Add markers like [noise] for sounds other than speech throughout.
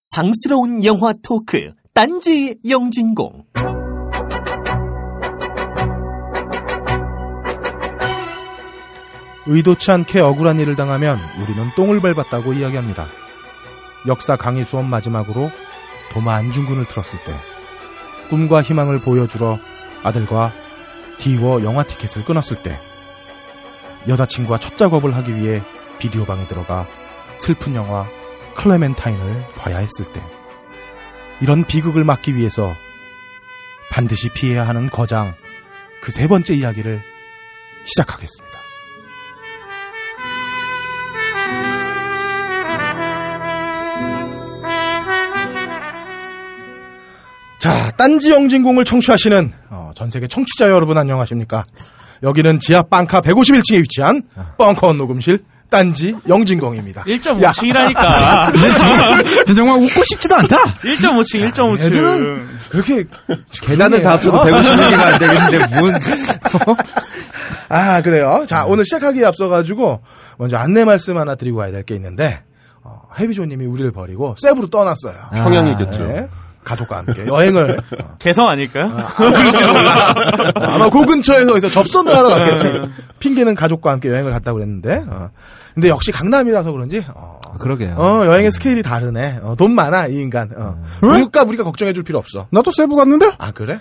상스러운 영화 토크 딴지 영진공 의도치 않게 억울한 일을 당하면 우리는 똥을 밟았다고 이야기합니다. 역사 강의 수업 마지막으로 도마 안중근을 틀었을 때 꿈과 희망을 보여주러 아들과 디워 영화 티켓을 끊었을 때 여자친구와 첫 작업을 하기 위해 비디오 방에 들어가 슬픈 영화 클레멘타인을 봐야 했을 때 이런 비극을 막기 위해서 반드시 피해야 하는 거장 그 세 번째 이야기를 시작하겠습니다. 자, 딴지 영진공을 청취하시는 어, 전 세계 청취자 여러분 안녕하십니까? 여기는 지하 빵카 151층에 위치한 뻥커 녹음실 딴지 영진공입니다. 1.5층이라니까. [laughs] 정말 웃고 싶지도 않다. 1.5층, 1.5층. 애들은 그렇게 계단을 다 합쳐도 150명이가 [laughs] 안 되겠는데 문. 아 그래요. 자 오늘 시작하기에 앞서가지고 먼저 안내 말씀 하나 드리고 가야 될 게 있는데 어, 해비조님이 우리를 버리고 세부로 떠났어요. 평양이겠죠. 네. 가족과 함께 여행을 어, [laughs] 개성 아닐까요? 그럴지도 몰라. [laughs] 아마 그 근처에서 접선을 하러 갔겠지. 핑계는 가족과 함께 여행을 갔다고 그랬는데. 어. 근데 역시 강남이라서 그런지 어, 그러게요. 어, 여행의 스케일이 다르네. 어, 돈 많아 이 인간. 어. 그러니까 우리가 걱정해 줄 필요 없어. 나도 세부 갔는데? 아 그래?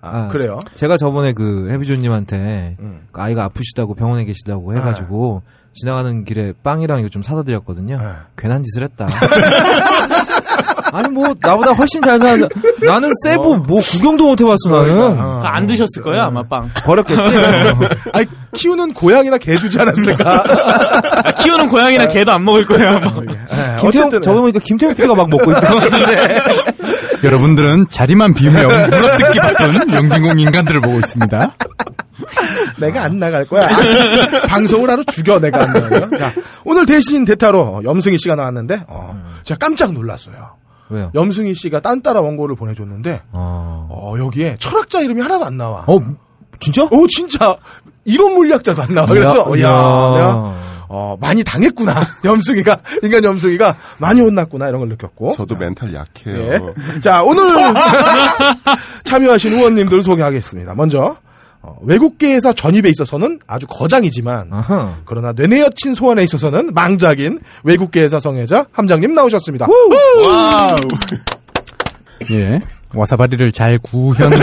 아, 아, 그래요? 제가 저번에 그 해비조님한테 음. 그 아이가 아프시다고 병원에 계시다고 해가지고 지나가는 길에 빵이랑 이거 좀 사다 드렸거든요. 네. 괜한 짓을 했다. [laughs] 아니 뭐 나보다 훨씬 잘 사는 나는 세부 뭐 구경도 못 해봤어 나는 어. 그거 안 드셨을 거예요, 아마 빵. 버렸겠지. 아 키우는 고양이나 개 주지 않았을까? 아, 키우는 고양이나 개도 안 먹을 거예요, 아마. 예, 김태형 어쨌든 저번 보니까 김태형 PD가 막 먹고 있던 것 같은데. [laughs] 여러분들은 자리만 비우며 물어뜯기 바쁜 영진공 인간들을 보고 있습니다. 내가 안 나갈 거야. 아, 방송을 하러 죽여 내가 안 나가요. 자 오늘 대신 대타로 염승희 씨가 나왔는데 어, 제가 깜짝 놀랐어요. 왜요? 염승희 씨가 딴따라 원고를 보내줬는데 어. 어, 여기에 철학자 이름이 하나도 안 나와. 어 진짜? 오 진짜 이론 물리학자도 안 나와. 그래서 어, 야, 내가 어, 많이 당했구나. [laughs] 염승이가 인간 염승이가 많이 혼났구나 이런 걸 느꼈고. 저도 멘탈 약해요. 예. 자 오늘 [laughs] 참여하신 의원님들 소개하겠습니다. 먼저 어, 외국계에서 전입에 있어서는 아주 거장이지만 아하. 그러나 뇌내 여친 소환에 있어서는 망작인 외국계에서 성애자 함장님 나오셨습니다. 와우. 예. 와사바리를 잘 구현하는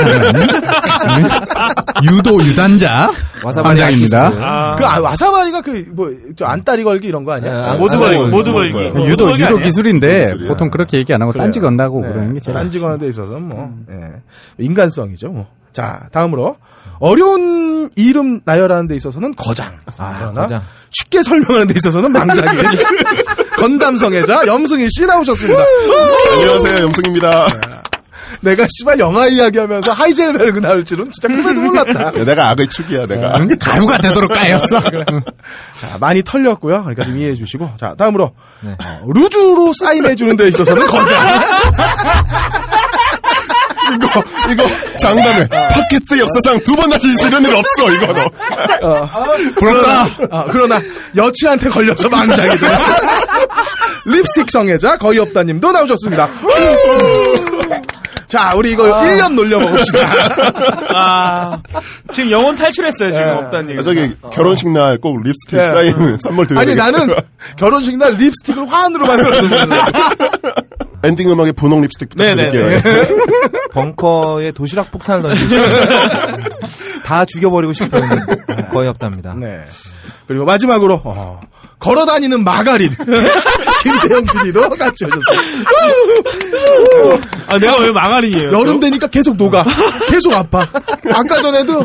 유도 유단자 와사바리. 아티스트. 아, 그 아, 와사바리가 그 뭐저 안다리 걸기 이런 거 아니야? 네, 아, 모두 아, 걸기, 아, 모두 아, 걸기. 아, 모두 유도 유도 아니야? 기술인데 기술이야. 보통 그렇게 얘기 안 하고 그래요. 딴지 건다고 네. 그러는 게 제일 딴지 낫죠. 거는 데 있어서 뭐 예. 인간성이죠. 뭐. 자 다음으로 어려운 이름 나열하는 데 있어서는 거장. 아, 그러나 거장. 쉽게 설명하는 데 있어서는 망작이. [laughs] 건담 성애자 염승희 씨 나오셨습니다. 안녕하세요, 염승입니다. 내가 씨발 영화 이야기하면서 하이젤 베르그 나올 줄은 진짜 꿈에도 몰랐다. [laughs] 네, 내가 악의 축이야, 내가. 응? 가루가 되도록 까였어. [laughs] 자, 많이 털렸고요. 그러니까 좀 이해해 주시고. 자, 다음으로 네. 어, 루즈로 사인해 주는 데 있어서는 거장. 이거, 이거, 장담해. 팟캐스트 역사상 두 번 다시 있을 이런 일 없어, 이거 너. 부럽다. 아, 그러나 여친한테 걸려서 망작이 돼. 립스틱 성애자 거의 없다님도 나오셨습니다. 자, 우리 이거 1년 놀려먹읍시다. 아, 지금 영혼 탈출했어요, 지금 없다님. 아, 저기, 결혼식 날 꼭 립스틱 예. 사인 선물 드려야 아니, 되겠어요. 나는 결혼식 날 립스틱을 화환으로 만들었는데. 엔딩 음악에 분홍 립스틱. 부탁드릴게요. [laughs] 벙커에 도시락 폭탄을 던지고 다 죽여버리고 싶은 거의 없답니다. 네. 그리고 마지막으로, 어, 걸어 다니는 마가린. [laughs] 김태형 PD도 [laughs] 같이 오셨어요. 아, 내가 왜 마가린이에요? 여름 되니까 계속 녹아. 계속 아파. 아까 전에도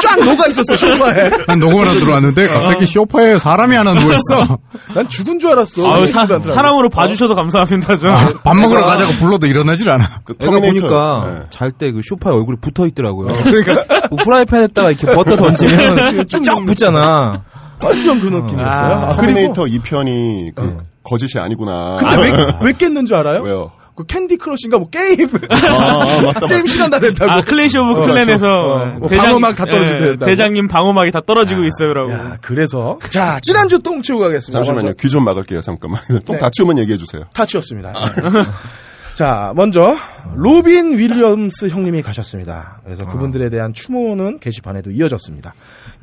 쫙 녹아 있었어, 소파에. 난 녹음을 하러 들어왔는데 갑자기 쇼파에 사람이 하나 누워있어. 난 죽은 줄 알았어. 아유, 사. 사람으로 봐주셔서 감사합니다, 저. 밥 먹으러 가자고 불러도 일어나질 않아. 그 내가. 보니까 네. 잘때 그 쇼파에 얼굴이 붙어 있더라고요. 그러니까 프라이팬에다가 이렇게 버터 던지면 [laughs] 쭉 붙잖아. 완전 그 느낌이었어요. 아, 아, 그리고 터미네이터 2편이 그 거짓이 아니구나. 근데 왜, 왜 깼는 줄 알아요? 왜요? 그 Candy Crush인가 뭐 게임 아, 맞다. 게임 시간 다 됐다고. 아, Clash of 어, Clans에서 저, 어, 뭐 방어막 다 떨어진다 예. 대장님 방어막이 다 떨어지고 있어요, 라고. 야, 그래서 자 지난주 똥 치우고 가겠습니다. 잠시만요. 귀 좀 막을게요. 잠깐만. [laughs] 똥 네. 다 치우면 얘기해 주세요. 다 치웠습니다. [laughs] 자, 먼저 로빈 윌리엄스 형님이 가셨습니다. 그래서 그분들에 대한 추모는 게시판에도 이어졌습니다.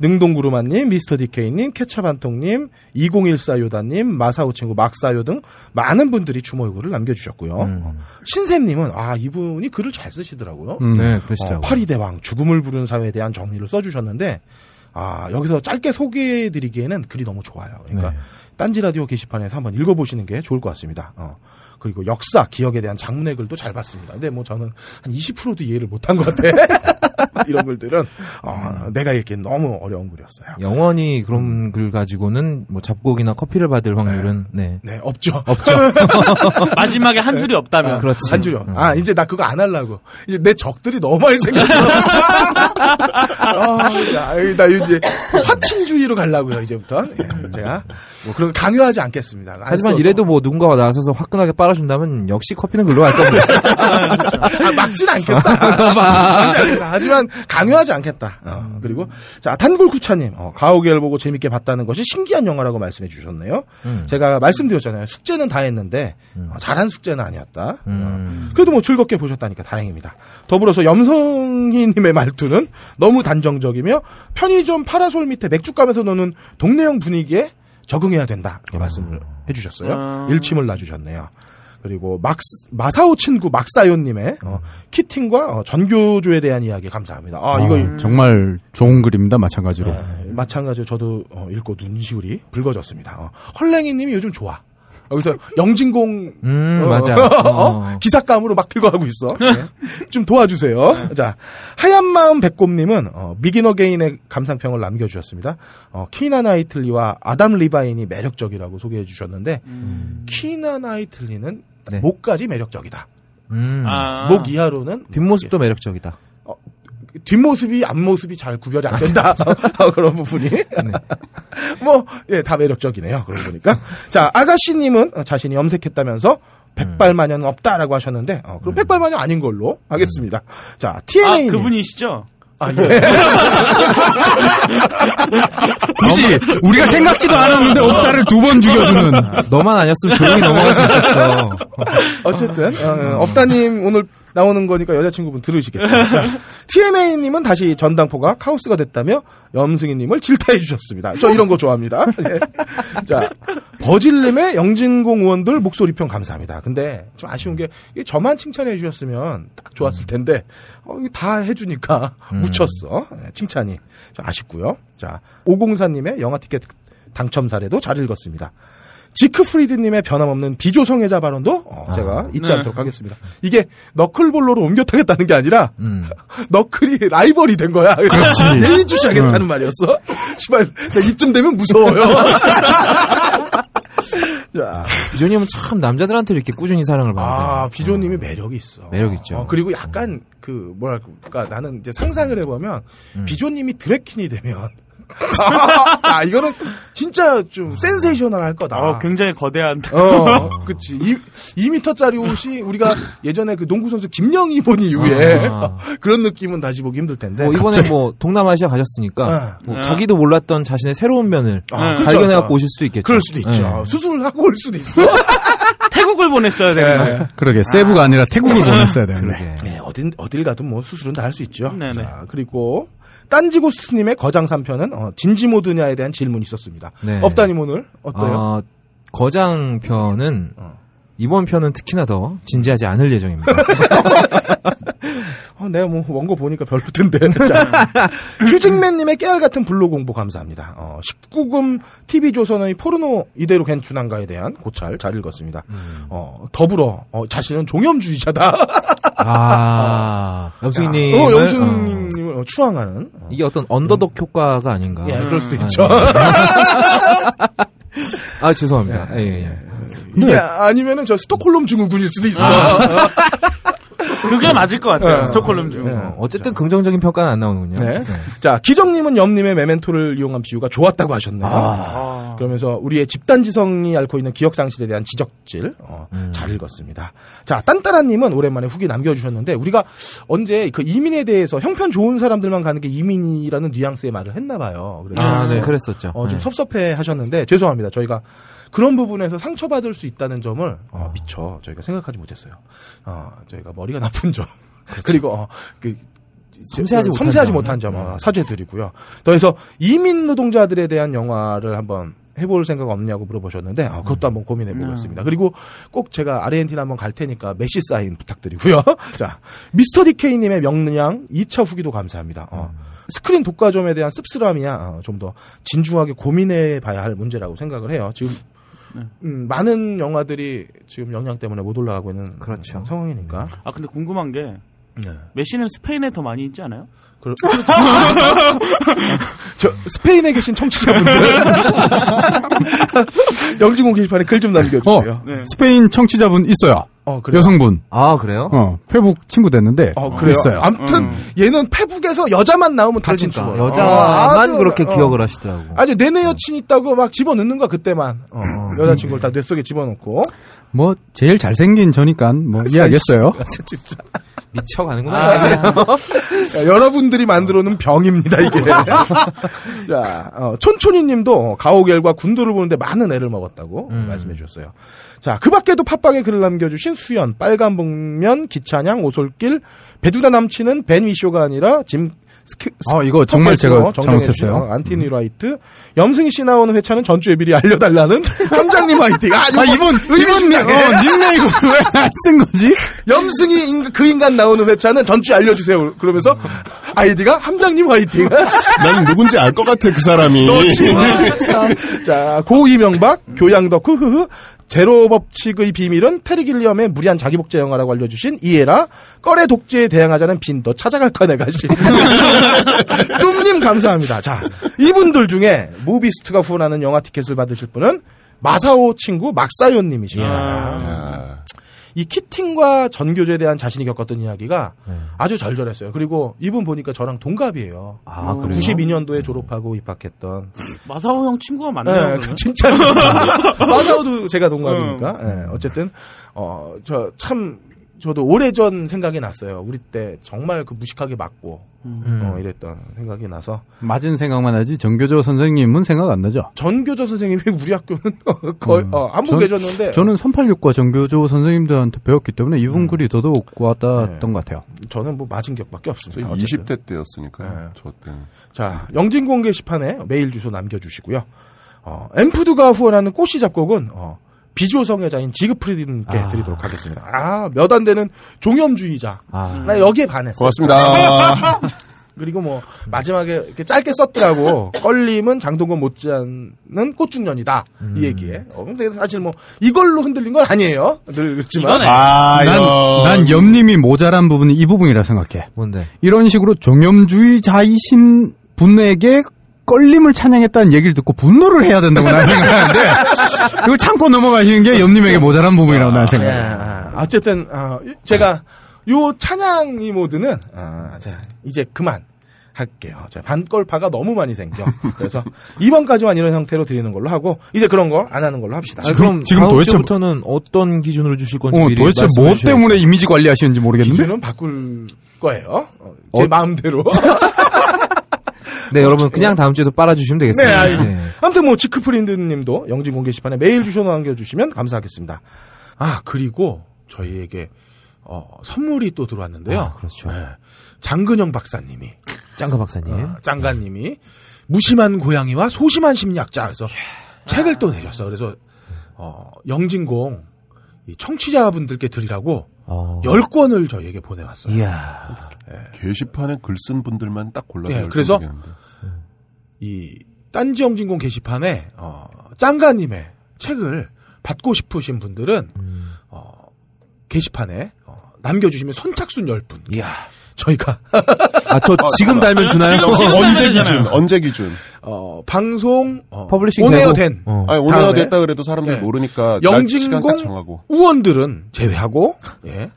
능동구루마님, 미스터 디케이님, 케찹한통님, 2014 요다님, 마사오 친구 막사요 등 많은 분들이 추모 요구를 남겨주셨고요. 신샘님은 아 이분이 글을 잘 쓰시더라고요. 음. 네, 그러시죠. 어, 파리 대왕 죽음을 부르는 사회에 대한 정리를 써주셨는데 아 여기서 짧게 소개해드리기에는 글이 너무 좋아요. 그러니까 네. 딴지 라디오 게시판에서 한번 읽어보시는 게 좋을 것 같습니다. 어. 그리고 역사, 기억에 대한 장문의 글도 잘 봤습니다. 근데 뭐 저는 한 20%도 이해를 못한 것 같아. [laughs] [laughs] 이런 글들은 어, 내가 읽기엔 너무 어려운 글이었어요. 영원히 그런 글 가지고는 뭐 잡곡이나 커피를 받을 확률은 네. 네, 없죠. 없죠. [laughs] 마지막에 한 줄이 없다면. 그렇지. 한 줄이요. 음. 아, 이제 나 그거 안 하려고. 이제 내 적들이 너무 많이 생겼어. [laughs] 아, 야, 나 이제 화친주의로 가려고요, 이제부터. 예, 제가 뭐 그런 거 강요하지 않겠습니다. 안 하지만 써도. 이래도 뭐 누군가가 나서서 화끈하게 빨아준다면 역시 커피는 글로 갈 겁니다. 아, 막진 않겠다. 막진 않겠다. 하지 만 강요하지 않겠다. 어, 그리고 자 단골구차님 어, 가오갤 보고 재밌게 봤다는 것이 신기한 영화라고 말씀해 주셨네요. 음. 제가 말씀드렸잖아요. 숙제는 다 했는데 어, 잘한 숙제는 아니었다. 음. 그래도 뭐 즐겁게 보셨다니까 다행입니다. 더불어서 염성희님의 말투는 너무 단정적이며 편의점 파라솔 밑에 맥주 가면서 노는 동네형 분위기에 적응해야 된다. 이렇게 말씀을 해주셨어요. 아. 일침을 놔주셨네요. 그리고 막 마사오 친구 막사요님의 어, 키팅과 어, 전교조에 대한 이야기 감사합니다. 아 이거 어, 정말 좋은 글입니다. 마찬가지로. 네, 마찬가지로 저도 어, 읽고 눈시울이 붉어졌습니다. 어, 헐랭이님이 요즘 좋아. 여기서 영진공 음, 어, 맞아. [laughs] 어? 어. 기사감으로 막 들고 가고 있어. [laughs] 네. 좀 도와주세요. 자, 하얀 마음 백곰님은 어, 미긴 어게인의 감상평을 남겨주셨습니다. 어, 키나 나이틀리와 아담 리바인이 매력적이라고 소개해 주셨는데 키나 나이틀리는 네. 목까지 매력적이다. 음. 아. 목 이하로는 뒷모습도 매력적이다. 뒷모습이 앞모습이 잘 구별이 안 된다. 어, [laughs] 그런 부분이. [laughs] 뭐, 예, 다 매력적이네요. 그러고 보니까. 자, 아가씨님은 어, 자신이 염색했다면서 백발마녀는 없다라고 하셨는데, 어, 그럼 백발마녀 아닌 걸로 하겠습니다. 자, 아, TNA. 님. 그분이시죠? 아, 예. [laughs] 굳이 우리가 생각지도 않았는데 옥다를 두 번 죽여주는. 너만 아니었으면 조용히 넘어갈 수 있었어. 어쨌든, 어, 업다님 오늘 나오는 거니까 여자친구분 들으시겠죠. [laughs] 자, TMA님은 다시 전당포가 카오스가 됐다며 염승희님을 질타해 주셨습니다. 저 이런 거 좋아합니다. [laughs] 예. 자, 버질님의 영진공 의원들 목소리 평 감사합니다. 근데 좀 아쉬운 게 이게 저만 칭찬해 주셨으면 딱 좋았을 텐데 어, 다 해주니까 [laughs] 묻혔어. 예, 칭찬이 좀 아쉽고요. 자, 오공사님의 영화 티켓 당첨 사례도 잘 읽었습니다. 지크프리드님의 변함없는 비조성애자 발언도 어, 제가 잊지 네. 않도록 하겠습니다. 이게 너클볼로로 옮겨 타겠다는 게 아니라 음. [laughs] 너클이 라이벌이 된 거야. 그렇지. [laughs] 예의주시하겠다는 말이었어. [laughs] 시발, 나 이쯤 되면 무서워요. 자, 비조님은 참 남자들한테 이렇게 꾸준히 사랑을 받으세요. 아, 비조님이 매력이 있어. 매력 있죠. 어, 그리고 약간 그 뭐랄까 나는 이제 상상을 해보면 음. 비조님이 드래킨이 되면 아 이거는 진짜 좀 센세이셔널 할 거다. 어, 굉장히 거대한. 어, 그치. 2, 2m짜리 옷이 우리가 예전에 그 농구 선수 김영희 입은 이후에 아. [laughs] 그런 느낌은 다시 보기 힘들 텐데. 뭐 이번에 뭐 동남아시아 가셨으니까 네. 뭐 자기도 몰랐던 자신의 새로운 면을 아, 네. 그쵸, 발견해 그쵸. 갖고 오실 수도 있겠죠. 그럴 수도 있죠. 네. 수술을 하고 올 수도 있어. [laughs] 태국을 보냈어야 되는 그러게 세부가 아 니라 태국을 보냈어야 되는데. 네, 어딘, 어딜 가도 뭐 수술은 다 할 수 있죠. 네네. 자, 그리고 딴지고스트님의 거장 3편은 어, 진지모드냐에 대한 질문이 있었습니다. 네. 업다님 오늘 어때요? 어, 거장 편은 어. 이번 편은 특히나 더 진지하지 않을 예정입니다. 어, [laughs] 내가 뭐 원고 보니까 별로던데. 자, [laughs] 휴직맨님의 깨알 같은 블로 공보 감사합니다. 어, 19금 TV조선의 포르노 이대로 괜춘한가에 대한 고찰 잘 읽었습니다. 어, 더불어 어, 자신은 종염주의자다. 아, [laughs] 염승희님. 어, 영승님을 어, 추앙하는. 어. 이게 어떤 언더독 효과가 아닌가. 예, 그럴 수도 아, 있죠. 아, 죄송합니다. 예, 예, 예. 이게 아니면은 저 스톡홀름 증후군일 수도 있어. [laughs] 그게 맞을 것 같아요. 네. 스톡홀름 중. 네. 어, 어쨌든 긍정적인 평가는 안 나오는군요. 네. 자, 기정님은 염님의 메멘토를 이용한 비유가 좋았다고 하셨네요. 아. 그러면서 우리의 집단지성이 앓고 있는 기억상실에 대한 지적질 어, 음. 잘 읽었습니다. 자 딴따라님은 오랜만에 후기 남겨주셨는데 우리가 언제 그 이민에 대해서 형편 좋은 사람들만 가는 게 이민이라는 뉘앙스의 말을 했나 봐요. 그래서 아, 네, 그랬었죠. 어, 좀 네. 섭섭해 하셨는데 죄송합니다. 저희가 그런 부분에서 상처받을 수 있다는 점을 어, 미처 저희가 생각하지 못했어요. 어, 저희가 머리가 나 쁜점 그리고 어, 그 섬세하지 못한 섬세하지 점. 못한 점 어, 사죄드리고요. 더해서 이민 노동자들에 대한 영화를 한번 해볼 생각 없냐고 물어보셨는데 아, 그것도 한번 고민해 보겠습니다. 그리고 꼭 제가 아르헨티나 한번 갈 테니까 메시 사인 부탁드리고요. [laughs] 자 미스터 디케이님의 명량 2차 후기도 감사합니다. 어, 스크린 독과점에 대한 씁쓸함이야 어, 좀더 진중하게 고민해 봐야 할 문제라고 생각을 해요. 지금 음, 많은 영화들이 지금 명량 때문에 못 올라가고 있는 그렇죠. 상황이니까. 아 근데 궁금한 게 네. 메시는 스페인에 더 많이 있지 않아요? 그렇- [laughs] 저 스페인에 계신 청취자분들 [laughs] [laughs] 영진공 게시판에 글좀 어, 남겨주세요. 네. 스페인 청취자분 있어요. 어, 그래요? 여성분. 아, 그래요? 어, 페북 친구 됐는데. 어, 그래요. 있어요. 아무튼 음. 얘는 페북에서 여자만 나오면 다 그러니까 진짜 여자만 그렇게 기억을 하시더라고. 아주 내내 여친 있다고 막 집어넣는 거야 그때만 어, 여자친구를 다 뇌속에 집어넣고 뭐, 제일 잘생긴 저니까, 뭐, [laughs] 이해하겠어요. 진짜 미쳐가는구나. 야, 여러분들이 만들어 놓은 병입니다 이게. [laughs] 자, 어, 촌촌이 님도 가오갤과 군도를 보는데 많은 애를 먹었다고 음. 말씀해 주셨어요. 자, 그 밖에도 팟빵에 글을 남겨주신 수연, 빨간 복면, 기찬양, 오솔길, 배두다 남치는 벤 위쇼가 아니라 짐 스키, 아, 이거 정말 제가 잘못했어요. 안티니 라이트, 염승희 씨 나오는 회차는 전주에 미리 알려달라는 [laughs] 함장님 화이팅. 아, 아, 이분, 이분. 어, 닉네임을 [laughs] 왜안쓴 거지? 염승희 인- 그 인간 나오는 회차는 전주에 알려주세요. 그러면서 아이디가 함장님 화이팅. [laughs] 난 누군지 알 것 같아 그 사람이. 자, 고 이명박, 교양 덕후, 흐흐. 제로 법칙의 비밀은 테리 길리엄의 무리한 자기복제 영화라고 알려주신 이에라, 꺼레 독재에 대항하자는 빈도 찾아갈 까 내가 씨. [laughs] 뚱님 감사합니다. 자, 이분들 중에 무비스트가 후원하는 영화 티켓을 받으실 분은 마사오 친구 막사요 님이십니다. 아, 이 키팅과 전교조에 대한 자신이 겪었던 이야기가 아주 절절했어요. 그리고 이분 보니까 저랑 동갑이에요. 아, 그래요? 92년도에 졸업하고 입학했던. 마사오 형 친구가 네, 많네요. 그러면. [laughs] 진짜. [laughs] 마사오도 제가 동갑이니까. 예, 어쨌든, 어, 저 참, 저도 오래전 생각이 났어요. 우리 때 정말 그 무식하게 맞고, 음. 어, 이랬던 생각이 나서. 맞은 생각만 하지, 정교조 선생님은 생각 안 나죠? 전교조 선생님이 [laughs] 우리 학교는 거의, 어, 안 보고 전- 계셨는데. 저는 386과 정교조 선생님들한테 배웠기 때문에 이분 글이 더더욱 와닿았던 것 같아요. 저는 뭐 맞은 기억밖에 없습니다. 어쨌든. 20대 때였으니까요. 네. 저 때는. 자, 영진공 게시판에 메일 주소 남겨주시고요. 어, 엠푸드가 후원하는 꽃이 잡곡은, 어, 비주어 성애자인 지그프리드님께 아. 드리도록 하겠습니다. 아, 몇 안 되는 종염주의자. 아. 나 여기에 반했어. 고맙습니다. [laughs] 그리고 뭐, 마지막에 이렇게 짧게 썼더라고. 껄림은 장동건 못지않는 꽃중년이다. 음. 이 얘기에. 어, 근데 사실 뭐, 이걸로 흔들린 건 아니에요. 늘 그렇지만. 아, 난, 난 염님이 모자란 부분이 이 부분이라 생각해. 뭔데? 이런 식으로 종염주의자이신 분에게 껄림을 찬양했다는 얘기를 듣고 분노를 해야 된다고 나는 생각하는데 [laughs] 그걸 참고 넘어가시는 게 염님에게 모자란 부분이라고 나는 예, 생각해요. 아, 어쨌든 아, 제가 요 찬양이 모드는 아, 자, 이제 그만 할게요. 자, 반걸파가 너무 많이 생겨. 그래서 [laughs] 이번까지만 이런 형태로 드리는 걸로 하고 이제 그런 거안 하는 걸로 합시다. 아니, 그럼 지금 다음 도대체 주부터는 어떤 기준으로 주실 건지 어, 미리 도대체 말씀해 뭐. 때문에 이미지 관리하시는지 모르겠는데 기준은 바꿀 거예요. 어, 제 어? 마음대로. [laughs] 네, 여러분 그냥 다음 주에도 빨아주시면 네, 되겠습니다. 알겠습니다. 아무튼 뭐 지크프린드님도 영진공 게시판에 메일 주소 남겨주시면 감사하겠습니다. 아 그리고 저희에게 어, 선물이 또 들어왔는데요. 아, 그렇죠. 네. 장근영 박사님이 짱가 박사님. 어, 짱가님이 무심한 고양이와 소심한 심리학자 그래서 책을 또 내셨어. 그래서 어, 영진공 이 청취자분들께 드리라고 어. 열 권을 저희에게 보내왔어요. 이야. 게시판에 글 쓴 분들만 딱 골라서 예, 열 그래서 되겠는데. 이 딴지 영진공 게시판에 어, 짱가님의 책을 받고 싶으신 분들은 음. 어, 게시판에 어, 남겨주시면 선착순 10분 이야. 저희가 아, 저 지금 달면 주나요? 언제 기준? 언제 기준? 어, 방송 어, publishing on air. 된 어. 아니 오늘 다음에 됐다 그래도 사람들이 네. 모르니까 영진공 정하고. 우원들은 제외하고 예.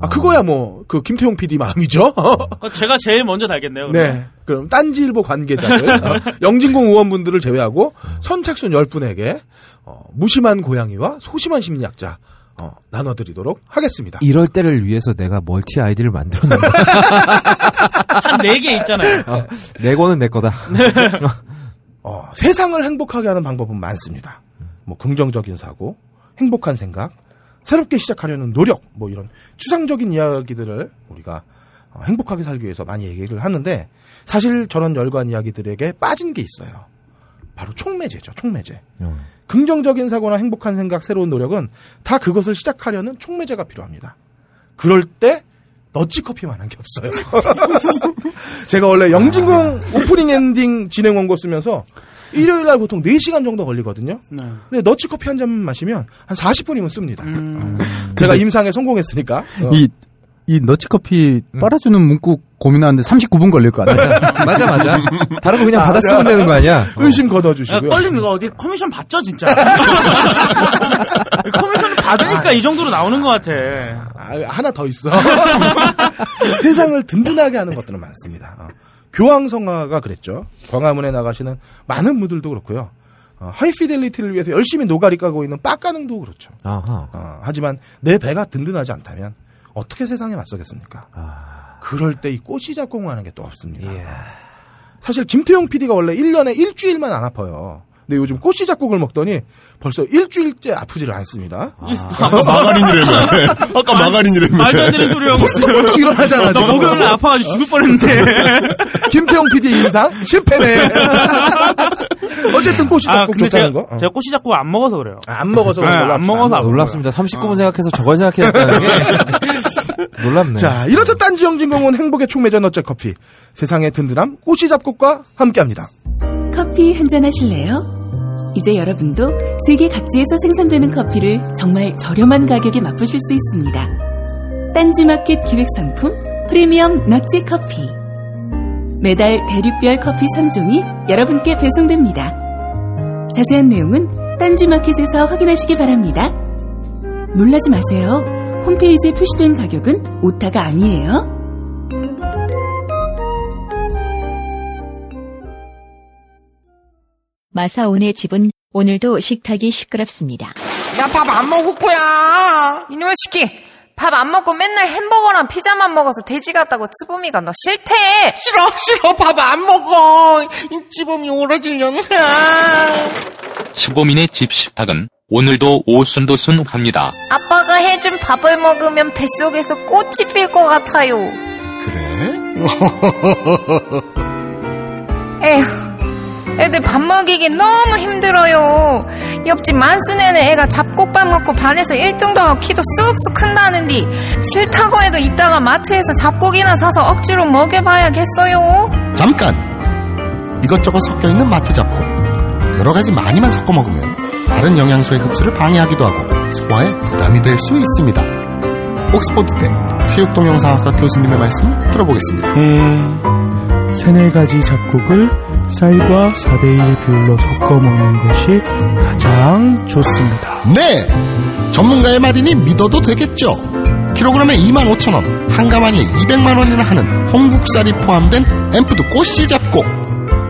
아, 그거야 뭐, 그 김태용 PD 마음이죠? 그거 제가 제일 먼저 달겠네요. 그러면. 네. 그럼 딴지일보 관계자들, [laughs] 어, 영진공 의원분들을 제외하고 선착순 10분에게 어, 무심한 고양이와 소심한 심리학자 어, 나눠드리도록 하겠습니다. 이럴 때를 위해서 내가 멀티 아이디를 만들었는데 [laughs] 한 네 개 있잖아요. 내 거는 내 거다. [laughs] 어, 세상을 행복하게 하는 방법은 많습니다. 뭐 긍정적인 사고, 행복한 생각, 새롭게 시작하려는 노력, 뭐 이런 추상적인 이야기들을 우리가 어, 행복하게 살기 위해서 많이 얘기를 하는데 사실 저런 열관 이야기들에게 빠진 게 있어요. 바로 촉매제죠, 촉매제. 어. 긍정적인 사고나 행복한 생각, 새로운 노력은 다 그것을 시작하려는 촉매제가 필요합니다. 그럴 때 너찌 커피만한 게 없어요. [laughs] 제가 원래 영진공 오프닝 엔딩 진행 원고 쓰면서 일요일 날 보통 4시간 정도 걸리거든요. 네. 근데 더치 커피 한 잔 마시면 한 40분이면 씁니다. 음. 제가 임상에 성공했으니까. 어. 이, 이 더치 커피 빨아주는 문구 고민하는데 39분 걸릴 것 같아요. 맞아 맞아. 다른 거 그냥 받아 쓰면 되는 거 아니야? [laughs] 의심 야, 걷어주시고요. 떨림 이거 어디 커미션 받죠 진짜. [laughs] 커미션 받으니까 이 정도로 나오는 것 같아. 아, 하나 더 있어. [laughs] 세상을 든든하게 하는 것들은 많습니다. 어. 교황 성하가 그랬죠. 광화문에 나가시는 많은 분들도 그렇고요. 어, 하이피델리티를 위해서 열심히 노가리 까고 있는 빡가능도 그렇죠. 아하. 어, 하지만 내 배가 든든하지 않다면 어떻게 세상에 맞서겠습니까? 그럴 때 이 꼬시 작공하는 게 또 없습니다. 사실 김태용 PD가 원래 1년에 일주일만 안 아파요. 근데 요즘 꼬시 작곡을 먹더니 벌써 일주일째 아프지를 않습니다. 아 까 마가린이라며. [laughs] 아까 마가린이라며. 말도 안 되는 소리 하고 있어요. 또 일어나잖아. 나 지금. 목요일날 아파가지고 죽을 뻔했는데. 김태용 PD 임상 실패네. [laughs] 어쨌든 꼬시 아, 작곡 근데 좋다는 제가, 거. 어. 제가 꼬시 잡고 안 먹어서 그래요. 아, 안 먹어서 그런 네, 걸로 안. 먹어서 안. 놀랍습니다. 39분 생각해서 저걸 생각해냈다는 게 [laughs] 놀랍네. 자, 이렇듯 딴지 영진공은 행복의 촉매전 어째 커피. 세상의 든든함 꼬시 잡곡과 함께합니다. 커피 한잔 하실래요? 이제 여러분도 세계 각지에서 생산되는 커피를 정말 저렴한 가격에 맛보실 수 있습니다. 딴지마켓 기획상품 프리미엄 너치 커피. 매달 대륙별 커피 3종이 여러분께 배송됩니다. 자세한 내용은 딴지마켓에서 확인하시기 바랍니다. 놀라지 마세요. 홈페이지에 표시된 가격은 오타가 아니에요. 마사온의 집은 오늘도 식탁이 시끄럽습니다. 나 밥 안 먹을 거야. 이놈의 새끼. 밥 안 먹고 맨날 햄버거랑 피자만 먹어서 돼지 같다고 츠보미가 너 싫대. 싫어, 싫어, 밥 안 먹어. 이 찌범이 오라질려나. 츠보민의 집 식탁은 오늘도 오순도순합니다. 아빠가 해준 밥을 먹으면 뱃속에서 꽃이 필 것 같아요. 그래? [laughs] 에휴. 애들 밥 먹이기 너무 힘들어요. 옆집 만순에는 애가 잡곡밥 먹고 반에서 1등도 하고 키도 쑥쑥 큰다는데 싫다고 해도 이따가 마트에서 잡곡이나 사서 억지로 먹여봐야겠어요. 잠깐! 이것저것 섞여있는 마트 잡곡. 여러 가지 많이만 섞어 먹으면 다른 영양소의 흡수를 방해하기도 하고 소화에 부담이 될 수 있습니다. 옥스퍼드 대 체육동영상학과 교수님의 말씀 들어보겠습니다. 에, 세네 가지 잡곡을 쌀과 4대1 비율로 섞어 먹는 것이 가장 좋습니다. 네! 전문가의 말이니 믿어도 되겠죠? 킬로그램에 25,000원, 한 가마니에 200만원이나 하는 홍국살이 포함된 앰프드 꼬씨 잡곡.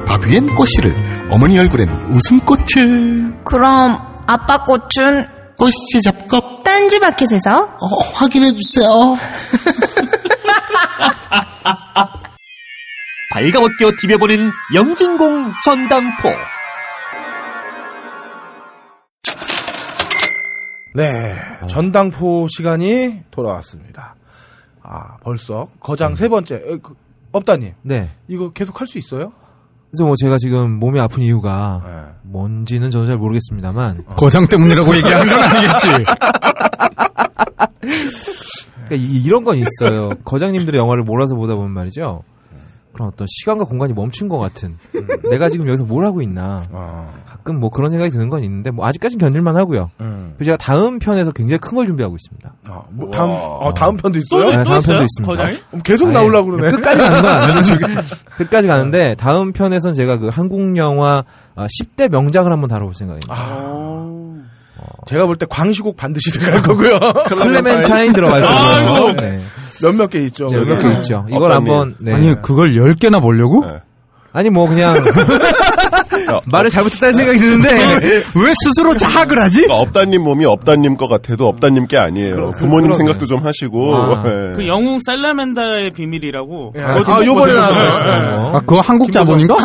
밥 위엔 꼬씨를, 어머니 얼굴엔 웃음꽃을. 그럼 아빠 꽃은 꼬씨 잡곡. 딴지 마켓에서 어, 확인해 주세요. [laughs] 발가벗겨 디벼보는 영진공 전당포. 네, 전당포 시간이 돌아왔습니다. 아, 벌써 거장 세 번째. 어, 그, 업다님, 네. 이거 계속 할 수 있어요? 그래서 뭐 제가 지금 몸이 아픈 이유가 네. 뭔지는 저도 잘 모르겠습니다만 거장 때문이라고 얘기하는 건 아니겠지. 그러니까 이, 이런 건 있어요. 거장님들의 영화를 몰아서 보다 보면 말이죠. 그런 어떤 시간과 공간이 멈춘 것 같은. 내가 지금 여기서 뭘 하고 있나. 어, 가끔 뭐 그런 생각이 드는 건 있는데 뭐 아직까지는 견딜만 하고요. 음. 그리고 제가 다음 편에서 굉장히 큰 걸 준비하고 있습니다. 어, 뭐 다음, 어, 다음 편도 또, 있어요? 네, 또 다음 있어요? 편도 있습니다. 거장이? 그럼 계속 나오려고 그러네. 끝까지 가는 건 아니에요. 지금. [laughs] 끝까지 가는데 다음 편에선 제가 그 한국 영화 아, 10대 명작을 한번 다뤄볼 생각입니다. 아, 어, 제가 볼 때 광시곡 반드시 들어갈 거고요. [laughs] 클레멘타인 들어갈 거고요. 네. 몇몇 개 있죠. 네, 몇개 있죠. 이걸 한번 네. 아니 그걸 10개나 보려고? 아니 뭐 그냥 [laughs] 말을 잘못했다는 생각이 드는데 왜 스스로 자학을 하지? 그러니까 업다님 몸이 업다님 것 같아도 업다님 게 아니에요. 부모님 그러네. 생각도 좀 하시고. 아. 예. 그 영웅 살라멘다의 비밀이라고. 예. 그거 좀 아, 요번에 보셨어요? 나왔어요. 아, 그거 한국 자본인가?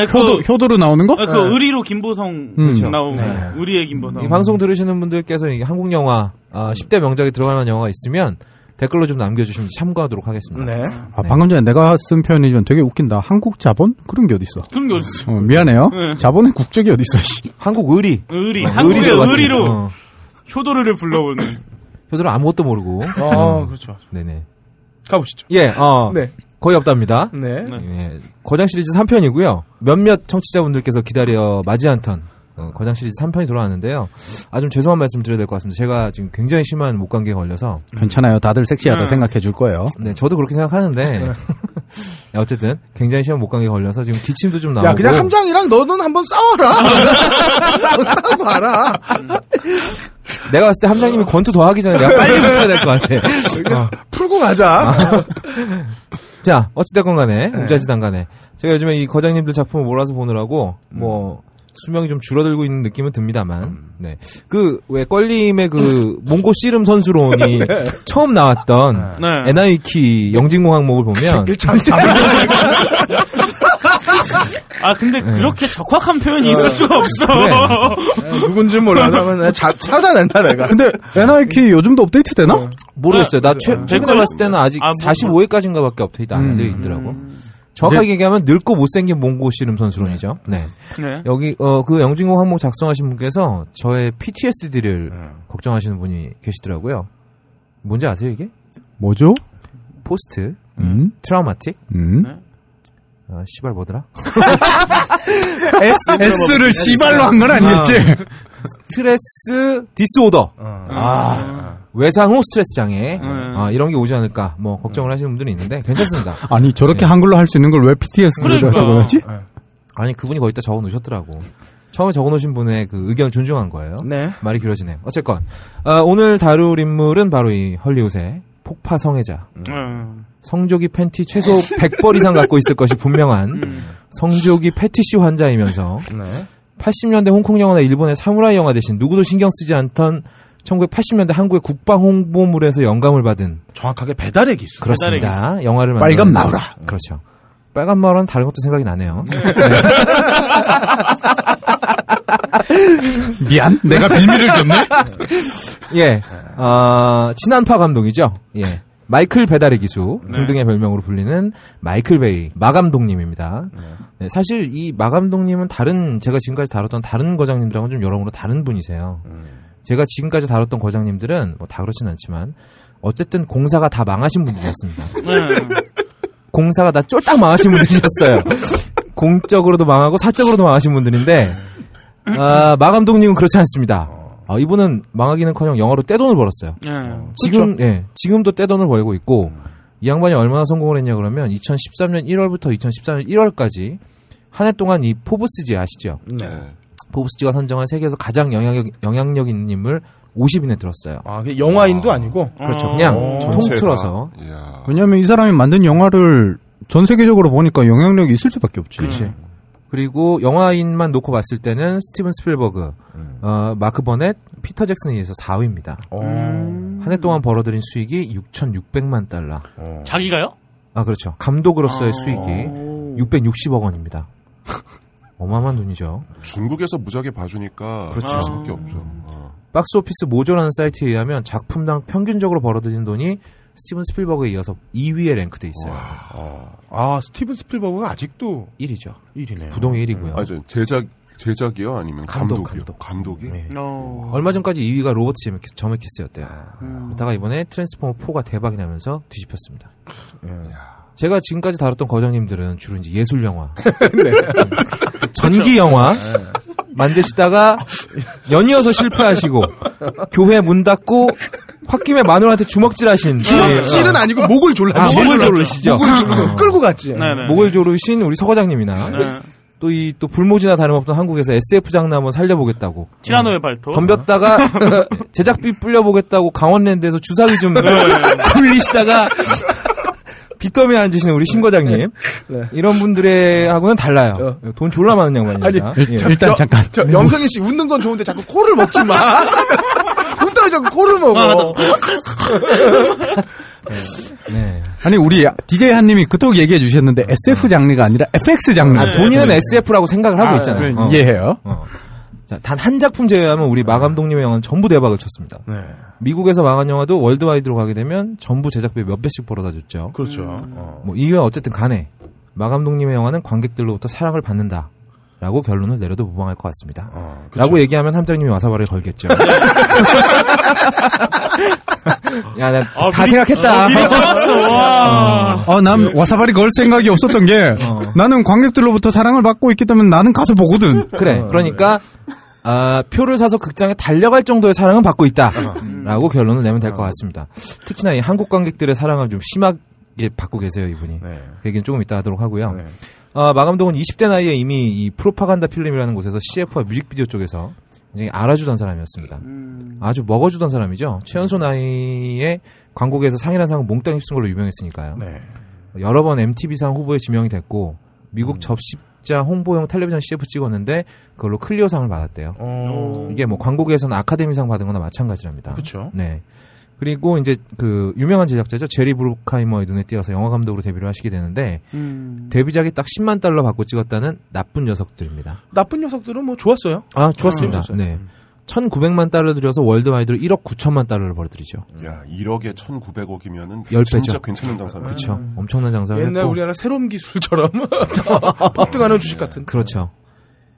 예, 그- 효도, 효도로 나오는 거? 아, 그 의리로 김보성 음. 나오고 네. 의리의 김보성. 이 방송 들으시는 분들께서 이게 한국 영화 아, 10대 명작에 들어갈 만한 영화가 있으면 댓글로 좀 남겨주시면 참고하도록 하겠습니다. 네. 아, 방금 전에 내가 쓴 표현이지만 되게 웃긴다. 한국 자본? 그런 게 어딨어. 그런 게 어딨어. 어, 미안해요. 네. 자본의 국적이 어딨어, 씨. 한국 의리. 의리. 어, 한국의 의리로. 의리로 어. 효도를 불러오는. 효도를 아무것도 모르고. 아, 그렇죠. 네네. 가보시죠. 예, 어. 네. 거의 없답니다. 네. 예, 거장 시리즈 3편이고요. 몇몇 청취자분들께서 기다려 맞이 않던 어, 거장 시리즈 3편이 돌아왔는데요. 아, 좀 죄송한 말씀 드려야 될 것 같습니다. 제가 지금 굉장히 심한 목감기에 걸려서. 괜찮아요. 다들 섹시하다 네. 생각해 줄 거예요. 네, 저도 그렇게 생각하는데. 네, [laughs] 어쨌든 굉장히 심한 목감기에 걸려서 지금 기침도 좀 나오고. 야, 그냥 함장이랑 너는 한번 싸워라. [laughs] 싸우고 와라. 내가 봤을 때 함장님이 권투 더 하기 전에 내가 빨리 붙어야 될 것 같아. 어. 풀고 가자. 자, 어찌됐건 간에, 우자지단 간에. 제가 요즘에 이 거장님들 작품을 몰아서 보느라고, 뭐, 수명이 좀 줄어들고 있는 느낌은 듭니다만, 네. 그, 왜, 껄림의 그, [laughs] 몽고 씨름 선수론이 처음 나왔던, 네. 에나이키 영진공 항목을 보면. [laughs] 아 근데 그렇게 적확한 표현이 있을 수가 없어. 누군지 몰라. 나는 자, 찾아낸다, 내가. 근데 엔하위키 요즘도 업데이트 되나? 모르겠어요. 나 최, 최근에? 봤을 때는 아직 아, 뭐, 45회까지인가 밖에 업데이트 안 되어 있더라고. 정확하게 얘기하면 늙고 못생긴 몽고 씨름 선수론이죠. 네. 네. 여기 어 그 영진공 항목 작성하신 분께서 저의 PTSD를 걱정하시는 분이 계시더라고요. 뭔지 아세요 이게? 뭐죠? post 음? traumatic 음? 아 씨발 뭐더라? [laughs] S, S를 씨발로 한 건 아니겠지? stress disorder. 아, 외상 후 스트레스 장애. 아, 이런 게 오지 않을까. 뭐 걱정을 하시는 분들이 있는데 괜찮습니다. [laughs] 아니, 저렇게 한글로 할 수 있는 걸 왜 PTSD로 그러니까. 적어야지? 아니 그분이 거기다 적어 놓으셨더라고. 처음에 적어 놓으신 분의 그 의견 존중한 거예요. 네. 말이 길어지네요. 어쨌건 아, 오늘 다룰 인물은 바로 이 헐리우드의 폭파 성애자. 음. 성조기 팬티 최소 100벌 이상 갖고 있을 것이 분명한 성조기 패티시 환자이면서 네. 80년대 홍콩 영화나 일본의 사무라이 영화 대신 누구도 신경 쓰지 않던 1980년대 한국의 국방 홍보물에서 영감을 받은 정확하게 배달의 기술. 그렇습니다. 영화를 만든 빨간 마우라. 그렇죠. 빨간 마우라는 다른 것도 생각이 나네요. [laughs] 미안. 내가 빌미를 줬네? [laughs] 예. 어, 친한파 감독이죠. 예. 마이클 배달의 기수 등등의 별명으로 불리는 마이클 베이 마 감독님입니다. 네, 사실 이 마 감독님은 다른 제가 지금까지 다뤘던 다른 거장님들하고는 좀 여러모로 다른 분이세요. 제가 지금까지 다뤘던 거장님들은 뭐 다 그렇진 않지만 어쨌든 공사가 다 망하신 분들이었습니다. 네. 공사가 다 쫄딱 망하신 분들이셨어요. 공적으로도 망하고 사적으로도 망하신 분들인데 아, 마 감독님은 그렇지 않습니다. 아, 이분은 망하기는커녕 영화로 떼돈을 벌었어요. 네. 지금 예 지금도 떼돈을 벌고 있고 이 양반이 얼마나 성공을 했냐 그러면 2013년 1월부터 2014년 1월까지 한 해 동안 이 포브스지 아시죠? 네. 포브스지가 선정한 세계에서 가장 영향력 영향력 있는 인물 50인에 들었어요. 아, 그게 영화인도 아 니고. 그렇죠. 그냥 어. 통틀어서. 왜냐면 이 사람이 만든 영화를 전 세계적으로 보니까 영향력이 있을 수밖에 없지. 그렇지. 그리고 영화인만 놓고 봤을 때는 스티븐 스필버그, 어, 마크 버넷, 피터 잭슨에 의해서 4위입니다. 어. 한해 동안 벌어들인 수익이 6,600만 달러. 자기가요? 아 그렇죠. 감독으로서의 아. 수익이 660억 원입니다. [laughs] 어마어마한 돈이죠. 중국에서 무지하게 봐주니까 그렇죠. 수밖에 없죠. 어. 박스오피스 모조라는 사이트에 의하면 작품당 평균적으로 벌어들인 돈이 스티븐 스필버그에 이어서 2위에 랭크돼 있어요. 아, 스티븐 스필버그가 아직도 1위죠. 1위네요. 부동의 1위고요. 아, 저 제작 제작이요, 아니면 감독, 감독이요? 감독. 감독이? 네. 어. 얼마 전까지 2위가 로버트 제메키- 저메키스였대요. 음. 그러다가 이번에 트랜스포머 4가 대박이 나면서 뒤집혔습니다. 예. 제가 지금까지 다뤘던 거장님들은 주로 이제 예술 영화, [laughs] 전기 영화 만드시다가 연이어서 실패하시고 교회 문 닫고 홧김에 마누라한테 주먹질하신 주먹질은 네. 아니고 목을 졸라. 아, 목을 조르시죠. 목을 졸르고 끌고 갔지. 네네. 목을 조르신 우리 서 과장님이나 네. 또이 또 불모지나 다름없던 한국에서 SF 장르 한번 살려보겠다고 티라노의 발톱. 덤볐다가 제작비 불려보겠다고 강원랜드에서 주사위 좀 [laughs] 굴리시다가 빚더미에 앉으시는 우리 신 과장님 네. 이런 분들의 하고는 달라요. 돈 졸라 많은 양반입니다. 아니, 예. 저- 저 영성이 씨 웃는 건 좋은데 자꾸 코를 먹지 마. [laughs] 웃다가 자꾸 코를 먹어. [laughs] 네. 아니 우리 DJ 한님이 그토록 얘기해 주셨는데 SF 장르가 아니라 FX 장르. 아, 본인은 SF라고 생각을 하고 있잖아요. 네, 어. 이해해요. 어. 자, 단한 작품 제외하면 우리 마 감독님의 영화는 전부 대박을 쳤습니다. 네. 미국에서 망한 영화도 월드와이드로 가게 되면 전부 제작비 몇 배씩 벌어다 줬죠. 그렇죠. 뭐 이유야 어쨌든 간에 마 감독님의 영화는 관객들로부터 사랑을 받는다. 라고 결론을 내려도 무방할 것 같습니다. 라고 얘기하면 함장님이 와사바를 걸겠죠. [laughs] 야, 나 아, 다 생각했다. 어, 미리. 와. 어, 난 와사바리 걸 생각이 없었던 게 나는 관객들로부터 사랑을 받고 있기 때문에 나는 가서 보거든. 그래. 그러니까 아, 표를 사서 극장에 달려갈 정도의 사랑은 받고 있다. 라고 결론을 내면 될 것 같습니다. 특히나 이 한국 관객들의 사랑을 좀 심하게 받고 계세요, 이분이. 네. 그 얘기는 조금 이따 하도록 하고요. 아, 마감독은 20대 나이에 이미 이 프로파간다 필름이라는 곳에서 CF와 뮤직비디오 쪽에서 굉장히 알아주던 사람이었습니다. 아주 먹어주던 사람이죠. 최연소 나이에 광고계에서 상이라는 상을 몽땅 휩쓴 걸로 유명했으니까요. 네. 여러 번 MTV상 후보에 지명이 됐고 미국 접십자 홍보용 텔레비전 CF 찍었는데 그걸로 클리어상을 받았대요. 어. 이게 뭐 광고계에서는 아카데미상 받은 거나 마찬가지랍니다. 그쵸. 네. 그리고 이제 그 유명한 제작자죠. 제리 브루카이머의 눈에 띄어서 영화 감독으로 데뷔를 하시게 되는데 음. 데뷔작이 딱 10만 달러 받고 찍었다는 나쁜 녀석들입니다. 나쁜 녀석들은 뭐 좋았어요. 아, 좋았습니다. 아. 네. 1,900만 달러 들여서 월드와이드로 1억 9천만 달러를 벌어들이죠. 야, 1억에 1,900억이면은 10배죠. 진짜 괜찮은 장사네. 그렇죠. 엄청난 장사를 옛날 했고 우리나라 새로운 기술처럼 [laughs] 폭등하는 주식 같은. 그렇죠.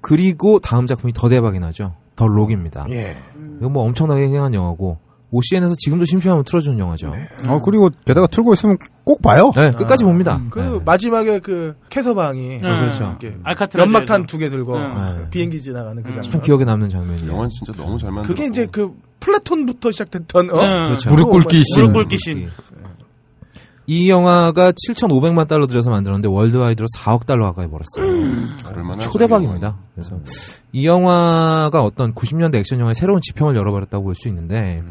그리고 다음 작품이 더 대박이 나죠. 더 록입니다. 예. 이거 뭐 엄청나게 흥행한 영화고 OCN에서 지금도 심심하면 틀어주는 영화죠. 네, 어, 그리고 게다가 틀고 있으면 꼭 봐요. 끝까지 봅니다. 그 네. 마지막에 그 캐서방이 네. 그렇죠. 이렇게 알카트라즈에서. 연막탄 두 개 들고 네. 비행기 지나가는 그 장면. 참 기억에 남는 장면이에요. 영화는 진짜 너무 잘 만들었고. 그게 이제 그 플라톤부터 시작됐던 어? 그렇죠. 무릎 꿇기 씬. 무릎 꿇기 씬. 이 영화가 7,500만 달러 들여서 만들었는데 worldwide로 4억 달러 가까이 벌었어요. 음. 얼마나 초대박입니다. 그래서 이 영화가 어떤 90년대 액션 영화의 새로운 지평을 열어버렸다고 볼 수 있는데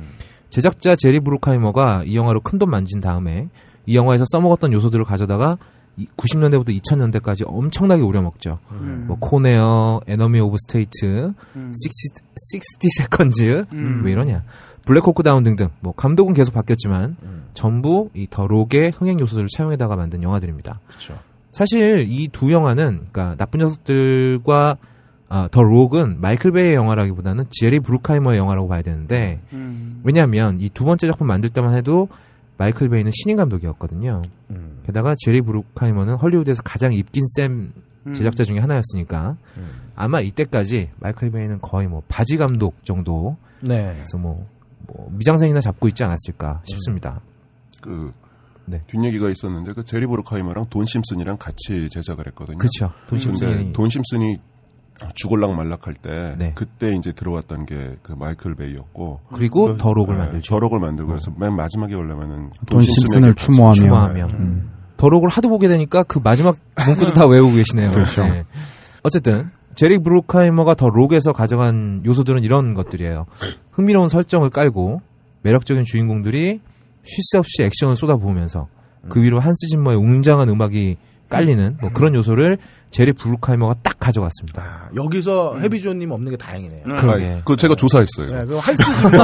제작자 제리 브루카이머가 이 영화로 큰돈 만진 다음에 이 영화에서 써먹었던 요소들을 가져다가 90년대부터 2000년대까지 엄청나게 우려먹죠. 뭐 Con Air, Enemy of State, 60, 60 Seconds, 음. 왜 이러냐. Black Hawk Down 등등. 뭐 감독은 계속 바뀌었지만 전부 이 The Rock의 흥행 요소들을 차용해다가 만든 영화들입니다. 그렇죠. 사실 이 두 영화는 그러니까 나쁜 녀석들과 아, The Rock은 마이클 베이의 영화라기보다는 제리 브루카이머의 영화라고 봐야 되는데 음. 왜냐하면 이 두 번째 작품 만들 때만 해도 마이클 베이는 신인 감독이었거든요. 음. 게다가 제리 브루카이머는 헐리우드에서 가장 입김 센 음. 제작자 중에 하나였으니까 아마 이때까지 마이클 베이는 거의 뭐 바지 감독 정도 네. 그래서 뭐, 뭐 미장센이나 잡고 있지 않았을까 싶습니다. 그 네. 뒷얘기가 있었는데 그 제리 브루카이머랑 돈 심슨이랑 같이 제작을 했거든요. 그쵸. 돈 심슨이- 돈 심슨이 죽을락 말락할 때 네. 그때 이제 들어왔던 게 그 마이클 베이였고 그리고 그, The Rock을 네, 만들죠. The Rock을 만들고 그래서 맨 마지막에 올라면은 돈 심슨을 추모하며. 추모하며. 음. 더 록을 하도 보게 되니까 그 마지막 문구도 다 외우고 계시네요. 그렇죠. 네. 어쨌든 제리 브루카이머가 더 록에서 가져간 요소들은 이런 것들이에요. 흥미로운 설정을 깔고 매력적인 주인공들이 쉴 새 없이 액션을 쏟아부으면서 그 위로 한스 짐머의 웅장한 음악이 깔리는 뭐 그런 요소를 제리 브루카이머가 딱 가져갔습니다. 아, 여기서 해비조님 없는 게 다행이네요. 그러게. 그거 제가 조사했어요. 네, 그럼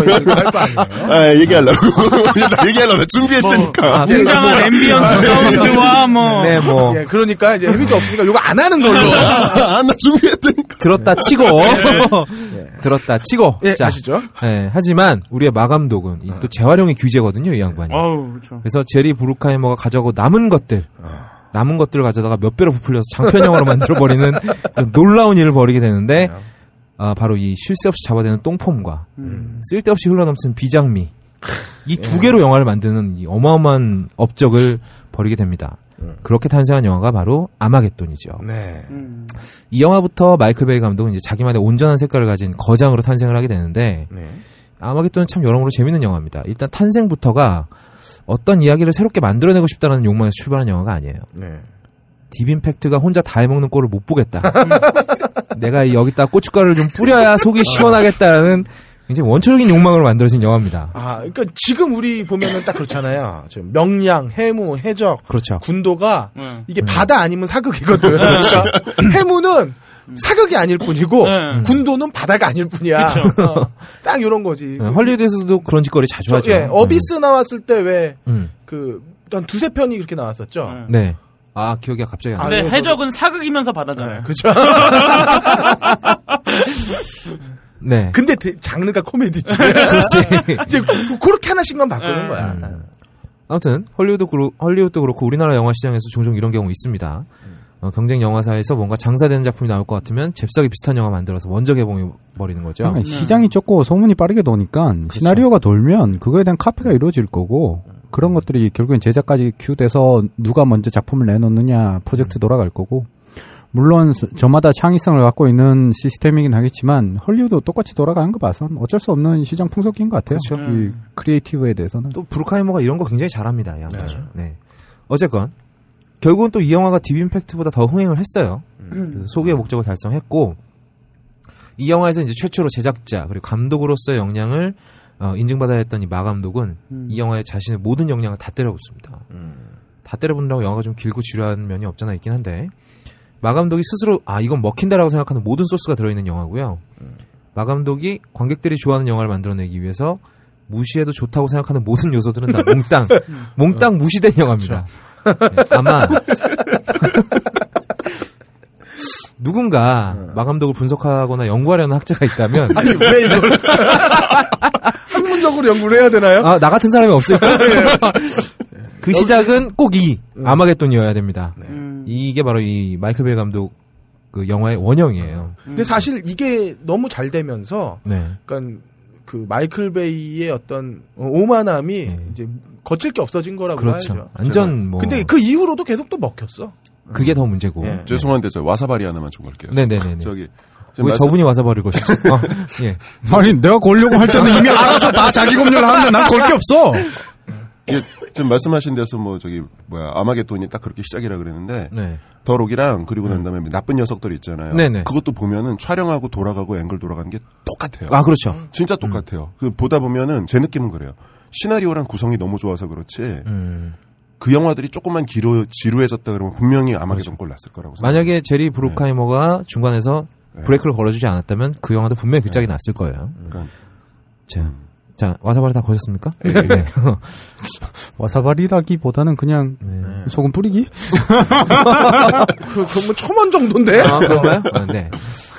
얘기 할거 아니에요? [laughs] 아, 얘기하려고. 나 [laughs] 얘기하려고 나 준비했으니까. 아, 웅장한 ambient 사운드와 뭐 네, 뭐 예, 그러니까 이제 해비조 없으니까 이거 안 하는 걸로. 아, 나 준비했다니까. 들었다 치고 [laughs] 들었다 치고 예, 자, 아시죠? 예, 하지만 우리의 마감독은 이 또 재활용의 귀재거든요, 이 양반이. 어우 그렇죠. 그래서 제리 브루카이머가 가져가고 남은 것들, 남은 것들을 가져다가 몇 배로 부풀려서 장편 영화로 [laughs] 만들어버리는 놀라운 일을 벌이게 되는데, 아, 바로 이 쉴 새 없이 잡아대는 똥폼과 쓸데없이 흘러넘치는 비장미, [laughs] 이 두 개로 영화를 만드는 이 어마어마한 업적을 벌이게 됩니다. 그렇게 탄생한 영화가 바로 아마겟돈이죠. 네. 음. 이 영화부터 마이클 베이 감독은 이제 자기만의 온전한 색깔을 가진 거장으로 탄생을 하게 되는데, 네. 아마겟돈은 참 여러모로 재밌는 영화입니다. 일단 탄생부터가 어떤 이야기를 새롭게 만들어내고 싶다는 욕망에서 출발한 영화가 아니에요. 네. 딥임팩트가 혼자 다 해먹는 꼴을 못 보겠다. [laughs] 내가 여기다 고춧가루를 좀 뿌려야 속이 시원하겠다는 굉장히 원초적인 욕망으로 만들어진 영화입니다. 아, 그러니까 지금 우리 보면은 딱 그렇잖아요. 지금 명량, 해무, 해적, 그렇죠. 군도가 응. 이게 바다 아니면 사극이거든. 그러니까 해무는 사극이 아닐 뿐이고 응. 군도는 바다가 아닐 뿐이야. 어, [laughs] 딱 이런 거지. 네, 헐리우드에서도 그런 짓거리 자주 저, 하죠. 예, 어비스 나왔을 때왜 음. 그, 한 두세 편이 그렇게 나왔었죠. 네. 아, 기억이 갑자기 안 아, 나요. 근데 네, 해적은 사극이면서 바다잖아요. 그죠? [laughs] 네. 근데 대- 장르가 코미디지. [laughs] 그렇지. 이제 그- 그렇게 하나씩만 바꾸는 거야. 음. 아무튼 헐리우드 그렇, 헐리우드도 그렇고 우리나라 영화 시장에서 종종 이런 경우 있습니다. 어, 경쟁 영화사에서 뭔가 장사되는 작품이 나올 것 같으면 잽싸게 비슷한 영화 만들어서 먼저 개봉해 버리는 거죠. 그러니까 시장이 좁고 소문이 빠르게 도니까 시나리오가 돌면 그거에 대한 카피가 이루어질 거고 그런 것들이 결국엔 제작까지 큐돼서 누가 먼저 작품을 내놓느냐 프로젝트 돌아갈 거고 물론 서- 저마다 창의성을 갖고 있는 시스템이긴 하겠지만 헐리우드 똑같이 돌아가는 거 봐선 어쩔 수 없는 시장 풍속인 것 같아요. 그렇죠. 이 creative에 대해서는 또 브루카이머가 이런 거 굉장히 잘합니다. 이 양반. 네. 어쨌건 결국은 또 이 영화가 Deep Impact보다 더 흥행을 했어요. 그래서 소기의 목적을 달성했고 이 영화에서 이제 최초로 제작자 그리고 감독으로서의 역량을 어, 인증받아야 했던 이 마 감독은 이 영화에 자신의 모든 역량을 다 때려붓습니다. 다 때려붓는다고 영화가 좀 길고 지루한 면이 없잖아 있긴 한데 마 감독이 스스로 아 이건 먹힌다라고 생각하는 모든 소스가 들어있는 영화고요. 마 감독이 관객들이 좋아하는 영화를 만들어내기 위해서 무시해도 좋다고 생각하는 모든 요소들은 다 [laughs] 몽땅 몽땅 무시된 영화입니다. 네, 아마 누군가 마 감독을 분석하거나 연구하려는 학자가 있다면 아니, 왜 이걸. [laughs] 학문적으로 연구를 해야 되나요? 아, 나 같은 사람이 없을까? 그 시작은 꼭이 아마겟돈이어야 됩니다. 이게 바로 이 마이클 베이 감독 그 영화의 원형이에요. 근데 사실 이게 너무 잘 되면서, 네. 그러니까 그 마이클 베이의 어떤 오만함이 이제 거칠 게 없어진 거라고 그렇죠. 봐야죠. 완전 뭐 근데 그 이후로도 계속 또 먹혔어. 그게 더 문제고. 예. 죄송한데 저 와사바리 하나만 좀 걸게요. 네네네네. 저기 지금 왜 말씀- 저분이 와서 버릴 것이죠? 어, 예. 아니 내가 걸려고 할 때는 이미 알아서 다 자기 검열을 하는데 난 걸 게 없어. 이게 지금 말씀하신 데서 뭐 저기 뭐야 아마겟돈이 딱 그렇게 시작이라 그랬는데 네. 더 록이랑 그리고 난 다음에 나쁜 녀석들 있잖아요. 네네. 그것도 보면은 촬영하고 돌아가고 앵글 돌아가는 게 똑같아요. 아, 그렇죠. 진짜 똑같아요. 그 보다 보면은 제 느낌은 그래요. 시나리오랑 구성이 너무 좋아서 그렇지. 음. 그 영화들이 조금만 기로, 지루해졌다 그러면 분명히 아마겟돈 꼴 났을 거라고 생각해요. 만약에 제리 브루카이머가 중간에서 브레이크를 걸어주지 않았다면 그 영화도 분명히 그 짝이 났을 거예요. 그러니까 자, 자 와사바리 다 거셨습니까? 네. [laughs] 와사바리라기보다는 그냥 소금 뿌리기? [laughs] 그, 그건 뭐 첨언 정도인데? 아, 그런가요? 아, 네.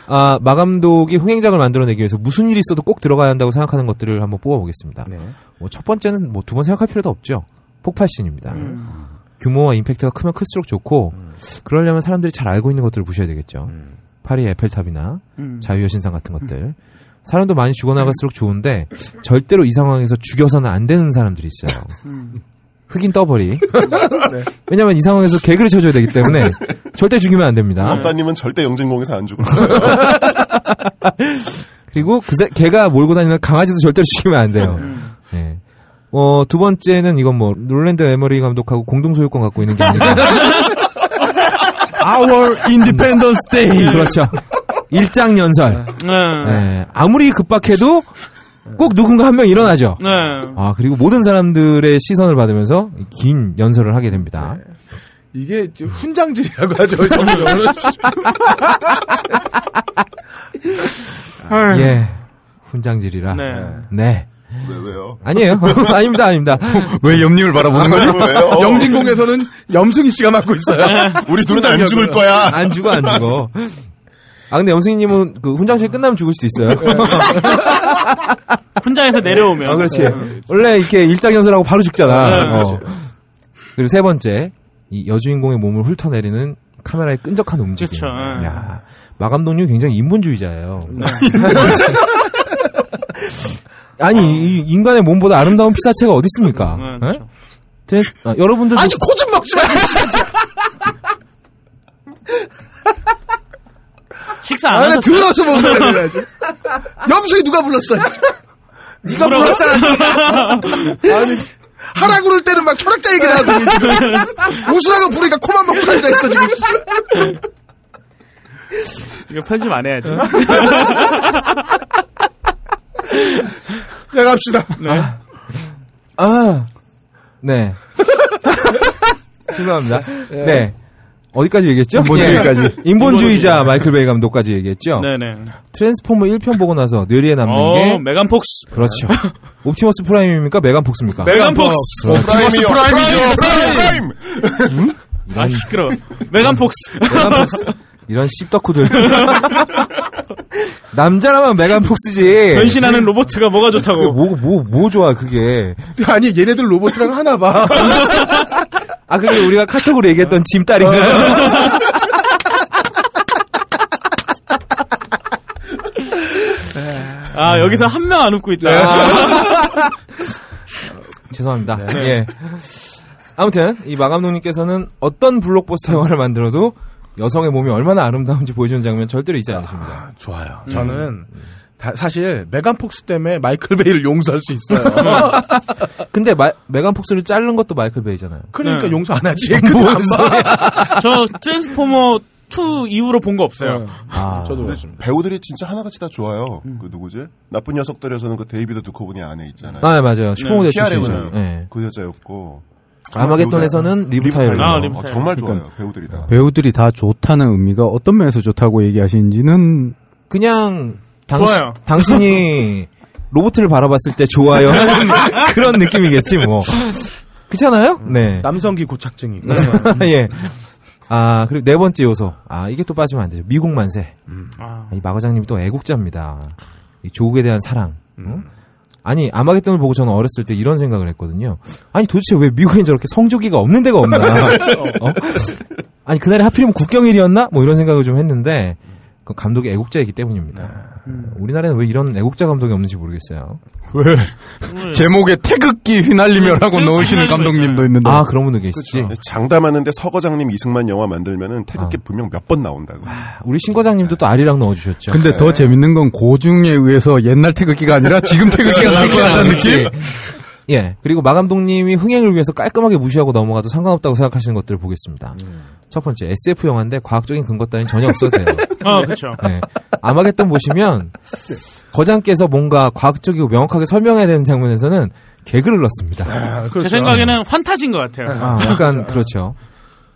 아, 마 감독이 흥행작을 만들어내기 위해서 무슨 일이 있어도 꼭 들어가야 한다고 생각하는 것들을 한번 뽑아보겠습니다. 네. 뭐 첫 번째는 뭐 두 번 생각할 필요도 없죠. 폭발씬입니다. 규모와 임팩트가 크면 클수록 좋고 그러려면 사람들이 잘 알고 있는 것들을 보셔야 되겠죠. 파리 에펠탑이나 음. 자유의 신상 같은 것들. 사람도 많이 죽어나갈수록 좋은데 절대로 이 상황에서 죽여서는 안 되는 사람들이 있어요. 흑인 떠버리. 왜냐면 이 상황에서 개그를 쳐줘야 되기 때문에 절대 죽이면 안 됩니다. 업다님은 절대 영진공에서 안 죽을 [laughs] 그리고 그 새- 걔가 몰고 다니는 강아지도 절대로 죽이면 안 돼요. 네. 어, 두 번째는 이건 뭐 롤랜드 에머리 감독하고 공동 소유권 갖고 있는 게 아니라 [laughs] Our Independence Day. [laughs] 그렇죠. 일장 연설. 네. 네. 아무리 급박해도 꼭 누군가 한 명 일어나죠. 네. 아, 그리고 모든 사람들의 시선을 받으면서 긴 연설을 하게 됩니다. 이게 이제 훈장질이라고 하죠. 예. 훈장질이라. 네. 네. 왜, 왜요? 아니에요. [laughs] 아닙니다, 아닙니다. 왜 염님을 바라보는 거죠? 왜요? 영진공에서는 염승희 씨가 맡고 있어요. 우리 둘은 안 죽을 거야. 안 죽어, 안 죽어. 아, 근데 염승희님은 그 훈장실 끝나면 죽을 수도 있어요. [laughs] 훈장에서 내려오면. 아, 그렇지. 네. 원래 이렇게 일장 연설하고 바로 죽잖아. 네, 어. 그렇죠. 그리고 세 번째, 이 여주인공의 몸을 훑어내리는 카메라의 끈적한 움직임. 그렇죠. 네. 야, 마 감독님 굉장히 인본주의자예요. [laughs] 아니, 이 인간의 몸보다 아름다운 피사체가 어디 있습니까? 네, 예? 그렇죠. 제- 아, 여러분들도 아니, 코좀 먹지 마, 진짜. [laughs] 식사 안 아, 나 하셨어요? 들어서 먹으라 그래야지. 염승희 누가 불렀어? [laughs] 네가 불렀잖아. [laughs] 아니, 하라 그럴 때는 막 철학자 얘기 나하더니 지금 웃으라고 부르니까 코만 먹고 앉아 있어 지금 이거 편집 안 해야지. [laughs] 자 갑시다 네. 아, 네. 죄송합니다. 네. 어디까지 얘기했죠? 인본주의까지. 예. [laughs] 인본주의자 마이클 베이 감독까지 얘기했죠. 네네. 트랜스포머 1편 보고 나서 뇌리에 남는 어, 게 메간 폭스. 그렇죠. [laughs] 옵티머스 프라임입니까? 메간 폭스입니까? 메간 폭스. 프라임이요. 프라임이죠. 프라임. 아, 시끄러워. 메간 폭스. 메간 폭스. 이런 씹덕후들. [laughs] 남자라면 메간 폭스지. 변신하는 로봇가 뭐가 좋다고. 뭐, 뭐, 뭐 좋아, 그게. 아니 얘네들 로봇이랑 하나 봐 아, 그게 우리가 카톡으로 얘기했던 짐딸인가요? [laughs] 아, 여기서 한 명 안 웃고 있다. 아. [laughs] 죄송합니다. 예. 아무튼 이 마감독님께서는 어떤 블록버스터 영화를 만들어도 여성의 몸이 얼마나 아름다운지 보여주는 장면 절대로 잊지 않으십니다. 좋아요 저는 다- 사실 메간 폭스 때문에 마이클 베이를 용서할 수 있어요 [laughs] 근데 마- 메간 폭스를 자른 것도 마이클 베이잖아요. 그러니까 네. 용서 안 하지 그죠 안 봐. 저 트랜스포머 2 이후로 본 거 없어요. 아, 저도 근데 배우들이 진짜 하나같이 다 좋아요. 그 누구지? 나쁜 녀석들에서는 그 데이비드 두코브니 아내 있잖아요. 아, 네, 맞아요. 슈퍼모델 출신이죠. 티아 레오니 예. 그 여자였고. 아마겟돈에서는 리브 타일러. 아, 어, 리브 타일러. 정말 그러니까 좋아요. 배우들이 다. 배우들이 다 좋다는 의미가 어떤 면에서 좋다고 얘기하시는지는 그냥 당시, 좋아요. 당신이 [laughs] 로봇을 바라봤을 때 좋아요 하는 [laughs] 그런 느낌이겠지 뭐. 그렇잖아요? 네. 남성기 고착증이고 [laughs] 예. 아, 그리고 네 번째 요소. 아, 이게 또 빠지면 안 되죠. 미국 만세. 아, 이 마과장님이 또 애국자입니다. 이 조국에 대한 사랑. 어? 아니, 아마겟돈을 보고 저는 어렸을 때 이런 생각을 했거든요. 아니, 도대체 왜 미국엔 저렇게 성조기가 없는 데가 없나? 어? 아니, 그날이 하필이면 국경일이었나? 뭐 이런 생각을 좀 했는데, 그 감독이 애국자이기 때문입니다. 우리나라에는 왜 이런 애국자 감독이 없는지 모르겠어요. 왜 제목에 태극기 휘날리며라고 넣으시는 감독님도 있는데 아, 그런 분도 계시지. 장담하는데 서거장님 이승만 영화 만들면은 태극기 분명 몇 번 나온다고. 우리 신 과장님도 또 아리랑 넣어주셨죠. 근데 더 재밌는 건 고중에 의해서 옛날 태극기가 아니라 지금 태극기가 나올 것 같다는 느낌? 예. 그리고 마 감독님이 흥행을 위해서 깔끔하게 무시하고 넘어가도 상관없다고 생각하시는 것들을 보겠습니다. 첫 번째, SF 영화인데 과학적인 근거 따윈 전혀 없어도 돼요. [laughs] 아, 그렇죠. 네. 아마겟돈 보시면 거장께서 뭔가 과학적이고 명확하게 설명해야 되는 장면에서는 개그를 넣습니다. 제 생각에는 환타지인 것 같아요. 아, 약간 그렇죠.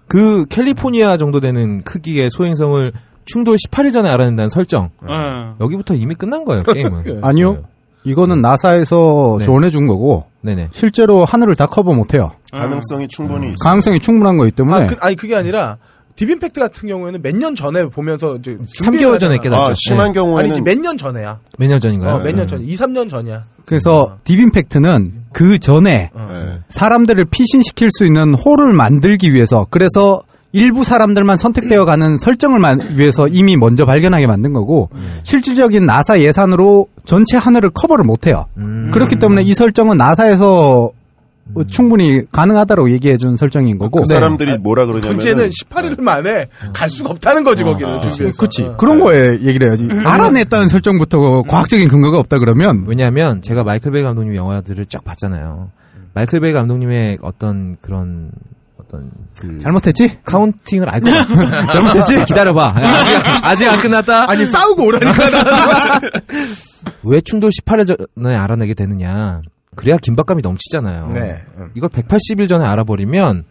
그 캘리포니아 정도 되는 크기의 소행성을 충돌 18일 전에 알아낸다는 설정. 어. 여기부터 이미 끝난 거예요, 게임은. [laughs] 아니요. 이거는 나사에서 네. 조언해 준 거고 네네. 실제로 하늘을 다 커버 못 해요. 가능성이 충분히 있어. 가능성이 충분한 거기 때문에 아, 그, 아니 그게 아니라 Deep Impact 같은 경우에는 몇 년 전에 보면서 이제 3개월 전에 깨닫죠. 아, 심한 네. 경우에는 아니지 몇 년 전에야. 몇 년 전인가요? 어, 몇년 네. 전, 2, 3년 전이야. 그래서 Deep Impact는 그 전에 네. 사람들을 피신시킬 수 있는 홀을 만들기 위해서 그래서 일부 사람들만 선택되어 가는 설정을 만- 위해서 이미 먼저 발견하게 만든 거고 실질적인 나사 예산으로 전체 하늘을 커버를 못 해요. 음. 그렇기 때문에 이 설정은 나사에서 뭐 충분히 가능하다고 얘기해 준 설정인 거고. 그 사람들이 뭐라 그러냐면 문제는 18일 만에 갈 수가 없다는 거지 거기는. 준비해서. 그치. 어. 그런 거에 얘기를 해야지. 알아냈다는 설정부터 과학적인 근거가 없다 그러면 왜냐하면 제가 마이클 베이 감독님 영화들을 쫙 봤잖아요. 마이클 베이 감독님의 어떤 그런 어떤 그 잘못했지? counting을 알 것 같아. [laughs] 잘못했지? 기다려봐. 아직, 아직 안 끝났다. 아니 싸우고 오라니까. [laughs] 왜 충돌 18일 전에 알아내게 되느냐? 그래야 긴박감이 넘치잖아요. 네. 음. 이걸 180일 전에 알아버리면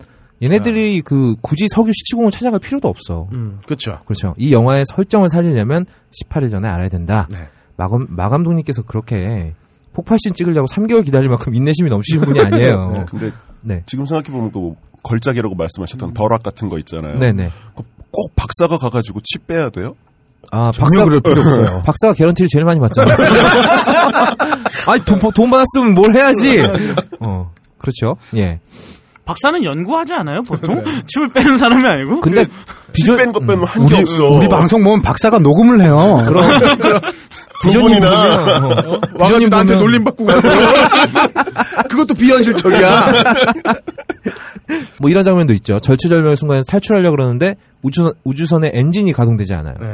얘네들이 그 굳이 석유 시치공을 찾아갈 필요도 없어. 음, 그렇죠. 그렇죠. 이 영화의 설정을 살리려면 18일 전에 알아야 된다. 네. 마감, 마 감독님께서 그렇게 폭발씬 찍으려고 3개월 기다릴 만큼 인내심이 넘치신 분이 아니에요. [laughs] 네, 근데 네. 지금 생각해 보면 그 걸작이라고 말씀하셨던 덜악 같은 거 있잖아요. 네네. 그꼭 박사가 가가지고 치 빼야 돼요? 아, 전혀 그럴 필요 없어요. [laughs] 박사가 개런티를 제일 많이 받잖아. [laughs] 아니, 돈, 돈 받았으면 뭘 해야지. [laughs] 어, 그렇죠. 예. 박사는 연구하지 않아요, 보통? 칩을 빼는 사람이 아니고? 근데 비전, 뺀것 빼면 한게 우리 없어. 우리 방송 보면 박사가 녹음을 해요. 두 비전이 분이나 보면, 어, 와가지고 비전이 나한테 놀림 받고 가고. 그것도 비현실적이야. [laughs] 뭐 이런 장면도 있죠. 절체절명의 순간에서 탈출하려고 그러는데 우주선, 우주선의 엔진이 가동되지 않아요. 네.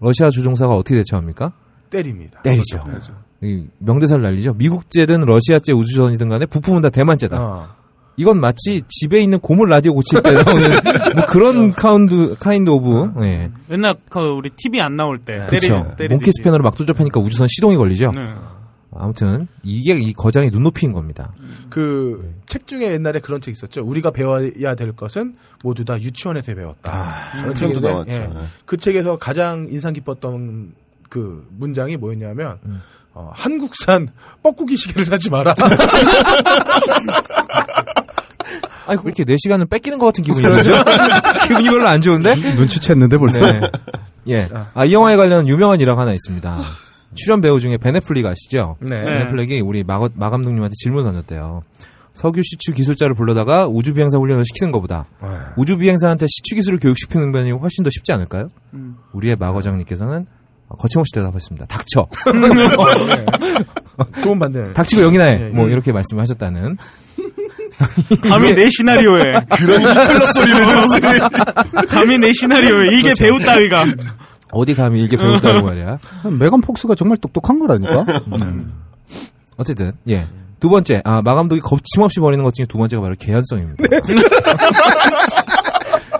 러시아 조종사가 어떻게 대처합니까? 때립니다. 때리죠. 이 명대사를 날리죠. 미국제든 러시아제 우주선이든 간에 부품은 다 대만제다. 어. 이건 마치 집에 있는 고물 라디오 고칠 때 나오는 [laughs] 뭐 그런 kind, kind of 예. 옛날 그 우리 TV 안 나올 때 그렇죠. 때리- 몽키 스패너를 막 조접하니까 우주선 시동이 걸리죠. 네. 아무튼 이게 이 거장의 눈높이인 겁니다. 그 책 중에 옛날에 그런 책 있었죠. 우리가 배워야 될 것은 모두 다 유치원에서 배웠다. 그런 책도 책인데 나왔죠. 예. 네. 그 책에서 가장 인상 깊었던 그 문장이 뭐였냐면 음. 어, 한국산 뻐꾸기 시계를 사지 마라. [laughs] 아니 왜 이렇게 내 시간을 뺏기는 것 같은 기분이 들죠? [laughs] 기분이 별로 안 좋은데? 눈치챘는데 벌써. 네. 예. 아, 이 영화에 관련 유명한 일화가 하나 있습니다. 출연 배우 중에 베네플릭 아시죠? 네. 베네플릭이 우리 마, 마 감독님한테 질문 던졌대요. 석유 시추 기술자를 불러다가 우주 비행사 훈련을 시키는 것보다 우주 비행사한테 시추 기술을 교육시키는 면이 훨씬 더 쉽지 않을까요? 음. 우리의 마 과장님께서는 거침없이 대답했습니다. 닥쳐. [laughs] 좋은 반대. 닥치고 영이나 해. 예, 예. 뭐 이렇게 말씀하셨다는. [laughs] 감히 내 시나리오에 그런 희철 소리를 [laughs] 듣지. 감히 내 시나리오에 이게 그렇죠. 배우 따위가 어디 감히 이게 배웠다고 [laughs] 말이야. 메간 폭스가 정말 똑똑한 거라니까. [laughs] 어쨌든 예. 두 번째, 아, 마감독이 거침없이 버리는 것 중에 두 번째가 바로 개연성입니다. [laughs]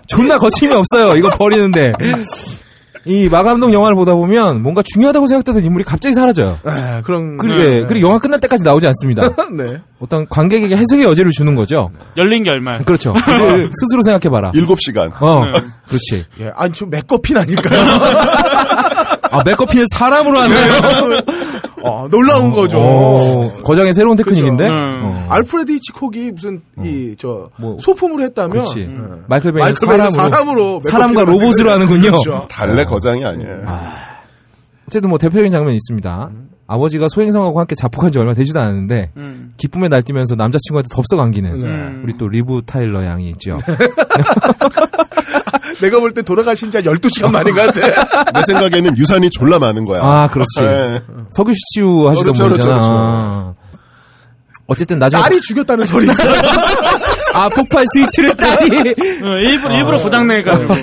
존나 거침이 없어요. 이거 버리는데. 이 마감독 영화를 보다 보면 뭔가 중요하다고 생각되던 인물이 갑자기 사라져요. 아, 그런 그리고, 네, 예, 네. 그리고 영화 끝날 때까지 나오지 않습니다. [laughs] 네. 어떤 관객에게 해석의 여지를 주는 거죠. 열린 결말. 그렇죠. 그 스스로 생각해봐라. 일곱 시간. 어, 네. 그렇지. 예, 아니 좀 맥거핀 아닐까요? [laughs] 아, 맥커피는 사람으로 하네요. [laughs] 어, 놀라운 거죠. 어, 거장의 새로운 테크닉인데? 그죠. 어. 알프레드 히치콕이 무슨 이저 뭐, 소품을 했다면 그렇지. 음. 마이클 베이는 마이클 사람으로, 사람으로 사람과 로봇으로 하는군요. 그렇죠. 달리 거장이 아니에요. 어쨌든 뭐 대표적인 장면이 있습니다. 아버지가 소행성하고 함께 자폭한 지 얼마 되지도 않았는데 음. 기쁨에 날뛰면서 남자친구한테 덥석 안기는 네. 우리 또 리브 타일러 양이 있죠. [laughs] 내가 볼 때 돌아가신 지 한 12시간 만인 것 같아. [laughs] 내 생각에는 유산이 졸라 많은 거야. 아 그렇지. 네. 석유 시추 하시던 그렇죠, 그렇죠, 분이잖아. 그렇죠. 아. 어쨌든 나중에 딸이 죽였다는 소리 있어. [laughs] 아 폭발 스위치를 딸이. 어, 일부러 일부러 고장 내 가지고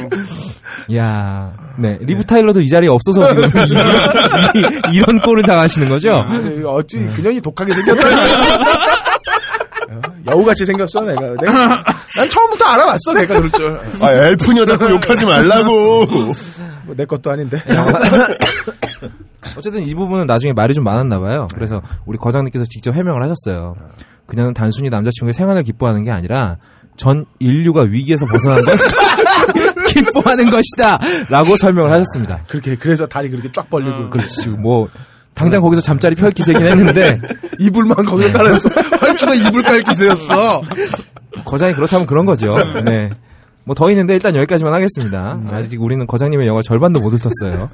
[laughs] 야, 네 리브 타일러도 이 자리에 없어서 지금 이, 이런 꼴을 당하시는 거죠. 어찌 그년이 독하게. 어, 여우같이 생겼어 내가. 내가 [laughs] 난 처음부터 알아봤어 내가 그럴 줄. 아, 엘프녀 자꾸 욕하지 말라고. 뭐 내 것도 아닌데. [laughs] 어쨌든 이 부분은 나중에 말이 좀 많았나 봐요. 그래서 우리 과장님께서 직접 해명을 하셨어요. 그녀는 단순히 남자친구의 생활을 기뻐하는 게 아니라 전 인류가 위기에서 벗어난 걸 [laughs] 기뻐하는 것이다. 라고 설명을 하셨습니다. 그렇게 그래서 다리 그렇게 쫙 벌리고 그렇지. 뭐 당장 거기서 잠자리 펼 기세긴 했는데 [laughs] 이불만 거기서 깔아서 활주로 이불 깔 기세였어. [laughs] 거장이 그렇다면 그런 거죠. 네. 뭐 더 있는데 일단 여기까지만 하겠습니다. 아직 우리는 거장님의 영화 절반도 못 훑었어요.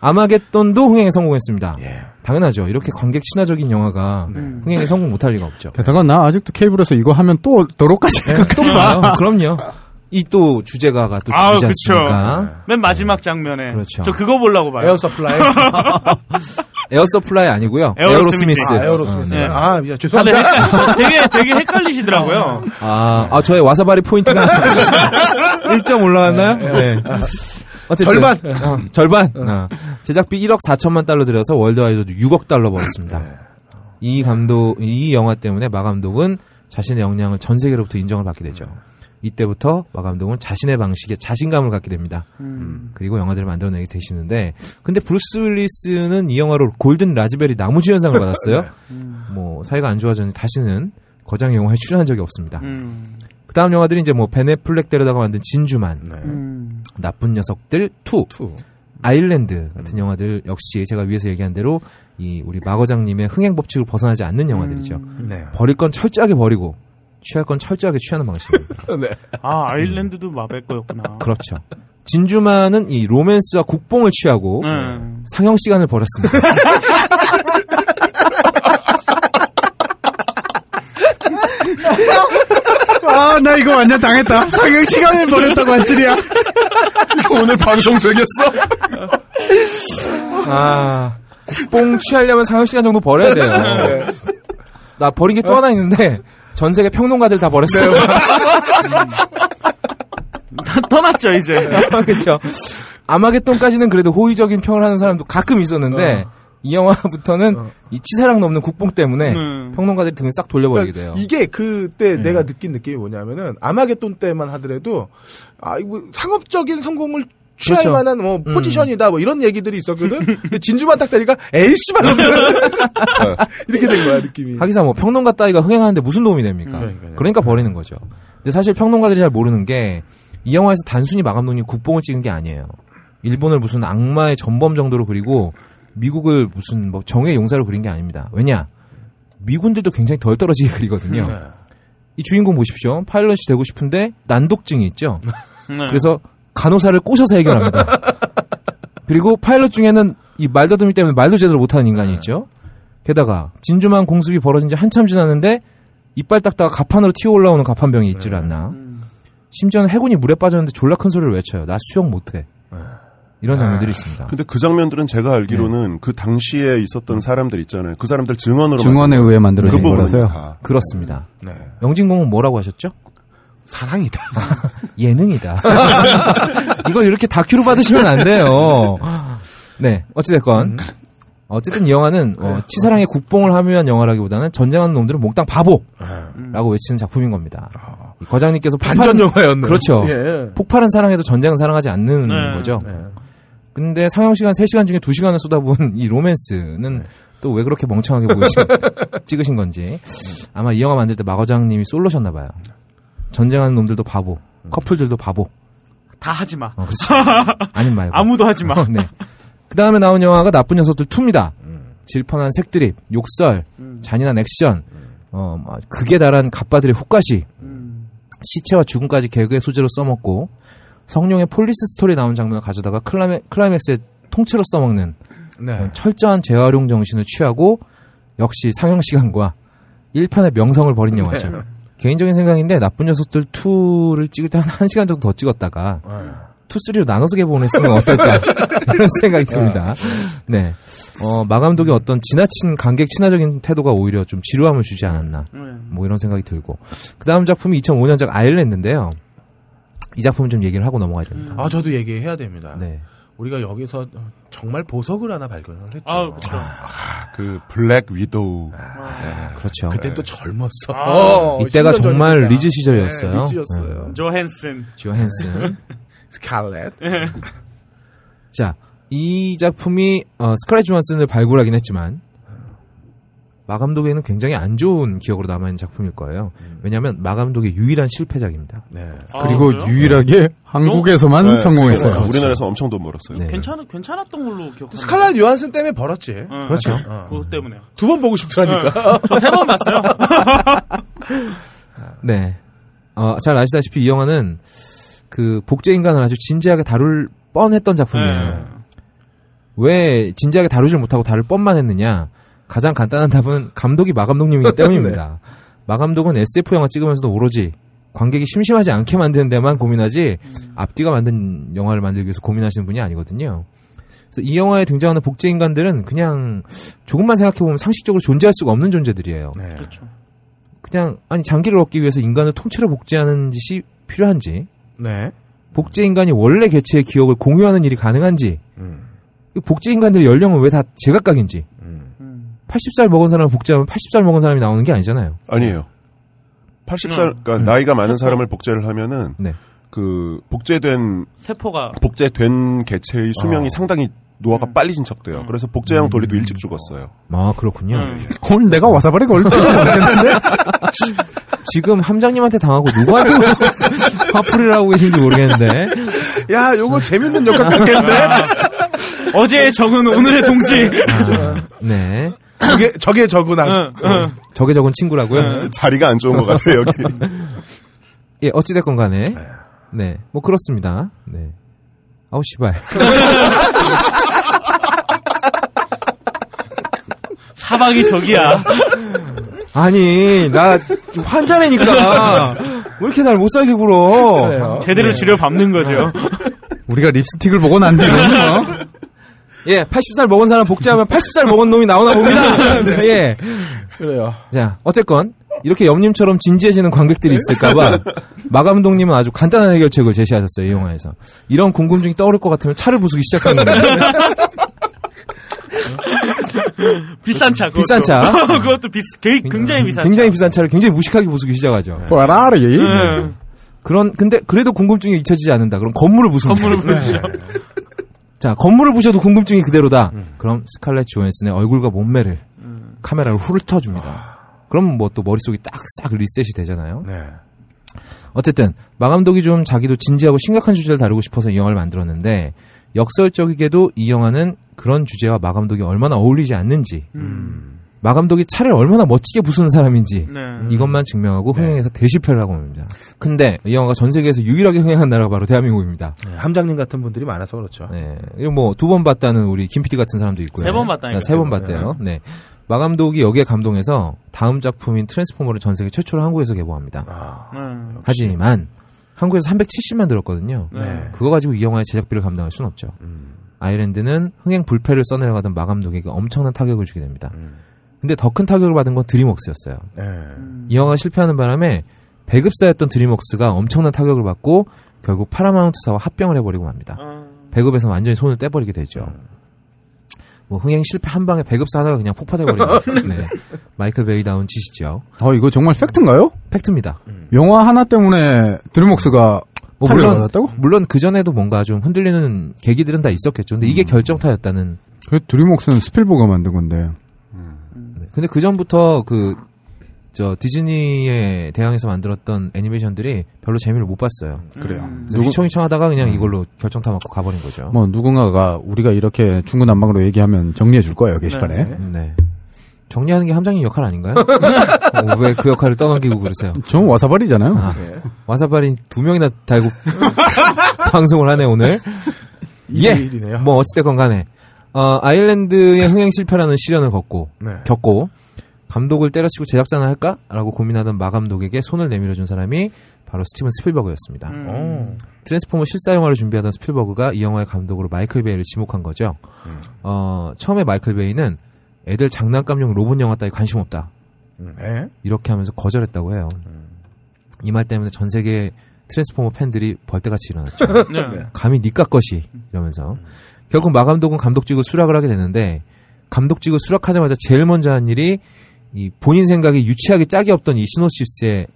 아마겟돈도 흥행에 성공했습니다. 당연하죠. 이렇게 관객 친화적인 영화가 흥행에 성공 못할 리가 없죠. 게다가 나 아직도 케이블에서 이거 하면 또 더럽까지 또 봐요. 그럼요. 이 또 주제가가 또아 그쵸 않습니까? 맨 마지막 장면에 그렇죠. 저 그거 보려고 봐요 에어 서플라이. [laughs] 에어 서플라이 아니고요. 에어로스미스. 에어로스미스. 아, 에어로 스미스. 네. 아, 미안, 아, 네, 죄송합니다. [laughs] 헷- 되게 되게 헷갈리시더라고요 아, 아, 저의 와사바리 포인트가 [laughs] 1점 올라갔나요? 네. 어쨌든 절반. 어, 절반. 어. 제작비 1억 4천만 달러 들여서 worldwide도 6억 달러 벌었습니다. 이 감독, 이 영화 때문에 마 감독은 자신의 역량을 전 세계로부터 인정을 받게 되죠. 이때부터 마 감독은 자신의 방식에 자신감을 갖게 됩니다. 그리고 영화들을 만들어내게 되시는데, 근데 브루스 윌리스는 이 영화로 골든 라즈베리 남우주연상을 받았어요. [laughs] 뭐 사이가 안 좋아졌는지 다시는 거장 영화에 출연한 적이 없습니다. 음. 그 다음 영화들이 이제 뭐 벤 애플렉 데려다가 만든 진주만, 음. 나쁜 녀석들 2, 아일랜드 같은 영화들 역시 제가 위에서 얘기한 대로 이 우리 마거장님의 흥행 법칙을 벗어나지 않는 영화들이죠. 네. 버릴 건 철저하게 버리고 취할 건 철저하게 취하는 방식입니다. [laughs] 아 아일랜드도 마베 거였구나 그렇죠. 진주만은 이 로맨스와 국뽕을 취하고 음. 상영 시간을 버렸습니다. [laughs] 아, 나 이거 완전 당했다. 상영 시간을 버렸다고 할 줄이야. 이거 오늘 방송 되겠어? 아, 국뽕 취하려면 상영 시간 정도 버려야 돼요. 나 버린 게 또 하나 있는데 전 세계 평론가들 다 버렸어요. [laughs] 다 떠났죠 이제 [laughs] 그렇죠. 아마겟돈까지는 그래도 호의적인 평을 하는 사람도 가끔 있었는데 이 영화부터는 이 치사량 넘는 국뽕 때문에 음. 평론가들이 등을 싹 돌려버리게 돼요. 그러니까 이게 그때 음. 내가 느낀 느낌이 뭐냐면은 아마겟돈 때만 하더라도 아 이거 상업적인 성공을 취할 그렇죠. 만한 뭐 음. 포지션이다 뭐 이런 얘기들이 있었거든. [laughs] 근데 진주만 딱 되니까 에이 씨발 이렇게 된 거야 느낌이. 하기사 뭐 평론가 따위가 흥행하는데 무슨 도움이 됩니까? 그러니까요. 그러니까 버리는 거죠. 근데 사실 평론가들이 잘 모르는 게 이 영화에서 단순히 마감독님 국뽕을 찍은 게 아니에요. 일본을 무슨 악마의 전범 정도로 그리고 미국을 무슨 뭐 정의 용사로 그린 게 아닙니다. 왜냐? 미군들도 굉장히 덜 떨어지게 그리거든요. 네. 이 주인공 보십시오. 파일럿이 되고 싶은데 난독증이 있죠. [laughs] 네. 그래서 간호사를 꼬셔서 해결합니다. [laughs] 그리고 파일럿 중에는 이 말더듬이 때문에 말도 제대로 못하는 인간이 있죠. 게다가 진주만 공습이 벌어진 지 한참 지났는데 이빨 닦다가 가판으로 튀어 올라오는 가판병이 있질 않나. 심지어는 해군이 물에 빠졌는데 졸라 큰 소리를 외쳐요. 나 수영 못해. 이런 장면들이 있습니다. 근데 그 장면들은 제가 알기로는 그 당시에 있었던 사람들 있잖아요. 그 사람들 증언으로 증언에 의해 만들어진 그 거라서요. 다. 그렇습니다. 네. 영진공은 뭐라고 하셨죠? 사랑이다. [laughs] 예능이다. [laughs] 이걸 이렇게 다큐로 받으시면 안 돼요. 네, 어찌됐건. 어쨌든 이 영화는 어, 치사랑의 국뽕을 하묘한 영화라기보다는 전쟁하는 놈들은 몽땅 바보라고 외치는 작품인 겁니다. 이 과장님께서 반전 영화였네요. 그렇죠. 예. 폭발은 사랑해도 전쟁은 사랑하지 않는 네. 거죠. 네. 근데 상영 시간 3시간 중에 2시간을 쏟아부은 이 로맨스는 또왜 그렇게 멍청하게 보이시, [laughs] 찍으신 건지. 아마 이 영화 만들 때 마 과장님이 솔로셨나 봐요. 전쟁하는 놈들도 바보, 커플들도 바보. 다 하지 마. 어, 그렇죠. [laughs] 아님 말고. 아무도 하지 마. 어, 네. 그 다음에 나온 영화가 나쁜 녀석들 2입니다. 질펀한 색드립, 욕설, 잔인한 액션, 어, 막 극에 달한 갑바들의 후까시, 시체와 죽음까지 개그의 소재로 써먹고, 성룡의 폴리스 스토리 나온 장면을 가져다가 클라이맥 클라이맥스에 통째로 써먹는 네. 어, 철저한 재활용 정신을 취하고 역시 상영 시간과 1편의 명성을 버린 영화죠. 네. [laughs] 개인적인 생각인데 나쁜 녀석들 2를 찍을 때 한 1시간 정도 더 찍었다가 two, three로 나눠서 개봉했으면 어떨까 [laughs] 이런 생각이 듭니다. 네, 어, 마감독의 어떤 지나친 관객 친화적인 태도가 오히려 좀 지루함을 주지 않았나 뭐 이런 생각이 들고 그 다음 작품이 2005년작 아일랜드인데요. 이 작품 좀 얘기를 하고 넘어가야 됩니다. 아 저도 얘기해야 됩니다. 네. 우리가 여기서 정말 보석을 하나 발견을 했죠. 아, 그렇죠. 그 블랙 위도우. 그렇죠. 그때 또 젊었어. 아. 어, 이때가 10년 정말 전이니까. 리즈 시절이었어요. [laughs] 네, 리즈였어요. 네. 조헨슨. 조헨슨. 스칼렛. 자, 이 작품이 어, 스칼렛 조한슨을 발굴하긴 했지만 마 감독에는 굉장히 안 좋은 기억으로 남아있는 작품일 거예요. 왜냐하면 마 감독의 유일한 실패작입니다. 네. 그리고 그래요? 유일하게 한국에서만 네, 성공했어요. 그렇죠. 우리나라에서 엄청 돈 벌었어요. 네. 괜찮 괜찮았던 걸로 기억합니다. 스칼렛 요한슨 때문에 벌었지. 응. 그렇죠. 어. 그것 때문에. 두 번 보고 싶더라니까. 저 세 번 봤어요. [laughs] 네. 어, 잘 아시다시피 이 영화는 그 복제 인간을 아주 진지하게 다룰 뻔했던 작품이에요. 네. 왜 진지하게 다루질 못하고 다룰 뻔만 했느냐? 가장 간단한 답은 감독이 마 감독님이기 [laughs] 때문입니다. 마감독은 SF 영화 찍으면서도 오로지 관객이 심심하지 않게 만드는 데만 고민하지 앞뒤가 만든 영화를 만들기 위해서 고민하시는 분이 아니거든요. 그래서 이 영화에 등장하는 복제 인간들은 그냥 조금만 생각해 보면 상식적으로 존재할 수가 없는 존재들이에요. 네. 그렇죠. 그냥 아니 장기를 얻기 위해서 인간을 통째로 복제하는 짓이 필요한지 네. 복제 인간이 원래 개체의 기억을 공유하는 일이 가능한지 음. 이 복제 인간들의 연령은 왜 다 제각각인지 음. 80살 먹은 사람을 복제하면 80살 먹은 사람이 나오는 게 아니잖아요. 아니에요. 80살, 그러니까 나이가 많은 사람을 복제를 하면은 네. 그 복제된 세포가 복제된 개체의 수명이 어. 상당히 노화가 빨리 진척돼요. 그래서 복제형 돌리도 일찍 죽었어요. 아 그렇군요. 음. 오늘 내가 와사바리가 올지 모르겠는데 지금 함장님한테 당하고 누구한테 [laughs] 화풀이를 하고 계신지 모르겠는데 야, 요거 재밌는 역할 같겠는데? 어제의 적은 오늘의 동지. 아, 네 저게, 저게 저구나. 응, 응. 적에 적은 친구라고요. 자리가 안 좋은 것 같아요, 여기. [laughs] 예 어찌 됐건 간에 네뭐 그렇습니다. 네 아우 씨발 [laughs] 사박이 적이야. 아니 나 지금 환자네니까 왜 이렇게 날 못 살게 굴어? 제대로 지려 밟는 거죠. 우리가 립스틱을 보고 난 뒤로 어? 예, 80살 먹은 사람 복제하면 80살 먹은 놈이 나오나 봅니다. [laughs] 예. 그래요. 자, 어쨌건 이렇게 염님처럼 진지해지는 관객들이 있을까봐 마 감독님은 아주 간단한 해결책을 제시하셨어요 이 영화에서. 이런 궁금증이 떠오를 것 같으면 차를 부수기 시작하는 거예요. [laughs] 비싼 차. 비싼 [laughs] 그것도. 차. 그것도 비, 굉장히 비싼 굉장히 비싼 차를 굉장히 무식하게 부수기 시작하죠. 페라리. 네. 그런 근데 그래도 궁금증이 잊혀지지 않는다. 그럼 건물을 부수면 건물을. 부수죠. 자, 건물을 부셔도 궁금증이 그대로다. 그럼 스칼렛 조앤슨의 얼굴과 몸매를 카메라로 훑어줍니다. 그럼 뭐 또 머릿속이 딱싹 리셋이 되잖아요. 네. 어쨌든 마 감독이 좀 자기도 진지하고 심각한 주제를 다루고 싶어서 이 영화를 만들었는데 역설적이게도 이 영화는 그런 주제와 마 감독이 얼마나 어울리지 않는지 마 감독이 차를 얼마나 멋지게 부수는 사람인지 네. 이것만 증명하고 흥행에서 대실패를 하고 옵니다. 근데 이 영화가 전 세계에서 유일하게 흥행한 나라가 바로 대한민국입니다. 네, 함장님 같은 분들이 많아서 그렇죠. 네. 이거 뭐두 번 봤다는 우리 김 PD 같은 사람도 있고요. 세 번 봤다니까요. 세번 봤대요. 네. 마 감독이 여기에 감동해서 다음 작품인 트랜스포머를 전 세계 최초로 한국에서 개봉합니다. 아, 네. 하지만 한국에서 370만 들었거든요. 네. 그거 가지고 이 영화의 제작비를 감당할 수는 없죠. 음, 아일랜드는 흥행 불패를 써내려가던 마 감독에게 엄청난 타격을 주게 됩니다. 음, 근데 더 큰 타격을 받은 건 드림웍스였어요. 네. 이 영화가 실패하는 바람에 배급사였던 드림웍스가 엄청난 타격을 받고 결국 파라마운트사와 합병을 해버리고 맙니다. 아, 배급에서 완전히 손을 떼버리게 되죠. 뭐 흥행 실패 한 방에 배급사 하나가 그냥 폭파돼버린 [laughs] 거죠. 네. 마이클 베이다운 짓이죠. 어, 이거 정말 팩트인가요? 팩트입니다. 영화 하나 때문에 드림웍스가 뭐 타격을 물론 받았다고? 물론 그 전에도 뭔가 좀 흔들리는 계기들은 다 있었겠죠. 근데 이게 결정타였다는. 그 드림웍스는 스필버그가 만든 건데. 네. 근데 그 전부터 그 저 디즈니의 대항에서 만들었던 애니메이션들이 별로 재미를 못 봤어요. 그래요. 그래서 휘청휘청하다가 그냥 이걸로 결정타 맞고 가버린 거죠. 뭐 누군가가 우리가 이렇게 중구난방으로 얘기하면 정리해 줄 거예요 게시판에. 네. 정리하는 게 함장님 역할 아닌가요? [laughs] 어, 왜그 역할을 떠넘기고 그러세요? 전 와사발이잖아요. 아, 와사발이 두 명이나 달고 [laughs] [laughs] 방송을 하네 오늘. 예. 일이네요. 뭐 어찌됐건 간에 어, 아일랜드의 흥행 실패라는 시련을 겪고 네. 겪고 감독을 때려치고 제작자나 할까라고 고민하던 마 감독에게 손을 내밀어 준 사람이 바로 스티븐 스필버그였습니다. 음. 어. 트랜스포머 실사 영화를 준비하던 스필버그가 이 영화의 감독으로 마이클 베이를 지목한 거죠. 어, 처음에 마이클 베이는 애들 장난감용 로봇 영화 따위 관심 없다. 음, 네. 이렇게 하면서 거절했다고 해요. 이 말 때문에 전 세계 트랜스포머 팬들이 벌떼같이 일어났죠. [laughs] 네. 감히 니까짓 것이 이러면서 결국 마감독은 감독직을 수락을 하게 되는데 감독직을 수락하자마자 제일 먼저 한 일이 이 본인 생각에 유치하기 짝이 없던 이 시놉시스의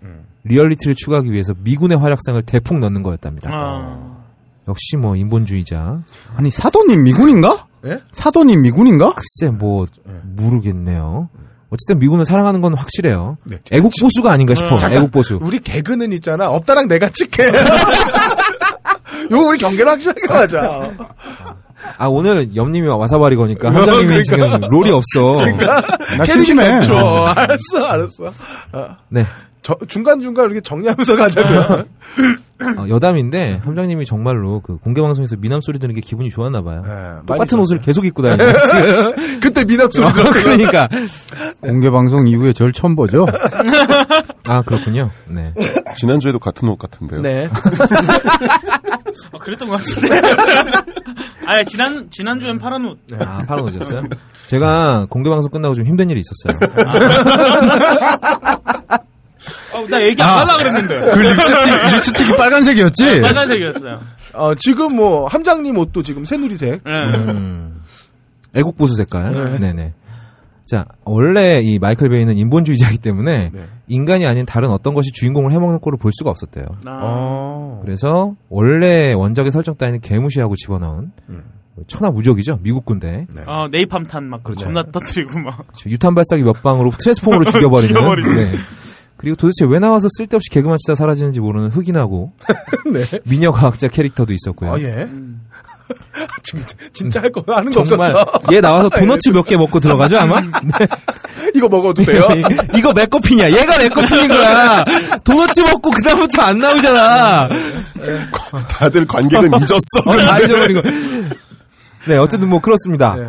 리얼리티를 추구하기 위해서 미군의 활약상을 대폭 넣는 거였답니다. 아, 역시 뭐 인본주의자. 아니 사도님 미군인가? 예? 사도님 미군인가? 글쎄 뭐 모르겠네요. 어쨌든 미군을 사랑하는 건 확실해요. 네. 애국 보수가 아닌가 싶어. 애국 보수. 우리 개그는 있잖아. 없다랑 내가 찍게. [laughs] 요거 우리 경계를 확실하게 하자. [laughs] 아 오늘 옆님이 와사바리 거니까 함장님이 지금 롤이 없어. 그러니까 나 캐릭이 심심해. 없죠. 알았어, 알았어. 어, 네. 저, 중간중간 이렇게 정리하면서 가자고요. 어, 여담인데 함장님이 정말로 그 공개 방송에서 미남 소리 듣는 게 기분이 좋았나 봐요. 네, 똑같은 옷을. 계속 입고 다니는 지금. [laughs] 그때 미납 소리 어, 들었어요. 그러니까 공개 방송 이후에 절 처음 보죠. [laughs] 아 그렇군요. 네. 지난주에도 같은 옷 같은데요. 네. [laughs] 아, 그랬던 것 같은데. 아, 지난 지난주엔 파란 옷. 아 파란 옷이었어요? 제가 공개 방송 끝나고 좀 힘든 일이 있었어요. 어, 나 얘기 안 하려고 그랬는데. 그 립스틱 립스틱이 빨간색이었지. 빨간색이었어요. 어, 지금 뭐, 함장님 옷도 지금 새누리색. 네. 음, 애국 보수 색깔. 네. 네. 네자 원래 이 마이클 베이는 인본주의자이기 때문에 네. 인간이 아닌 다른 어떤 것이 주인공을 해먹는 꼴을 볼 수가 없었대요. 아, 어. 그래서 원래 원작의 설정 따위는 개무시하고 집어넣은 음. 천하무적이죠 미국 군대 네. 어, 네이팜탄 막 그렇죠. 존나 터뜨리고 막. 유탄 발사기 몇 방으로 트랜스포머로 죽여버리는. [laughs] 죽여버리는. 네. 그리고 도대체 왜 나와서 쓸데없이 개그만 치다 사라지는지 모르는 흑인하고 [laughs] 네. 미녀 과학자 캐릭터도 있었고요. 아, 예. 음. [laughs] 진짜, 진짜 할거 하는 거 정말 없었어. 얘 나와서 [laughs] 도너츠 몇 개 먹고 들어가죠 아마? 네. 이거 먹어도 돼요? 이거 메커핀이야. 얘가 메커핀인 거야. 도너츠 먹고 그 다음부터 안 나오잖아. 다들 관객은 잊었어. 어, 다 잊어버리고. 네, 어쨌든 뭐 그렇습니다. 네.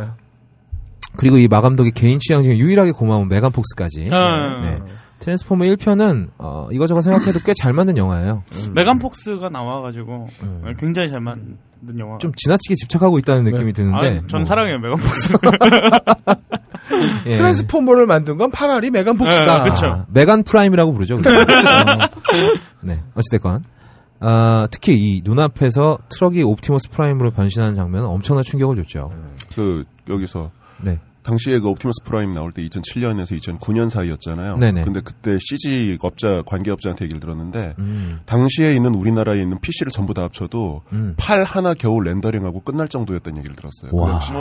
그리고 이 마감독의 개인 취향 중에 유일하게 고마운 메간 폭스까지. 아. 네. 트랜스포머 1편은 어, 이거저거 생각해도 꽤 잘 만든 영화예요. 메간 폭스가 나와가지고 음. 굉장히 잘 만든 영화. 좀 지나치게 집착하고 있다는 느낌이 드는데. 아, 전 뭐, 사랑해요 메간 폭스. [laughs] 예. 트랜스포머를 만든 건 파라리 메간 폭스다. 네, 그쵸. 아, 메간 프라임이라고 부르죠. [laughs] 어, 네, 어찌됐건. 아, 특히 이 눈앞에서 트럭이 옵티머스 프라임으로 변신하는 장면은 엄청난 충격을 줬죠. 그 여기서 네. 당시에 그 옵티머스 프라임 나올 때 2007년에서 2009년 사이였잖아요. 네네. 근데 그때 CG 업자 관계 업자한테 얘기를 들었는데 음. 당시에 있는 우리나라에 있는 PC를 전부 다 합쳐도 음. 팔 하나 겨우 렌더링하고 끝날 정도였다는 얘기를 들었어요. 그 와. 당시.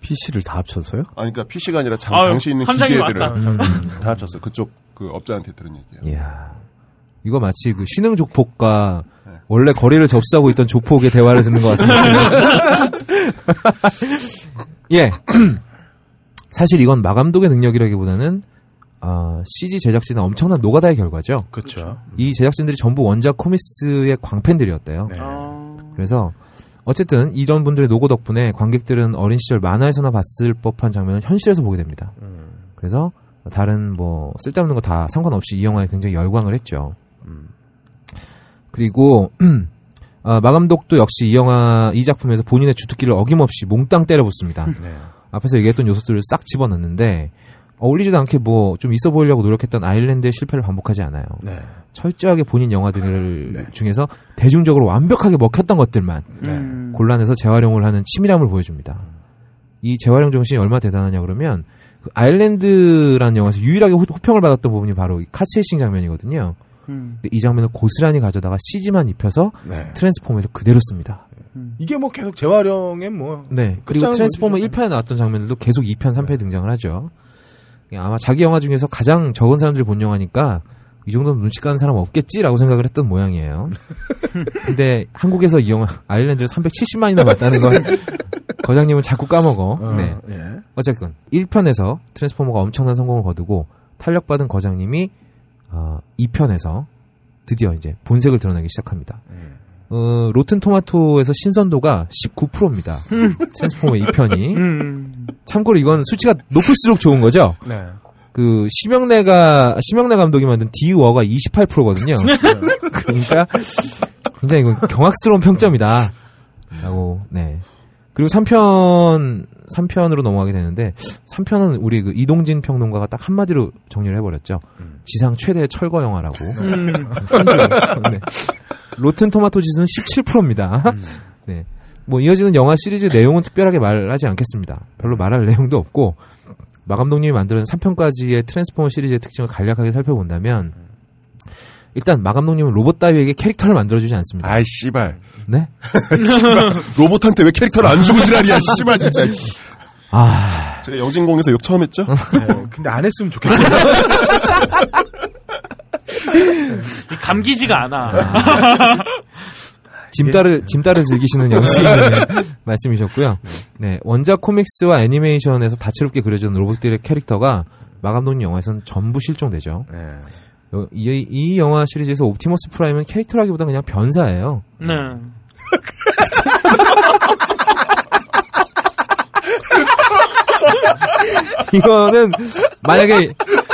PC를 다 합쳐서요? 아니 그러니까 PC가 아니라 장, 아유, 당시 있는 기계들을 왔다. 음, 다 합쳤어. 그쪽 그 업자한테 들은 얘기예요. 이야. 이거 마치 그 신흥 조폭과 원래 거리를 접수하고 있던 조폭의 대화를 듣는 것 같은 느낌. [laughs] 예. [clears throat] 사실 이건 마 감독의 능력이라기보다는 아, CG 제작진은 엄청난 노가다의 결과죠. 그렇죠. 이 제작진들이 전부 원작 코미스의 광팬들이었대요. 네. 그래서 어쨌든 이런 분들의 노고 덕분에 관객들은 어린 시절 만화에서나 봤을 법한 장면을 현실에서 보게 됩니다. 그래서 다른 뭐 쓸데없는 거 다 상관없이 이 영화에 굉장히 열광을 했죠. 그리고 아, [clears throat] 마감독도 역시 이 영화 이 작품에서 본인의 주특기를 어김없이 몽땅 때려붙습니다. 앞에서 얘기했던 요소들을 싹 집어넣는데 어울리지도 않게 뭐 좀 있어 보이려고 노력했던 아일랜드의 실패를 반복하지 않아요. 네. 철저하게 본인 영화들 중에서 대중적으로 완벽하게 먹혔던 것들만 음. 골라내서 재활용을 하는 치밀함을 보여줍니다. 이 재활용 정신이 얼마나 대단하냐 그러면 그 아일랜드라는 영화에서 유일하게 호- 호평을 받았던 부분이 바로 이 카체이싱 장면이거든요. 음. 이 장면을 고스란히 가져다가 CG만 입혀서 네. 트랜스폼에서 그대로 씁니다. 이게 뭐 계속 재활용에 뭐 네. 그리고 트랜스포머 보여주죠. 1편에 나왔던 장면들도 계속 2편, 3편에 등장을 하죠. 아마 자기 영화 중에서 가장 적은 사람들이 본 영화니까 이 정도는 눈치 까는 사람 없겠지라고 생각을 했던 모양이에요. [laughs] 근데 한국에서 이 영화 아일랜드를 370만이나 봤다는 걸 거장님은 자꾸 까먹어. 어, 네. 예. 어쨌든 1편에서 트랜스포머가 엄청난 성공을 거두고 탄력받은 거장님이 어, 2편에서 드디어 이제 본색을 드러내기 시작합니다. 어, 로튼 토마토에서 신선도가 19%입니다. 트랜스포머 2편이. 음. 참고로 이건 수치가 높을수록 좋은 거죠. 네. 그 심영래가 심영래 감독이 만든 디워가 28%거든요. 그러니까 굉장히 이건 경악스러운 평점이다. 라고 네. 그리고 3편 3편으로 넘어가게 되는데 3편은 우리 그 이동진 평론가가 딱 한마디로 정리를 해버렸죠. 지상 최대 철거 영화라고. 음. [laughs] 네. 로튼 토마토 지수는 17%입니다. [laughs] 네. 뭐 이어지는 영화 시리즈 내용은 특별하게 말하지 않겠습니다. 별로 말할 내용도 없고 마 감독님이 만드는 3편까지의 트랜스포머 시리즈의 특징을 간략하게 살펴본다면 일단 마 감독님은 로봇 따위에게 캐릭터를 만들어주지 않습니다. 아이 씨발. 네? [laughs] 씨발. 로봇한테 왜 캐릭터를 안 주고 지랄이야 씨발 진짜. 아, 제가 영진공에서 욕 처음 했죠? 네, 근데 안 했으면 좋겠어요. [laughs] 감기지가 않아. 짐따를 짐따를 즐기시는 영수님의 말씀이셨고요. 네, 원작 코믹스와 애니메이션에서 다채롭게 그려진 로봇들의 캐릭터가 마 감독님 영화에서는 전부 실종되죠. 네. 어, 이, 이 영화 시리즈에서 옵티머스 프라임은 캐릭터라기보다 그냥 변사예요. 네. [laughs] 이거는 만약에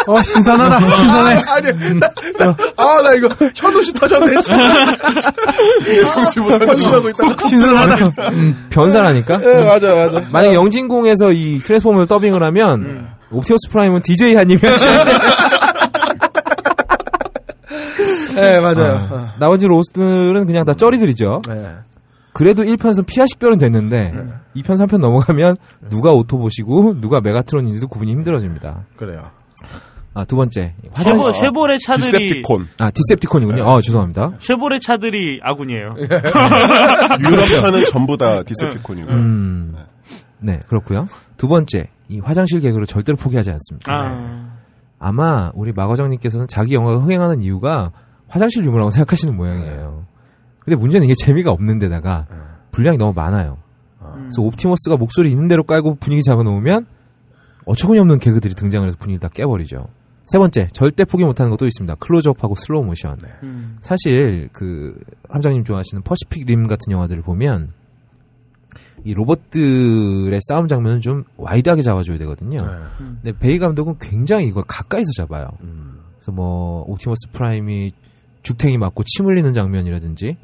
어 신선하다 신선해 아니, 나, 나, 아, 나 이거 현우씨 터졌네. 예상치보다 있다. 신선하다 변사라니까. 예, 맞아, 맞아. 만약에 영진공에서 이 트랜스포머를 더빙을 하면 옵티머스 프라임은 DJ 한님이 하시는데 예, 맞아요. 아, 나머지 로봇들은 그냥 다 쩌리들이죠. 네. 그래도 1편에서 피아 식별은 됐는데 2편, 3편 넘어가면 누가 오토봇이고 누가 메가트론인지도 구분이 힘들어집니다. 그래요. 아, 두 번째. 화장실. 쉐보, 쉐보 레 차들이 디셉티콘. 아, 디셉티콘이군요. 아, 죄송합니다. 쉐보레 차들이 아군이에요. [laughs] 유럽 차는 전부 다 디셉티콘이고. 음. 네, 그렇고요. 두 번째. 이 화장실 개그를 절대로 포기하지 않습니다. 아. 아마 우리 마 감독님께서는 자기 영화가 흥행하는 이유가 화장실 유머라고 생각하시는 모양이에요. 근데 문제는 이게 재미가 없는 데다가 분량이 너무 많아요. 그래서 옵티머스가 목소리 있는 대로 깔고 분위기 잡아놓으면 어처구니 없는 개그들이 등장을 해서 분위기를 다 깨버리죠. 세 번째, 절대 포기 못하는 것도 있습니다. 클로즈업하고 슬로우 모션. 음. 사실 그 함장님 좋아하시는 퍼시픽 림 같은 영화들을 보면 이 로봇들의 싸움 장면은 좀 wide하게 잡아줘야 되거든요. 근데 베이 감독은 굉장히 이걸 가까이서 잡아요. 그래서 뭐 옵티머스 프라임이 죽탱이 맞고 침 흘리는 장면이라든지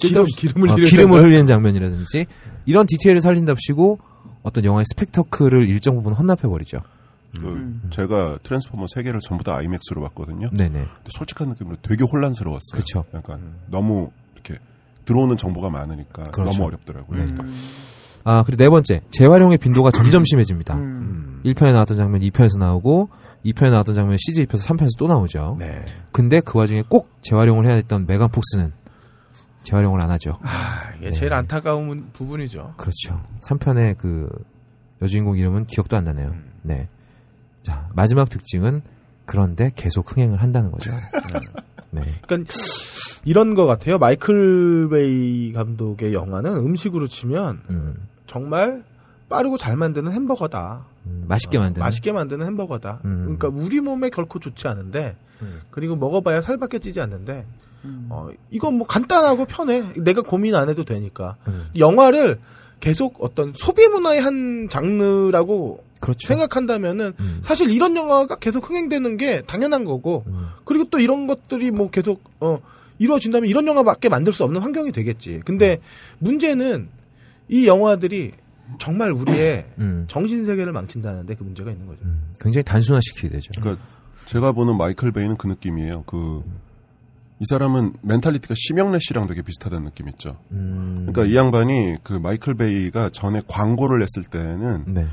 기름, 쓸데없이- 기름을 어, 흘리는 기름을 장면? 흘리는 장면이라든지 이런 디테일을 살린답시고 어떤 영화의 스펙터클을 일정 부분 헌납해 버리죠. 그 제가 트랜스포머 세 개를 전부 다 아이맥스로 봤거든요. 네네. 근데 솔직한 느낌으로 되게 혼란스러웠어요. 그쵸. 약간 너무 이렇게 들어오는 정보가 많으니까 그렇죠. 너무 어렵더라고요. 네. 아, 그리고 네 번째. 재활용의 빈도가 점점 심해집니다. 음. 1편에 나왔던 장면 2편에서 나오고 2편에 나왔던 장면 CG 입혀서 3편에서 또 나오죠. 네. 근데 그 와중에 꼭 재활용을 해야 했던 메간 폭스는 재활용을 안 하죠. 아, 이게 제일 안타까운 부분이죠. 그렇죠. 3편의 그 여주인공 이름은 기억도 안 나네요. 네. 자, 마지막 특징은 그런데 계속 흥행을 한다는 거죠. 네. [laughs] 그러니까 이런 것 같아요. 마이클 베이 감독의 영화는 음식으로 치면 음, 정말 빠르고 잘 만드는 햄버거다. 음, 맛있게 만드는. 맛있게 만드는 햄버거다. 음. 그러니까 우리 몸에 결코 좋지 않은데 음. 그리고 먹어봐야 살밖에 찌지 않는데 어, 이건 뭐 간단하고 편해. 내가 고민 안 해도 되니까. 음. 영화를 계속 어떤 소비 문화의 한 장르라고 그렇죠. 생각한다면은 음. 사실 이런 영화가 계속 흥행되는 게 당연한 거고 음. 그리고 또 이런 것들이 뭐 계속 어 이루어진다면 이런 영화밖에 만들 수 없는 환경이 되겠지. 근데 문제는 이 영화들이 정말 우리의 음. 정신 세계를 망친다는데 그 문제가 있는 거죠. 음, 굉장히 단순화시키게 되죠. 그러니까 제가 보는 마이클 베이는 그 느낌이에요. 그 이 사람은 mentality가 심형래 씨랑 되게 비슷하다는 느낌 있죠. 음, 그러니까 이 양반이 그 마이클 베이가 전에 광고를 냈을 때는 네.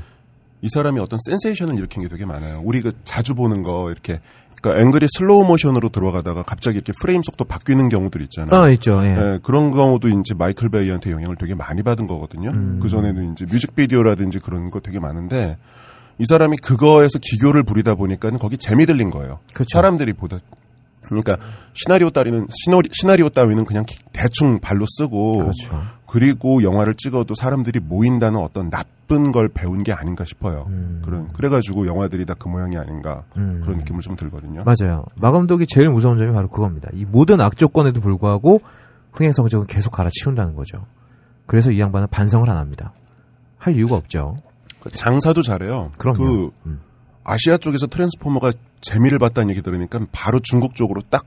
이 사람이 어떤 센세이션을 일으킨 게 되게 많아요. 우리 그 자주 보는 거 이렇게 그러니까 앵글이 슬로우 모션으로 들어가다가 갑자기 이렇게 프레임 속도 바뀌는 경우들 있잖아요. 아, 있죠. 예. 예, 그런 경우도 이제 마이클 베이한테 영향을 되게 많이 받은 거거든요. 음. 그 전에는 이제 뮤직비디오라든지 그런 거 되게 많은데 이 사람이 그거에서 기교를 부리다 보니까는 거기 재미 들린 거예요. 그렇죠. 사람들이 보다. 그러니까 시나리오 따위는 시나리, 시나리오 따위는 그냥 기- 대충 발로 쓰고 그렇죠. 그리고 영화를 찍어도 사람들이 모인다는 어떤 나쁜 걸 배운 게 아닌가 싶어요. 음. 그런 그래가지고 영화들이 다 그 모양이 아닌가 음. 그런 느낌을 좀 들거든요. 맞아요. 마 감독이 제일 무서운 점이 바로 그겁니다. 이 모든 악조건에도 불구하고 흥행 성적은 계속 갈아치운다는 거죠. 그래서 이 양반은 반성을 안 합니다. 할 이유가 없죠. 그 장사도 잘해요. 그럼요. 그 음. 아시아 쪽에서 트랜스포머가 재미를 봤다는 얘기 들으니까 바로 중국 쪽으로 딱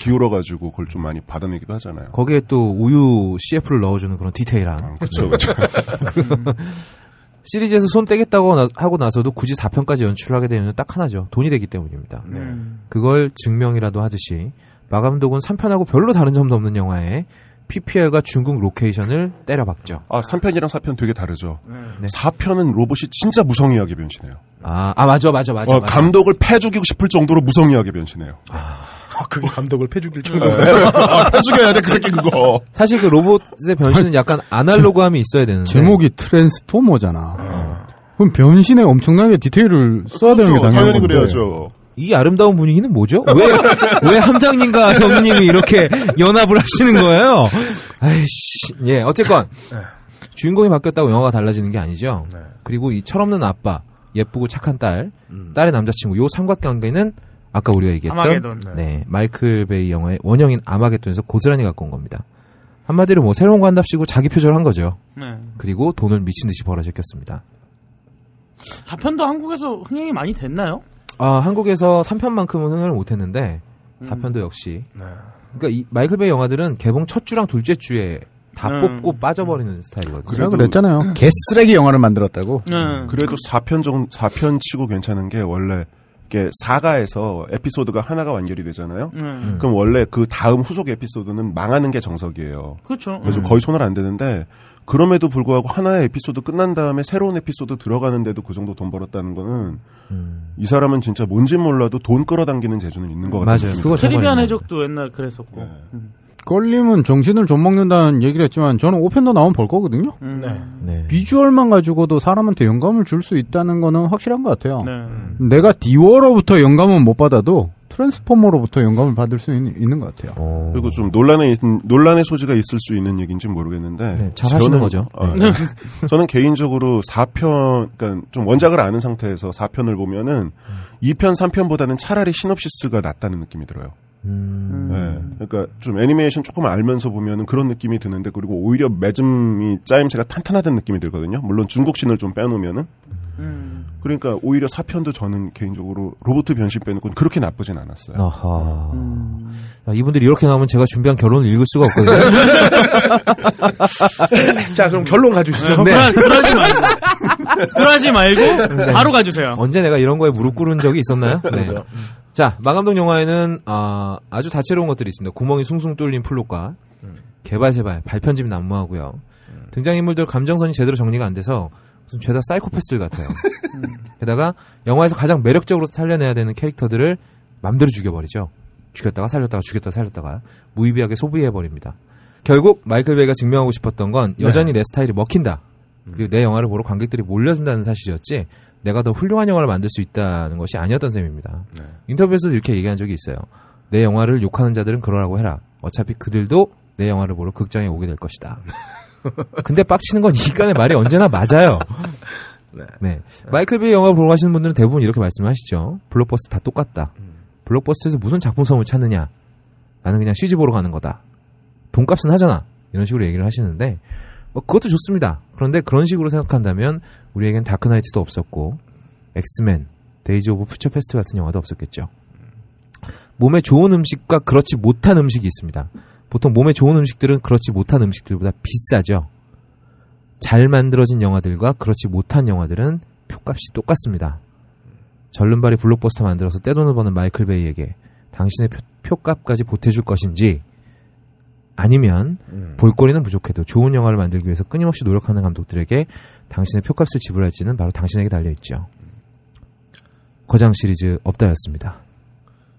기울어가지고 그걸 좀 많이 받아내기도 하잖아요. 거기에 또 우유 CF를 넣어주는 그런 디테일한. 그렇죠, 그렇죠. [laughs] 시리즈에서 손 떼겠다고 나- 하고 나서도 굳이 4편까지 연출을 하게 되는 딱 하나죠. 돈이 되기 때문입니다. 음. 그걸 증명이라도 하듯이 마 감독은 3편하고 별로 다른 점도 없는 영화에 PPL과 중국 로케이션을 때려박죠. 아, 3편이랑 4편 되게 다르죠. 네. 4편은 로봇이 진짜 무성의하게 변신해요. 아, 아 맞아, 맞아, 맞아. 어, 맞아. 감독을 패 죽이고 싶을 정도로 무성의하게 변신해요. 아, 그게 감독을 패 죽일 네. 아, 패 죽여야 돼, 그 새끼 그거. 사실 그 로봇의 변신은 약간 아날로그함이 있어야 되는데. 제목이 트랜스포머잖아. 그럼 변신에 엄청나게 디테일을 써야 되는 게 당연한 당연히 건데. 그래야죠. 이 아름다운 분위기는 뭐죠? 왜, 왜 함장님과 형님이 이렇게 연합을 하시는 거예요? 아이씨. 예, 어쨌건. 주인공이 바뀌었다고 영화가 달라지는 게 아니죠. 그리고 이 철없는 아빠, 예쁘고 착한 딸, 딸의 남자친구, 요 삼각관계는 아까 우리가 얘기했던 아마게돈. 네, 마이클 베이 영화의 원형인 아마겟돈에서 고스란히 갖고 온 겁니다. 한마디로 뭐 새로운 관답시고 자기 표절을 한 거죠. 네. 그리고 돈을 미친 듯이 벌어졌겠습니다. 4편도 한국에서 흥행이 많이 됐나요? 아, 한국에서 3편만큼은 흥행을 못했는데 4편도 역시. 그러니까 이 마이클 베이 영화들은 개봉 첫 주랑 둘째 주에 다 음. 뽑고 빠져버리는 스타일이거든요. 그랬잖아요. 개쓰레기 영화를 만들었다고. 네. 그래도 4편 정 4편 치고 괜찮은 게 원래 이게 사가에서 에피소드가 하나가 완결이 되잖아요. 음. 그럼 원래 그 다음 후속 에피소드는 망하는 게 정석이에요. 그렇죠. 그래서 음. 거의 손을 안 대는데 그럼에도 불구하고 하나의 에피소드 끝난 다음에 새로운 에피소드 들어가는데도 그 정도 돈 벌었다는 거는 이 사람은 진짜 뭔지 몰라도 돈 끌어당기는 재주는 있는 것 같아요. 맞아요. 그거 캐리비안 해적도 옛날 그랬었고. 음. 껄림은 정신을 좀 먹는다는 얘기를 했지만 저는 5편도 나오면 볼 거거든요. 음. 네. 비주얼만 가지고도 사람한테 영감을 줄 수 있다는 거는 확실한 것 같아요. 네. 내가 디워로부터 영감은 못 받아도 트랜스포머로부터 영감을 받을 수 있는, 있는 것 같아요. 어. 그리고 좀 논란의 논란의 소지가 있을 수 있는 얘기인지 모르겠는데 네, 잘 하시는 저는- 거죠. 어, 네. [laughs] 저는 개인적으로 4편 그러니까 좀 원작을 아는 상태에서 4편을 보면은 2편 3편보다는 차라리 시놉시스가 낫다는 느낌이 들어요. 음. 네. 그러니까 좀 애니메이션 조금 알면서 보면은 그런 느낌이 드는데 그리고 오히려 매듭이 짜임새가 탄탄하다는 느낌이 들거든요. 물론 중국신을 좀 빼놓으면은. 음. 그러니까 오히려 4편도 저는 개인적으로 로봇 변신 빼놓고 그렇게 나쁘진 않았어요. 아하. 음. 아, 이분들이 이렇게 나오면 제가 준비한 결론을 읽을 수가 없거든요. [laughs] 자, 그럼 결론 가주시죠. 네. 그러, 그러지 말고. 그러지 말고 바로 가주세요. 언제 내가 이런 거에 무릎 꿇은 적이 있었나요? 네. 그렇죠. 자, 마감독 영화에는 아, 아주 다채로운 것들이 있습니다. 구멍이 숭숭 뚫린 플롯과 개발 세발, 발편집 난무하고요. 등장인물들 감정선이 제대로 정리가 안 돼서 무슨 죄다 사이코패스들 같아요. 게다가 영화에서 가장 매력적으로 살려내야 되는 캐릭터들을 맘대로 죽여버리죠. 죽였다가 살렸다가 죽였다가 살렸다가 무의미하게 소비해버립니다. 결국 마이클 베이가 증명하고 싶었던 건 여전히 내 스타일이 먹힌다. 그리고 내 영화를 보러 관객들이 몰려든다는 사실이었지 내가 더 훌륭한 영화를 만들 수 있다는 것이 아니었던 셈입니다. 인터뷰에서도 이렇게 얘기한 적이 있어요. 내 영화를 욕하는 자들은 그러라고 해라. 어차피 그들도 내 영화를 보러 극장에 오게 될 것이다. [laughs] 근데 빡치는 건 이간의 말이 언제나 맞아요. 네. 마이클 베이 영화 보러 가시는 분들은 대부분 이렇게 말씀하시죠. 블록버스터 다 똑같다. 블록버스터에서 무슨 작품성을 찾느냐. 나는 그냥 CG 보러 가는 거다. 돈값은 하잖아. 이런 식으로 얘기를 하시는데 뭐 그것도 좋습니다. 그런데 그런 식으로 생각한다면 우리에겐 다크나이트도 없었고 엑스맨, Days of Future Past 같은 영화도 없었겠죠. 몸에 좋은 음식과 그렇지 못한 음식이 있습니다. 보통 몸에 좋은 음식들은 그렇지 못한 음식들보다 비싸죠. 잘 만들어진 영화들과 그렇지 못한 영화들은 표값이 똑같습니다. 절름발이 블록버스터 만들어서 떼돈을 버는 마이클 베이에게 당신의 표, 표값까지 보태줄 것인지 아니면 볼거리는 부족해도 좋은 영화를 만들기 위해서 끊임없이 노력하는 감독들에게 당신의 표값을 지불할지는 바로 당신에게 달려있죠. 거장 시리즈 없다였습니다.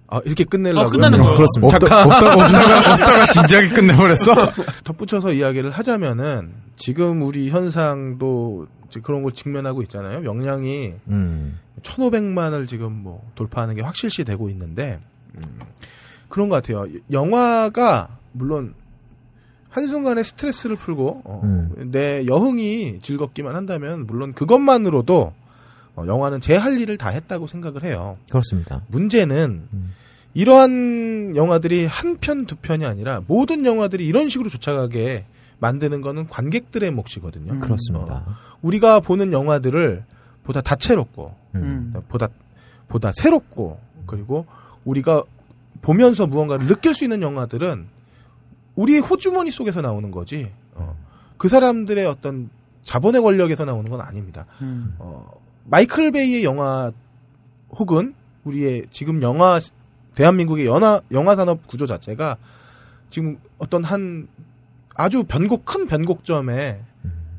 아, 이렇게 끝내려고. 아, 끝나는 거예요? 그렇습니다. 잠깐. 없다, 없다가, 없다가 진지하게 끝내버렸어? [laughs] 덧붙여서 이야기를 하자면은, 지금 우리 현상도 그런 걸 직면하고 있잖아요. 명량이 음. 1500만을 지금 뭐 돌파하는 게 확실시 되고 있는데, 음, 그런 것 같아요. 영화가, 물론, 한순간에 스트레스를 풀고, 어, 음. 내 여흥이 즐겁기만 한다면, 물론 그것만으로도, 어, 영화는 제 할 일을 다 했다고 생각을 해요. 그렇습니다. 문제는 음. 이러한 영화들이 한 편, 두 편이 아니라 모든 영화들이 이런 식으로 쫓아가게 만드는 거는 관객들의 몫이거든요. 그렇습니다. 어, 우리가 보는 영화들을 보다 다채롭고, 음. 보다, 보다 새롭고, 그리고 우리가 보면서 무언가를 느낄 수 있는 영화들은 우리의 호주머니 속에서 나오는 거지, 어, 그 사람들의 어떤 자본의 권력에서 나오는 건 아닙니다. 음. 어, 마이클 베이의 영화 혹은 우리의 지금 영화 대한민국의 영화 영화 산업 구조 자체가 지금 어떤 한 아주 변곡 큰 변곡점에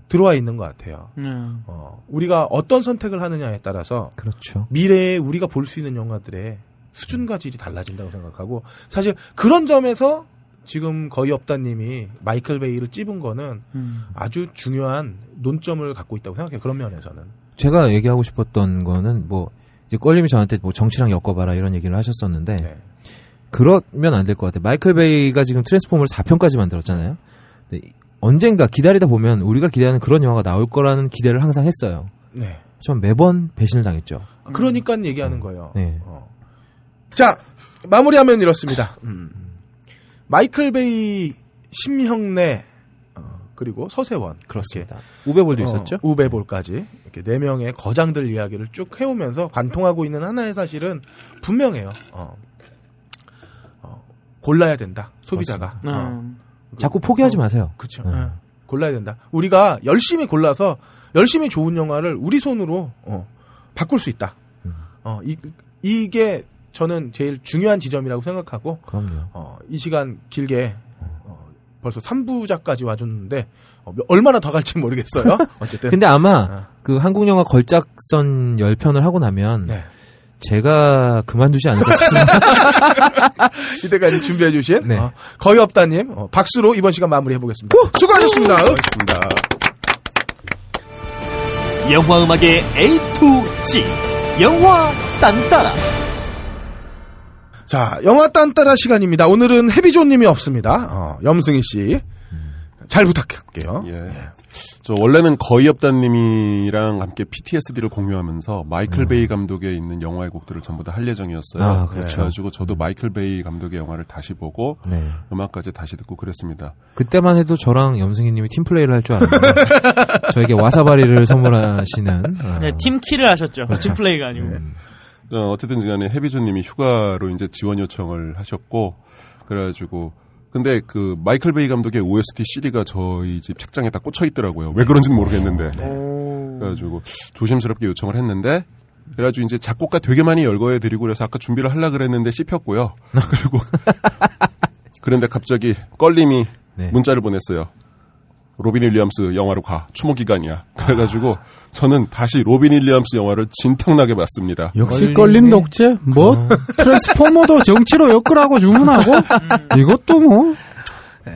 들어와 있는 것 같아요. 음. 어, 우리가 어떤 선택을 하느냐에 따라서 그렇죠. 미래에 우리가 볼 수 있는 영화들의 수준과 질이 달라진다고 생각하고 사실 그런 점에서 지금 거의 없다님이 마이클 베이를 찝은 거는 음. 아주 중요한 논점을 갖고 있다고 생각해요. 그런 면에서는. 제가 얘기하고 싶었던 거는 뭐 이제 껄림이 저한테 뭐 정치랑 엮어봐라 이런 얘기를 하셨었는데 네. 그러면 안 될 것 같아요. 마이클 베이가 지금 트랜스포머를 4편까지 만들었잖아요. 근데 언젠가 기다리다 보면 우리가 기대하는 그런 영화가 나올 거라는 기대를 항상 했어요. 네. 하지만 매번 배신을 당했죠. 그러니까 얘기하는 거예요. 네. 어. 자, 마무리하면 이렇습니다. 음. 마이클 베이, 심형래, 어, 그리고 서세원. 그렇습니다. 우베볼도 어, 있었죠? 우베볼까지. 이렇게 네 명의 거장들 이야기를 쭉 해오면서 관통하고 있는 하나의 사실은 분명해요. 어. 어, 골라야 된다. 소비자가. 어. 음. 자꾸 포기하지 마세요. 그쵸. 네. 예. 골라야 된다. 우리가 열심히 골라서 열심히 좋은 영화를 우리 손으로 어, 바꿀 수 있다. 음. 어, 이, 이게 저는 제일 중요한 지점이라고 생각하고 그럼요. 어, 이 시간 길게 어, 벌써 3부작까지 와줬는데 어, 몇- 얼마나 더 갈지 모르겠어요. [laughs] 어쨌든 근데 아마 어. 그 한국 영화 걸작선 10편을 하고 나면 네. 제가 그만두지 않을까 [laughs] 싶습니다. [laughs] 이때까지 준비해 주신 네. 어, 거의 없다님 어, 박수로 이번 시간 마무리해 보겠습니다. 수고하셨습니다. 수고하셨습니다. 영화 음악의 A to Z 영화 딴따라 자, 영화 딴따라 시간입니다. 오늘은 해비조님이 없습니다. 어, 염승희 씨. 잘 부탁할게요. 예. 저 원래는 거의 없다님이랑 함께 PTSD를 공유하면서 마이클 베이 감독에 있는 영화의 곡들을 전부 다 할 예정이었어요. 아, 그렇죠. 그래가지고 저도 마이클 베이 감독의 영화를 다시 보고 네. 음악까지 다시 듣고 그랬습니다. 그때만 해도 저랑 염승희님이 팀 플레이를 할 줄 알았는데 [laughs] 저에게 와사바리를 선물하시는 어, 네, 팀 키를 하셨죠. 그렇죠. 팀 플레이가 아니고. 어, 어쨌든 간에 해비조님이 휴가로 이제 지원 요청을 하셨고 그래가지고 근데 그 마이클 베이 감독의 OST CD가 저희 집 책장에 다 꽂혀 있더라고요. 왜 그런지는 모르겠는데. 그래가지고 조심스럽게 요청을 했는데 그래가지고 이제 작곡가 되게 많이 열거해 드리고 그래서 아까 준비를 하려 그랬는데 씹혔고요. [laughs] 그리고 그런데 갑자기 껄림이 네. 문자를 보냈어요. 로빈 윌리엄스 영화로 가. 추모 기간이야. 그래가지고 저는 다시 로빈 윌리엄스 영화를 진탕나게 봤습니다. 역시 껄림 독재? 뭐? 트랜스포머도 정치로 엮으라고 주문하고? 이것도 뭐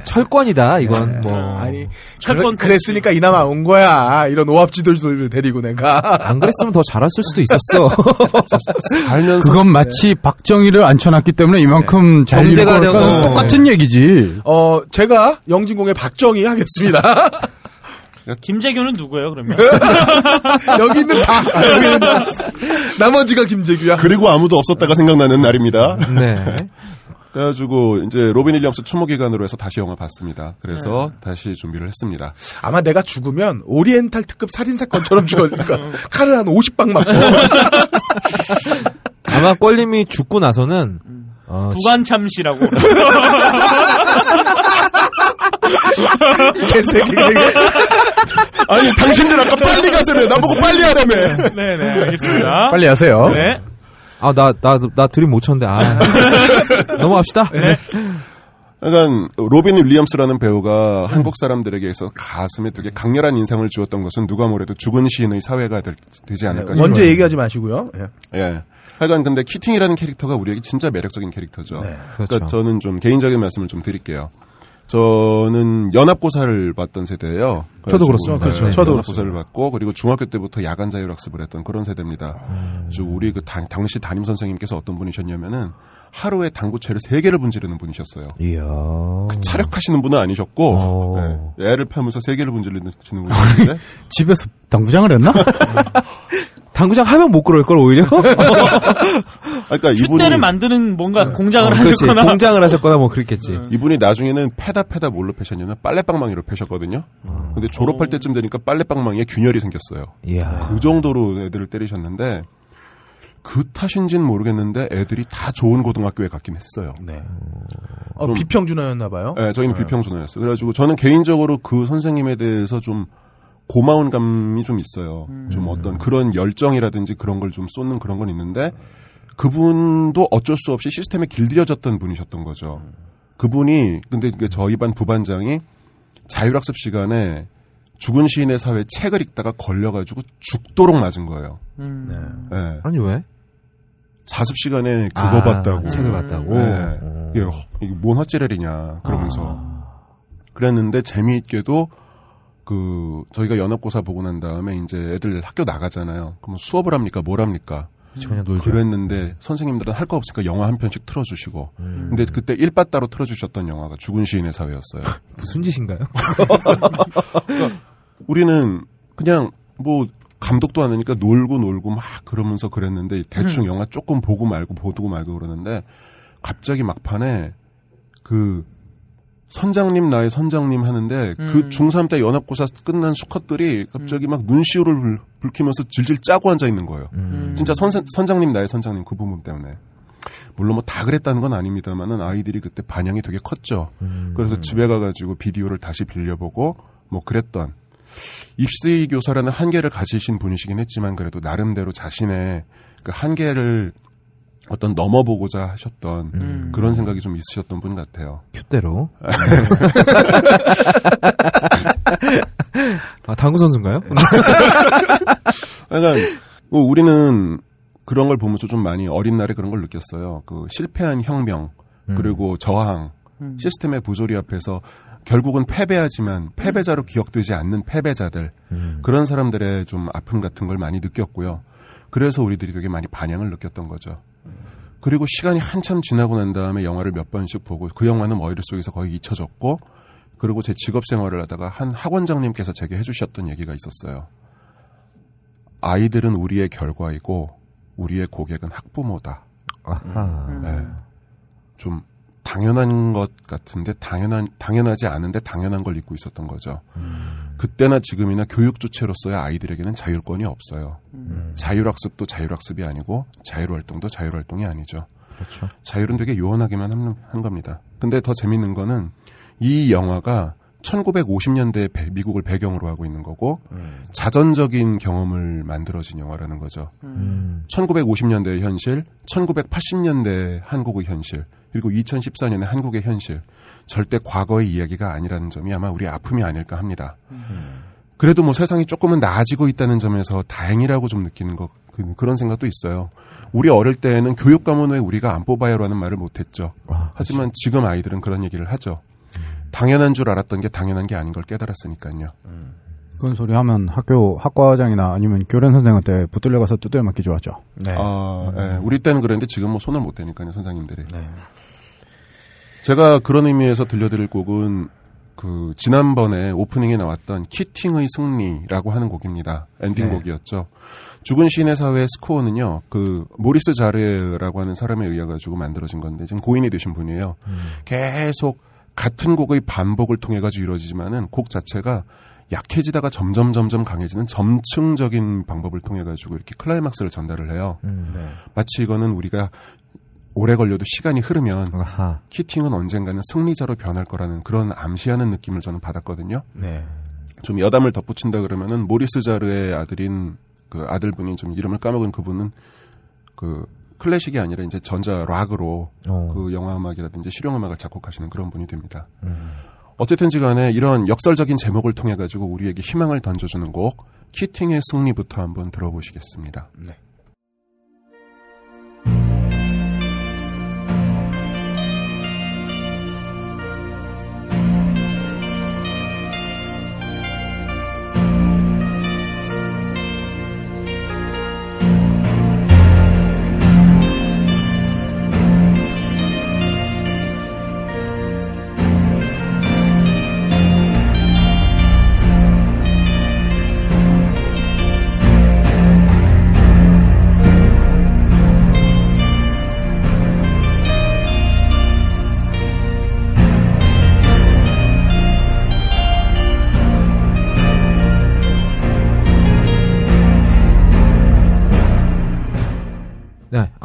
철권이다 이건 뭐 아니 철권 그래, 그랬으니까 이나마 온 거야. 이런 오합지졸들을 데리고 내가. 안 그랬으면 더 잘했을 수도 있었어. [laughs] 살면서 그건 마치 박정희를 앉혀놨기 때문에 이만큼 잘 경제가 되고. 똑같은 얘기지. 어 제가 영진공의 박정희 하겠습니다. [laughs] 김재규는 누구예요, 그러면? [laughs] 여기 있는 다. 여기 있는 다. 나머지가 김재규야. 그리고 아무도 없었다가 생각나는 날입니다. 네. 그래가지고 이제 로빈 윌리엄스 추모 기간으로 해서 다시 영화 봤습니다. 그래서 다시 준비를 했습니다. 아마 내가 죽으면 오리엔탈 특급 살인 사건처럼 죽었으니까 칼을 한 50방 맞고 [laughs] 아마 껄림이 죽고 나서는 어, 부관 참시라고. [laughs] 개새끼. 아니 당신들 아까 빨리 가자며 나보고 빨리 하라며. 네네, [laughs] 알겠습니다. 빨리 하세요. 네. 아, 나, 나, 나 드립 못 쳤는데, 아. [laughs] 넘어갑시다. 네. 약간 로빈 윌리엄스라는 배우가 한국 사람들에게 있어 가슴에 되게 강렬한 인상을 주었던 것은 누가 뭐래도 죽은 시인의 사회가 될- 되지 않을까 싶어요. 먼저 얘기하지 마시고요. 예. 예. 하여간 근데 키팅이라는 캐릭터가 우리에게 진짜 매력적인 캐릭터죠. 네, 그러니까 그렇죠. 저는 좀 개인적인 말씀을 좀 드릴게요. 저는 연합고사를 봤던 세대예요. 저도 그렇습니다. 그렇죠. 네, 저도 연합고사를 받고 그리고 중학교 때부터 야간 자율학습을 했던 그런 세대입니다. 음. 그래서 우리 그 당, 당시 담임 선생님께서 어떤 분이셨냐면은 하루에 당구채를 세 개를 분지르는 분이셨어요. 이야. 차력하시는 분은 아니셨고 어. 네, 애를 파면서 세 개를 분지르는 분이셨는데 [laughs] 집에서 당구장을 했나? [laughs] 당구장 하면 못 그럴 걸 오히려. [laughs] 그러니까 이분이 슛대를 만드는 뭔가 공장을 어. 하셨거나. 공장을 하셨거나 뭐 그랬겠지. 이분이 나중에는 패다 패다 뭘로 패셨냐면 빨래방망이로 패셨거든요. 근데 졸업할 때쯤 되니까 빨래방망이에 균열이 생겼어요. 이야. 그 정도로 애들을 때리셨는데 그 탓인지는 모르겠는데 애들이 다 좋은 고등학교에 갔긴 했어요. 네. 어, 좀- 비평준화였나 봐요. 네, 저희는 비평준화였어요. 그래가지고 저는 개인적으로 그 선생님에 대해서 좀 고마운 감이 좀 있어요. 좀 어떤 그런 열정이라든지 그런 걸 좀 쏟는 그런 건 있는데 그분도 어쩔 수 없이 시스템에 길들여졌던 분이셨던 거죠. 그분이 근데 저희 반 부반장이 자율학습 시간에 죽은 시인의 사회 책을 읽다가 걸려가지고 죽도록 맞은 거예요. 음. 네. 아니, 왜? 자습 시간에 그거 아, 봤다고. 책을 봤다고? 네. 어. 이게, 이게 뭔 헛지랄이냐 그러면서 그랬는데 재미있게도 그 저희가 연합고사 보고 난 다음에 이제 애들 학교 나가잖아요. 그럼 수업을 합니까? 뭘 합니까? 그랬는데 선생님들은 할 거 없으니까 영화 한 편씩 틀어주시고 음. 근데 그때 일바따로 틀어주셨던 영화가 죽은 시인의 사회였어요. [laughs] 무슨 짓인가요? 우리는 그냥 뭐 감독도 안 하니까 놀고 놀고 막 그러면서 그랬는데 대충 음. 영화 조금 보고 말고 보고 말고 그러는데 갑자기 막판에 그 선장님 나의 선장님 하는데 그 음. 중3 때 연합고사 끝난 수컷들이 갑자기 막 눈시울을 불- 붉히면서 질질 짜고 앉아 있는 거예요. 음. 진짜 선, 선장님 나의 선장님 그 부분 때문에. 물론 뭐 다 그랬다는 건 아닙니다만은 아이들이 그때 반향이 되게 컸죠. 음. 그래서 집에 가가지고 비디오를 다시 빌려보고 뭐 그랬던 입시 교사라는 한계를 가지신 분이시긴 했지만 그래도 나름대로 자신의 그 한계를 어떤 넘어보고자 하셨던 음. 그런 생각이 좀 있으셨던 분 같아요. 큐대로. [laughs] 아, 당구 선수인가요? [laughs] 그러니까 뭐 우리는 그런 걸 보면서 좀 많이 어린 날에 그런 걸 느꼈어요. 그 실패한 혁명 그리고 저항 음. 시스템의 부조리 앞에서 결국은 패배하지만 패배자로 기억되지 않는 패배자들 음. 그런 사람들의 좀 아픔 같은 걸 많이 느꼈고요. 그래서 우리들이 되게 많이 반향을 느꼈던 거죠. 그리고 시간이 한참 지나고 난 다음에 영화를 몇 번씩 보고 그 영화는 머릿속에서 거의 잊혀졌고 그리고 제 직업 생활을 하다가 한 학원장님께서 제게 해주셨던 얘기가 있었어요. 아이들은 우리의 결과이고 우리의 고객은 학부모다. 아하. 네. 좀 당연한 것 같은데 당연한 당연하지 않은데 당연한 걸 잊고 있었던 거죠. 그때나 지금이나 교육 주체로서의 아이들에게는 자율권이 없어요. 자율학습도 자율학습이 아니고 자율활동도 자율활동이 아니죠. 그렇죠. 자율은 되게 요원하게만 한, 한 겁니다. 근데 더 재밌는 거는 이 영화가 1950년대 미국을 배경으로 하고 있는 거고 음. 자전적인 경험을 만들어진 영화라는 거죠. 음. 1950년대의 현실, 1980년대 한국의 현실, 그리고 2014년의 한국의 현실. 절대 과거의 이야기가 아니라는 점이 아마 우리의 아픔이 아닐까 합니다. 그래도 뭐 세상이 조금은 나아지고 있다는 점에서 다행이라고 좀 느끼는 것, 그- 그런 생각도 있어요. 우리 어릴 때는 교육 가문에 우리가 안 뽑아요라는 말을 못했죠. 하지만 지금 아이들은 그런 얘기를 하죠. 당연한 줄 알았던 게 당연한 게 아닌 걸 깨달았으니까요. 그런 소리 하면 학교 학과장이나 아니면 교련 선생한테 붙들려 가서 두들 맞기 좋았죠. 네. 아, 예. 우리 때는 그랬는데 지금 뭐 손을 못 대니까요, 선생님들이. 네. 제가 그런 의미에서 들려드릴 곡은 그 지난번에 오프닝에 나왔던 키팅의 승리라고 하는 곡입니다. 엔딩 네. 곡이었죠. 죽은 시인의 사회의 스코어는요. 그 모리스 자르라고 하는 사람에 의해 가지고 만들어진 건데 지금 고인이 되신 분이에요. 계속 같은 곡의 반복을 통해 가지고 이루어지지만은 곡 자체가 약해지다가 점점 점점 강해지는 점층적인 방법을 통해 가지고 이렇게 클라이막스를 전달을 해요. 음. 네. 마치 이거는 우리가 오래 걸려도 시간이 흐르면 아하. 키팅은 언젠가는 승리자로 변할 거라는 그런 암시하는 느낌을 저는 받았거든요. 네. 좀 여담을 덧붙인다 그러면은 모리스 자르의 아들인 그 아들분이 좀 이름을 까먹은 그분은 그 클래식이 아니라 이제 전자 락으로 어. 그 영화 음악이라든지 실용 음악을 작곡하시는 그런 분이 됩니다. 음. 어쨌든지 간에 이런 역설적인 제목을 통해 가지고 우리에게 희망을 던져주는 곡 키팅의 승리부터 한번 들어보시겠습니다. 네.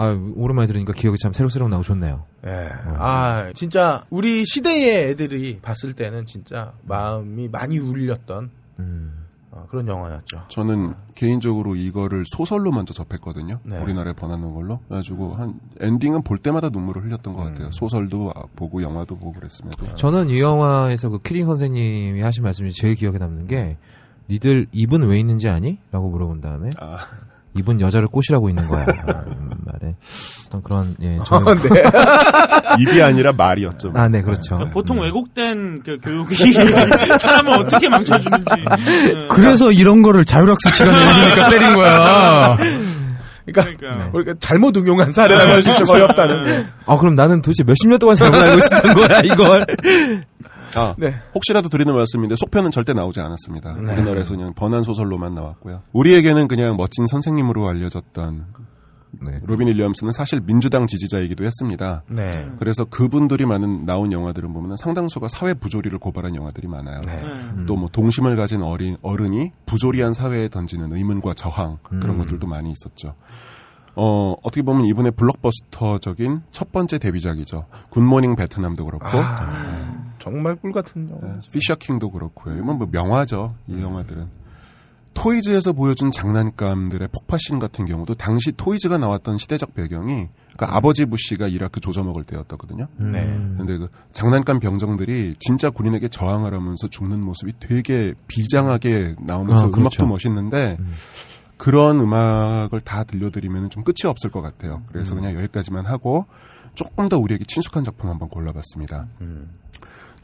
아, 오랜만에 들으니까 기억이 참 새록새록 나고 좋네요. 예. 아, 진짜 우리 시대의 애들이 봤을 때는 진짜 마음이 많이 울렸던 음. 어, 그런 영화였죠. 저는 개인적으로 이거를 소설로 먼저 접했거든요. 네. 우리나라에 번안한 걸로. 그래가지고 한 엔딩은 볼 때마다 눈물을 흘렸던 것 음. 같아요. 소설도 아, 보고 영화도 보고 그랬음에도. 저는 이 영화에서 그 키링 선생님이 하신 말씀이 제일 기억에 남는 게 니들 입은 왜 있는지 아니? 라고 물어본 다음에 아, 입은 여자를 꼬시라고 있는 거야. 라는 말에 어떤 그런 예, 아, 저는 네. 입이 아니라 말이었죠. 아, 네, 그렇죠. 보통 음. 왜곡된 그 교육이 [laughs] 사람을 어떻게 망쳐주는지. 네. 그래서 이런 거를 자율학습 시간에 [laughs] 올리니까 때린 거야. 그러니까 그러니까. 우리가 잘못 응용한 사례라고 할 수 있죠. 어렵다는. 아, 그럼 나는 도대체 몇십 년 동안 잘못 알고 있었던 거야, 이걸. 아, 네. 혹시라도 드리는 말씀인데 속편은 절대 나오지 않았습니다. 네. 우리나라에서 그냥 번안 소설로만 나왔고요. 우리에게는 그냥 멋진 선생님으로 알려졌던 네. 로빈 윌리엄스는 사실 민주당 지지자이기도 했습니다. 네. 그래서 그분들이 많은 나온 영화들은 보면 상당수가 사회 부조리를 고발한 영화들이 많아요. 네. 네. 또뭐 동심을 가진 어린 어른이 부조리한 사회에 던지는 의문과 저항 그런 음. 것들도 많이 있었죠. 어 어떻게 보면 이분의 블록버스터적인 첫 번째 데뷔작이죠. 굿모닝 베트남도 그렇고 아, 정말 꿀 같은 영화. 네, 피셔킹도 그렇고요. 이건 뭐 명화죠. 이 영화들은. 토이즈에서 보여준 장난감들의 폭파씬 같은 경우도 당시 토이즈가 나왔던 시대적 배경이 그러니까 아버지 부시가 이라크 조져 먹을 때였거든요. 네. 근데 그 장난감 병정들이 진짜 군인에게 저항을 하면서 죽는 모습이 되게 비장하게 나오면서 아, 그렇죠. 음악도 멋있는데 음. 그런 음악을 다 들려드리면 좀 끝이 없을 것 같아요. 음. 그래서 그냥 여기까지만 하고 조금 더 우리에게 친숙한 작품 한번 골라봤습니다. 음.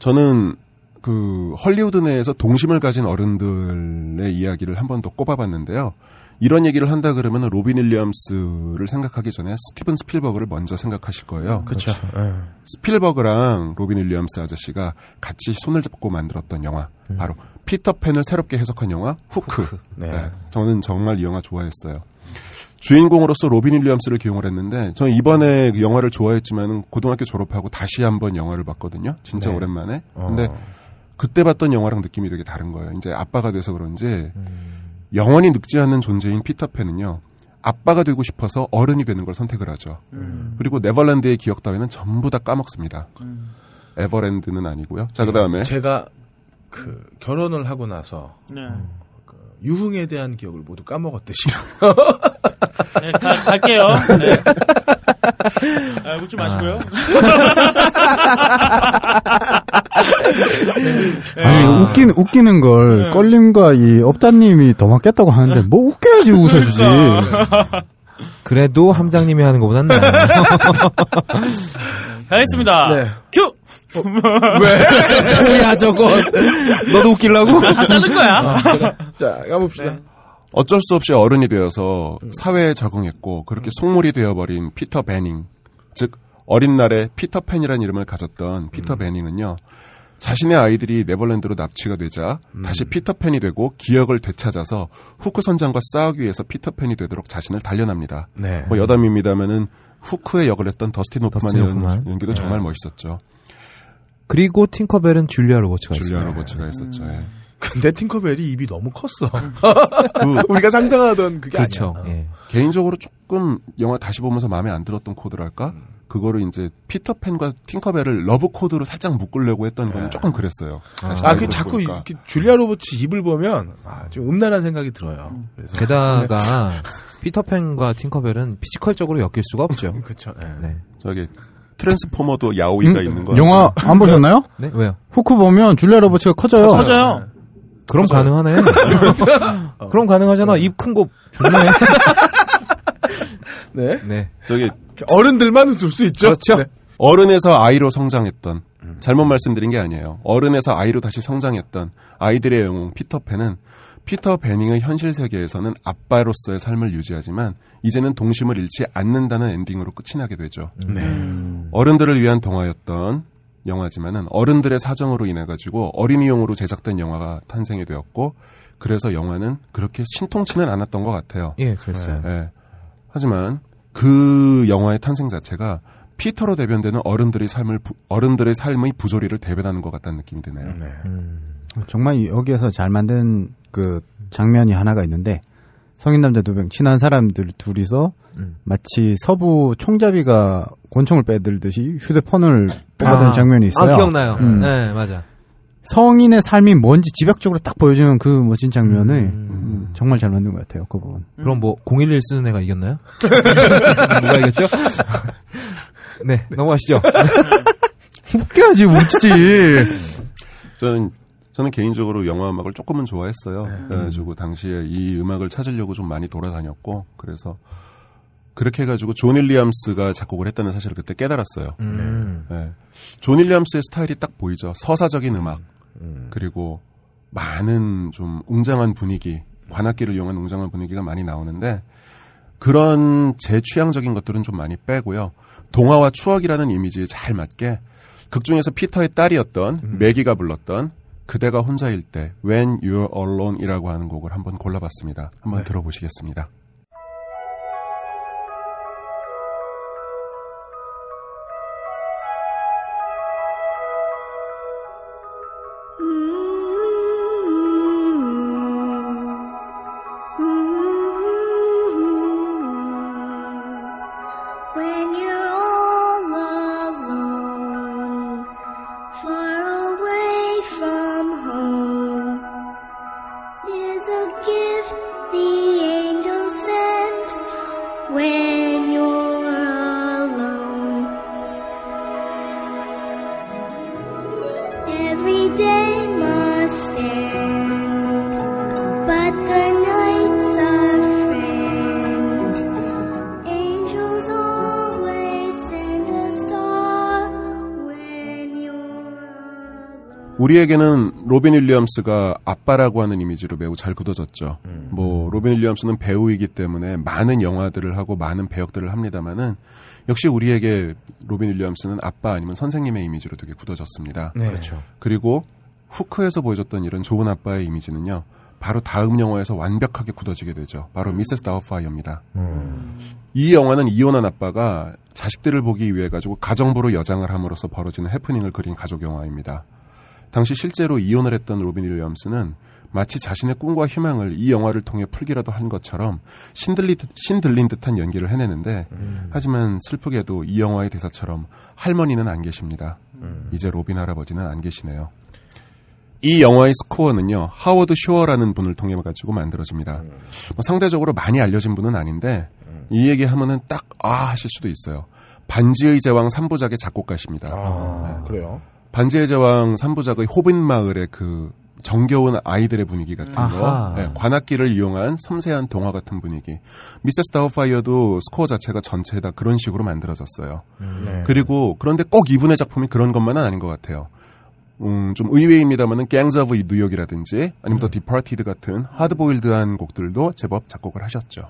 저는 그 헐리우드 내에서 동심을 가진 어른들의 이야기를 한 번 더 꼽아봤는데요. 이런 얘기를 한다 그러면 로빈 윌리엄스를 생각하기 전에 스티븐 스필버그를 먼저 생각하실 거예요. 그렇죠. 예. 스필버그랑 로빈 윌리엄스 아저씨가 같이 손을 잡고 만들었던 영화 바로 피터팬을 새롭게 해석한 영화 후크. 네. 네, 저는 정말 이 영화 좋아했어요. 주인공으로서 로빈 윌리엄스를 기용을 했는데 저는 이번에 그 영화를 좋아했지만 고등학교 졸업하고 다시 한번 영화를 봤거든요. 진짜 네. 오랜만에. 어. 근데 그때 봤던 영화랑 느낌이 되게 다른 거예요. 이제 아빠가 돼서 그런지 음. 영원히 늙지 않는 존재인 피터팬은요. 아빠가 되고 싶어서 어른이 되는 걸 선택을 하죠. 음. 그리고 네버랜드의 기억 따위는 전부 다 까먹습니다. 음. 에버랜드는 아니고요. 자, 그 다음에. 제가 그 결혼을 하고 나서 네. 그 유흥에 대한 기억을 모두 까먹었듯이 [laughs] 네, 가, 갈게요. 네. 아, 웃지 마시고요. [laughs] 아니 웃긴 웃기는 걸 네. 껄림과 이 업다님이 더 맞겠다고 하는데 뭐 웃겨야지 웃어주지. 그러니까. 그래도 함장님이 하는 것보단 나아요. [laughs] 가겠습니다. 네. 큐! 뭐야 저거. 너도 웃기려고? 다 자를 거야. 아, 자 가봅시다. 어쩔 수 없이 어른이 되어서 사회에 적응했고 그렇게 속물이 되어버린 피터 베닝 즉 어린 날에 피터 팬이라는 이름을 가졌던 피터 베닝은요 자신의 아이들이 네버랜드로 납치가 되자 다시 피터 팬이 되고 기억을 되찾아서 후크 선장과 싸우기 위해서 피터 팬이 되도록 자신을 단련합니다. 네. 뭐 여담입니다만은 후크의 역을 했던 더스틴 호프만 더스틴 연- 호프만. 연기도 네. 정말 멋있었죠. 그리고 팅커벨은 줄리아 로버츠가 줄리아 있습니다. 로버츠가 했었죠. 예. 근데 팅커벨이 입이 너무 컸어. 그 [laughs] 우리가 상상하던 그게 그렇죠. 아니야. 예. 개인적으로 조금 영화 다시 보면서 마음에 안 들었던 코드랄까? 그거를 이제 피터팬과 팅커벨을 love code로 살짝 묶으려고 했던 건 조금 그랬어요. 아, 나이 그 자꾸 보니까. 이렇게 줄리아 로버츠 입을 보면 아, 좀 음란한 생각이 들어요. 그래서 게다가 [laughs] 피터팬과 팅커벨은 physical적으로 엮일 수가 없죠. [laughs] 그렇죠. 네. 저기 트랜스포머도 야오이가 음, 있는 거 영화 안 보셨나요? 네? 왜요? 후크 보면 줄리아 로버츠가 커져요. 커져요. 그럼 가능하네. [laughs] 그럼 가능하잖아. 입 큰 거 좋네. [laughs] 네. 네. 저기 어른들만 웃을 수 있죠. 그렇죠. 네. 어른에서 아이로 성장했던 잘못 말씀드린 게 아니에요. 어른에서 아이로 다시 성장했던 아이들의 영웅 피터팬은 피터 베닝의 현실 세계에서는 아빠로서의 삶을 유지하지만 이제는 동심을 잃지 않는다는 엔딩으로 끝이 나게 되죠. 네. 어른들을 위한 동화였던 영화지만은 어른들의 사정으로 인해 가지고 어린이용으로 제작된 영화가 탄생이 되었고 그래서 영화는 그렇게 신통치는 않았던 것 같아요. 예, 그랬어요. 예. 하지만 그 영화의 탄생 자체가 피터로 대변되는 어른들의 삶을 부- 어른들의 삶의 부조리를 대변하는 것 같다는 느낌이 드네요. 네. 정말 이- 여기에서 잘 만든 그 장면이 하나가 있는데 성인 남자 두 명 친한 사람들 둘이서 음. 마치 서부 총잡이가 권총을 빼들듯이 휴대폰을 뽑아드는 아. 장면이 있어요. 아, 기억나요. 음. 네, 맞아. 성인의 삶이 뭔지 집약적으로 딱 보여주는 그 멋진 장면을 음. 음, 정말 잘 만든 것 같아요. 그 부분. 그럼 뭐, 011 쓰는 애가 이겼나요? [laughs] 누가 이겼죠? 네, 넘어가시죠. [laughs] 웃겨야지 웃지. 저는 저는 개인적으로 영화 음악을 조금은 좋아했어요. 그래가지고 당시에 이 음악을 찾으려고 좀 많이 돌아다녔고 그래서 그렇게 해가지고 존 윌리엄스가 작곡을 했다는 사실을 그때 깨달았어요. 음. 네. 존 윌리엄스의 스타일이 딱 보이죠. 서사적인 음악 그리고 많은 좀 웅장한 분위기, 관악기를 이용한 웅장한 분위기가 많이 나오는데 그런 제 취향적인 것들은 좀 많이 빼고요. 동화와 추억이라는 이미지에 잘 맞게 극 중에서 피터의 딸이었던 매기가 불렀던 그대가 혼자일 때 When You're Alone이라고 하는 곡을 한번 골라봤습니다. 한번 들어보시겠습니다. 우리에게는 로빈 윌리엄스가 아빠라고 하는 이미지로 매우 잘 굳어졌죠. 뭐 로빈 윌리엄스는 배우이기 때문에 많은 영화들을 하고 많은 배역들을 합니다만은 역시 우리에게 로빈 윌리엄스는 아빠 아니면 선생님의 이미지로 되게 굳어졌습니다. 네. 그렇죠. 그리고 후크에서 보여줬던 이런 좋은 아빠의 이미지는요. 바로 다음 영화에서 완벽하게 굳어지게 되죠. 바로 미세스 다우파이어입니다. 이 영화는 이혼한 아빠가 자식들을 보기 위해 가지고 가정부로 여장을 함으로써 벌어지는 해프닝을 그린 가족 영화입니다. 당시 실제로 이혼을 했던 로빈 윌리엄스는 마치 자신의 꿈과 희망을 이 영화를 통해 풀기라도 한 것처럼 신들리, 신들린 듯한 연기를 해내는데 하지만 슬프게도 이 영화의 대사처럼 할머니는 안 계십니다. 이제 로빈 할아버지는 안 계시네요. 이 영화의 스코어는요 하워드 쇼어라는 분을 통해 가지고 만들어집니다. 뭐 상대적으로 많이 알려진 분은 아닌데 이 얘기하면은 딱 아 하실 수도 있어요. 반지의 제왕 3부작의 작곡가십니다. 아, 그래요? 반지의 제왕 3부작의 호빗 마을의 그 정겨운 아이들의 분위기 같은. 거, 네, 관악기를 이용한 섬세한 동화 같은 분위기. 미세스 다우파이어도 스코어 자체가 전체 다 그런 식으로 만들어졌어요. 네. 그리고 그런데 꼭 이분의 작품이 그런 것만은 아닌 것 같아요. 음, 좀 의외입니다만은 Gangs of New York이라든지 아니면 The Departed 같은 하드보일드한 곡들도 제법 작곡을 하셨죠.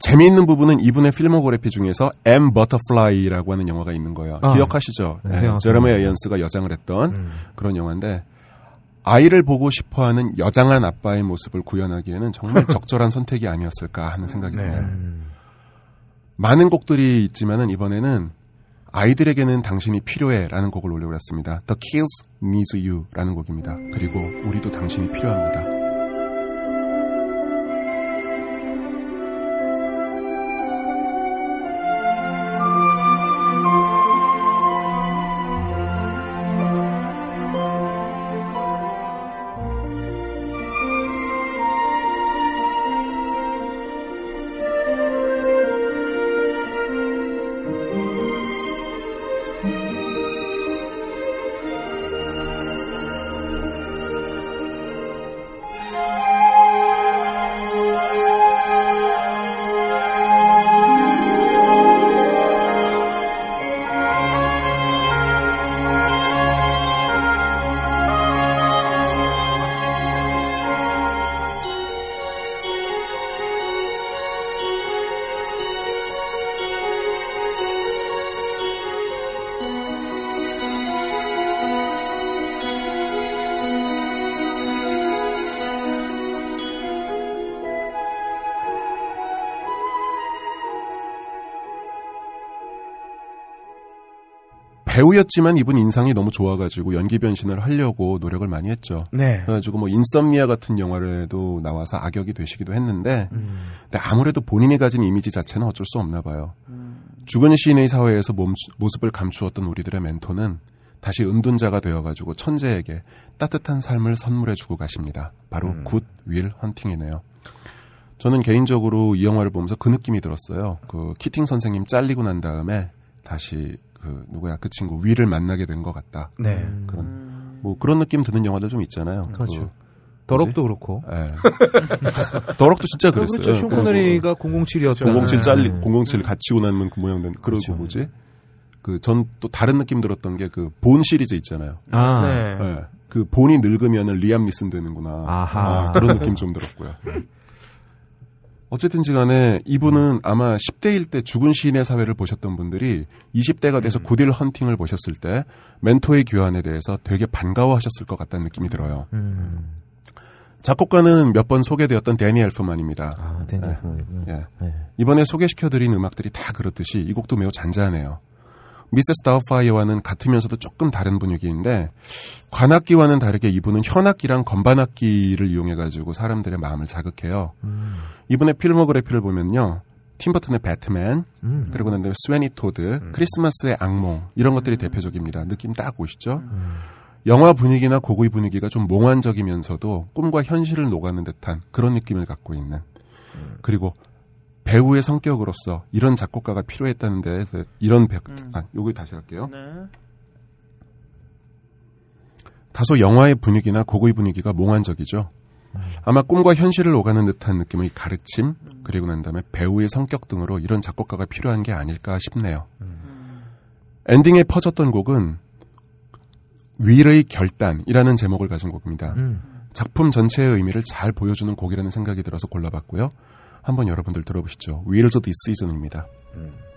재미있는 부분은 이분의 필모그래피 중에서 M 버터플라이라고 하는 영화가 있는 거예요. 아. 기억하시죠? 네, 네. 제러미 아이언스가 여장을 했던 그런 영화인데 아이를 보고 싶어하는 여장한 아빠의 모습을 구현하기에는 정말 [laughs] 적절한 선택이 아니었을까 하는 생각이 네. 드네요. 많은 곡들이 있지만은 이번에는 아이들에게는 당신이 필요해라는 곡을 올려드렸습니다. The Kids Needs You라는 곡입니다. 그리고 우리도 당신이 필요합니다. 배우였지만 이분 인상이 너무 좋아가지고 연기 변신을 하려고 노력을 많이 했죠. 네. 그래가지고 뭐 인썸니아 같은 영화에도 나와서 악역이 되시기도 했는데, 근데 아무래도 본인이 가진 이미지 자체는 어쩔 수 없나 봐요. 죽은 시인의 사회에서 몸, 모습을 감추었던 우리들의 멘토는 다시 은둔자가 되어가지고 천재에게 따뜻한 삶을 선물해주고 가십니다. 바로 굿윌 헌팅이네요. 저는 개인적으로 이 영화를 보면서 그 느낌이 들었어요. 그 키팅 선생님 잘리고 난 다음에 다시 그 누구야 그 친구 윌을 만나게 된 것 같다. 네. 그런 뭐 그런 느낌 드는 영화들 좀 있잖아요. 그렇죠. 그 더럭도 그렇고. 예. [laughs] 더럭도 진짜 그랬어요. 그렇죠. 쇼 코너리가 007이었던. 007 잘리 네. 007 갇히고 나면 그 모양 된 그런 그렇죠. 거 뭐지? 그 전 또 다른 느낌 들었던 게 그 본 시리즈 있잖아요. 아. 네. 예. 그 본이 늙으면은 리암 니슨 되는구나. 아하. 아, 그런 느낌 좀 들었고요. [laughs] 어쨌든 지 간에 이분은 아마 10대일 때 죽은 시인의 사회를 보셨던 분들이 20대가 돼서 굿일 헌팅을 보셨을 때 멘토의 교환에 대해서 되게 반가워하셨을 것 같다는 느낌이 들어요. 음. 작곡가는 몇 번 소개되었던 데니 엘프만입니다. 아, 데니 엘프만이군요. 예. 네. 이번에 소개시켜드린 음악들이 다 그렇듯이 이 곡도 매우 잔잔해요. 미세스 다우파이어와는 같으면서도 조금 다른 분위기인데 관악기와는 다르게 이분은 현악기랑 건반악기를 이용해 가지고 사람들의 마음을 자극해요. 이분의 필모그래피를 보면요. 팀버튼의 배트맨, 음. 그리고 난 다음에 스웨니 토드, 크리스마스의 악몽 이런 것들이 대표적입니다. 느낌 딱 오시죠? 영화 분위기나 곡의 분위기가 좀 몽환적이면서도 꿈과 현실을 녹아는 듯한 그런 느낌을 갖고 있는 그리고 배우의 성격으로서 이런 작곡가가 필요했다는 데서 이런 배, 아, 요거 다시 할게요. 네. 다소 영화의 분위기나 곡의 분위기가 몽환적이죠. 아마 꿈과 현실을 오가는 듯한 느낌의 가르침 그리고 난 다음에 배우의 성격 등으로 이런 작곡가가 필요한 게 아닐까 싶네요. 엔딩에 퍼졌던 곡은 위의 결단이라는 제목을 가진 곡입니다. 음. 작품 전체의 의미를 잘 보여주는 곡이라는 생각이 들어서 골라봤고요. 한번 여러분들 들어보시죠. Wheels of This Season입니다. Thank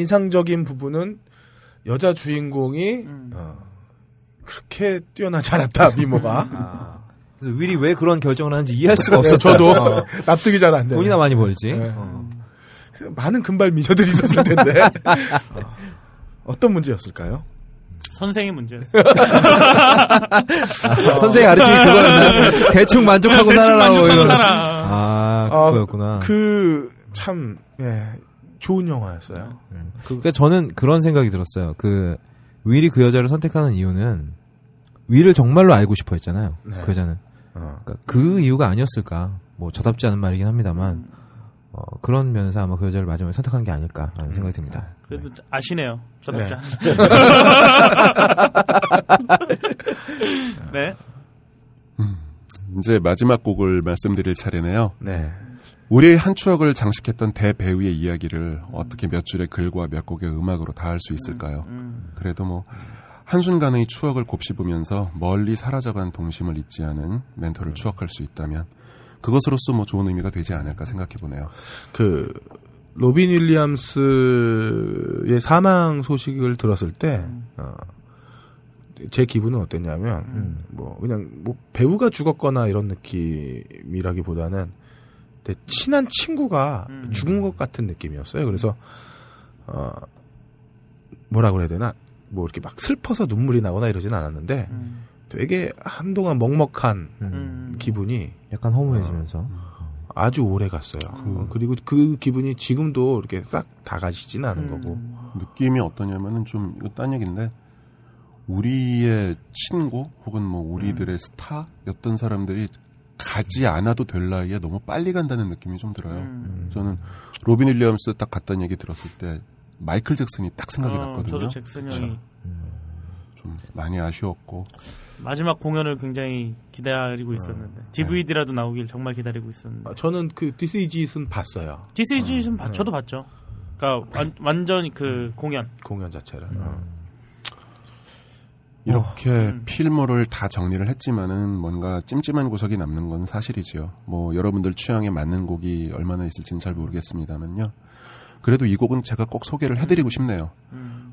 인상적인 부분은 여자 주인공이 어, 그렇게 뛰어나지 않았다 미모가. [laughs] 그래서 윌이 왜 그런 결정을 하는지 이해할 수가 네, 없었다. 저도 어. [laughs] 납득이 잘 안 돼요. 돈이나 많이 벌지. 네. 어. 많은 금발 미녀들이 있었을 텐데 [laughs] 어, 어떤 문제였을까요? 선생의 문제였어. 아, 선생의 가르침이 그거였나? 대충 만족하고 대충 살아라고. 만족하고. 살아. 아, 아, 그거였구나. 그참 예, 좋은 영화였어요. 그러니까 저는 그런 생각이 들었어요. 그 윌이 그 여자를 선택하는 이유는 윌을 정말로 알고 싶어 했잖아요. 네. 그 여자는. 어. 그러니까 그 이유가 아니었을까. 뭐 저답지 않은 말이긴 합니다만 어, 그런 면에서 아마 그 여자를 마지막에 선택한 게 아닐까라는 생각이 듭니다. 그래도 아시네요. 저답지 네. [laughs] 네. 이제 마지막 곡을 말씀드릴 차례네요. 네. 우리의 한 추억을 장식했던 대배우의 이야기를 어떻게 몇 줄의 글과 몇 곡의 음악으로 다 할 수 있을까요? 그래도 뭐 한순간의 추억을 곱씹으면서 멀리 사라져간 동심을 잊지 않은 멘토를 추억할 수 있다면 그것으로서 뭐 좋은 의미가 되지 않을까 생각해 보네요. 그 로빈 윌리엄스의 사망 소식을 들었을 때, 어, 제 기분은 어땠냐면, 뭐, 그냥, 뭐, 배우가 죽었거나 이런 느낌이라기보다는, 내 친한 친구가 죽은 것 같은 느낌이었어요. 그래서, 어, 뭐라 그래야 되나, 뭐, 이렇게 막 슬퍼서 눈물이 나거나 이러진 않았는데, 되게 한동안 먹먹한 기분이, 약간 허무해지면서. 아주 오래 갔어요. 어, 그리고 그 기분이 지금도 이렇게 싹 다 가시지는 않은 거고. 느낌이 어떠냐면은 좀 이거 딴 얘기인데 우리의 친구 혹은 뭐 우리들의 스타였던 사람들이 가지 않아도 될 나이에 너무 빨리 간다는 느낌이 좀 들어요. 저는 로빈 윌리엄스 딱 갔다는 얘기 들었을 때 마이클 잭슨이 딱 생각이 어, 났거든요. 저도 잭슨 형이 좀 많이 아쉬웠고 마지막 공연을 굉장히 기다리고 있었는데 DVD라도 나오길 정말 기다리고 있었는데 아, 저는 그 This Is It은 봤어요. This Is It은 네. 저도 봤죠. 그러니까 완, 완전히 그 공연 공연 자체를. 음. 어. 이렇게 필모를 다 정리를 했지만은 뭔가 찜찜한 구석이 남는 건 사실이지요. 뭐 여러분들 취향에 맞는 곡이 얼마나 있을지는 잘 모르겠습니다만요. 그래도 이 곡은 제가 꼭 소개를 해드리고 싶네요.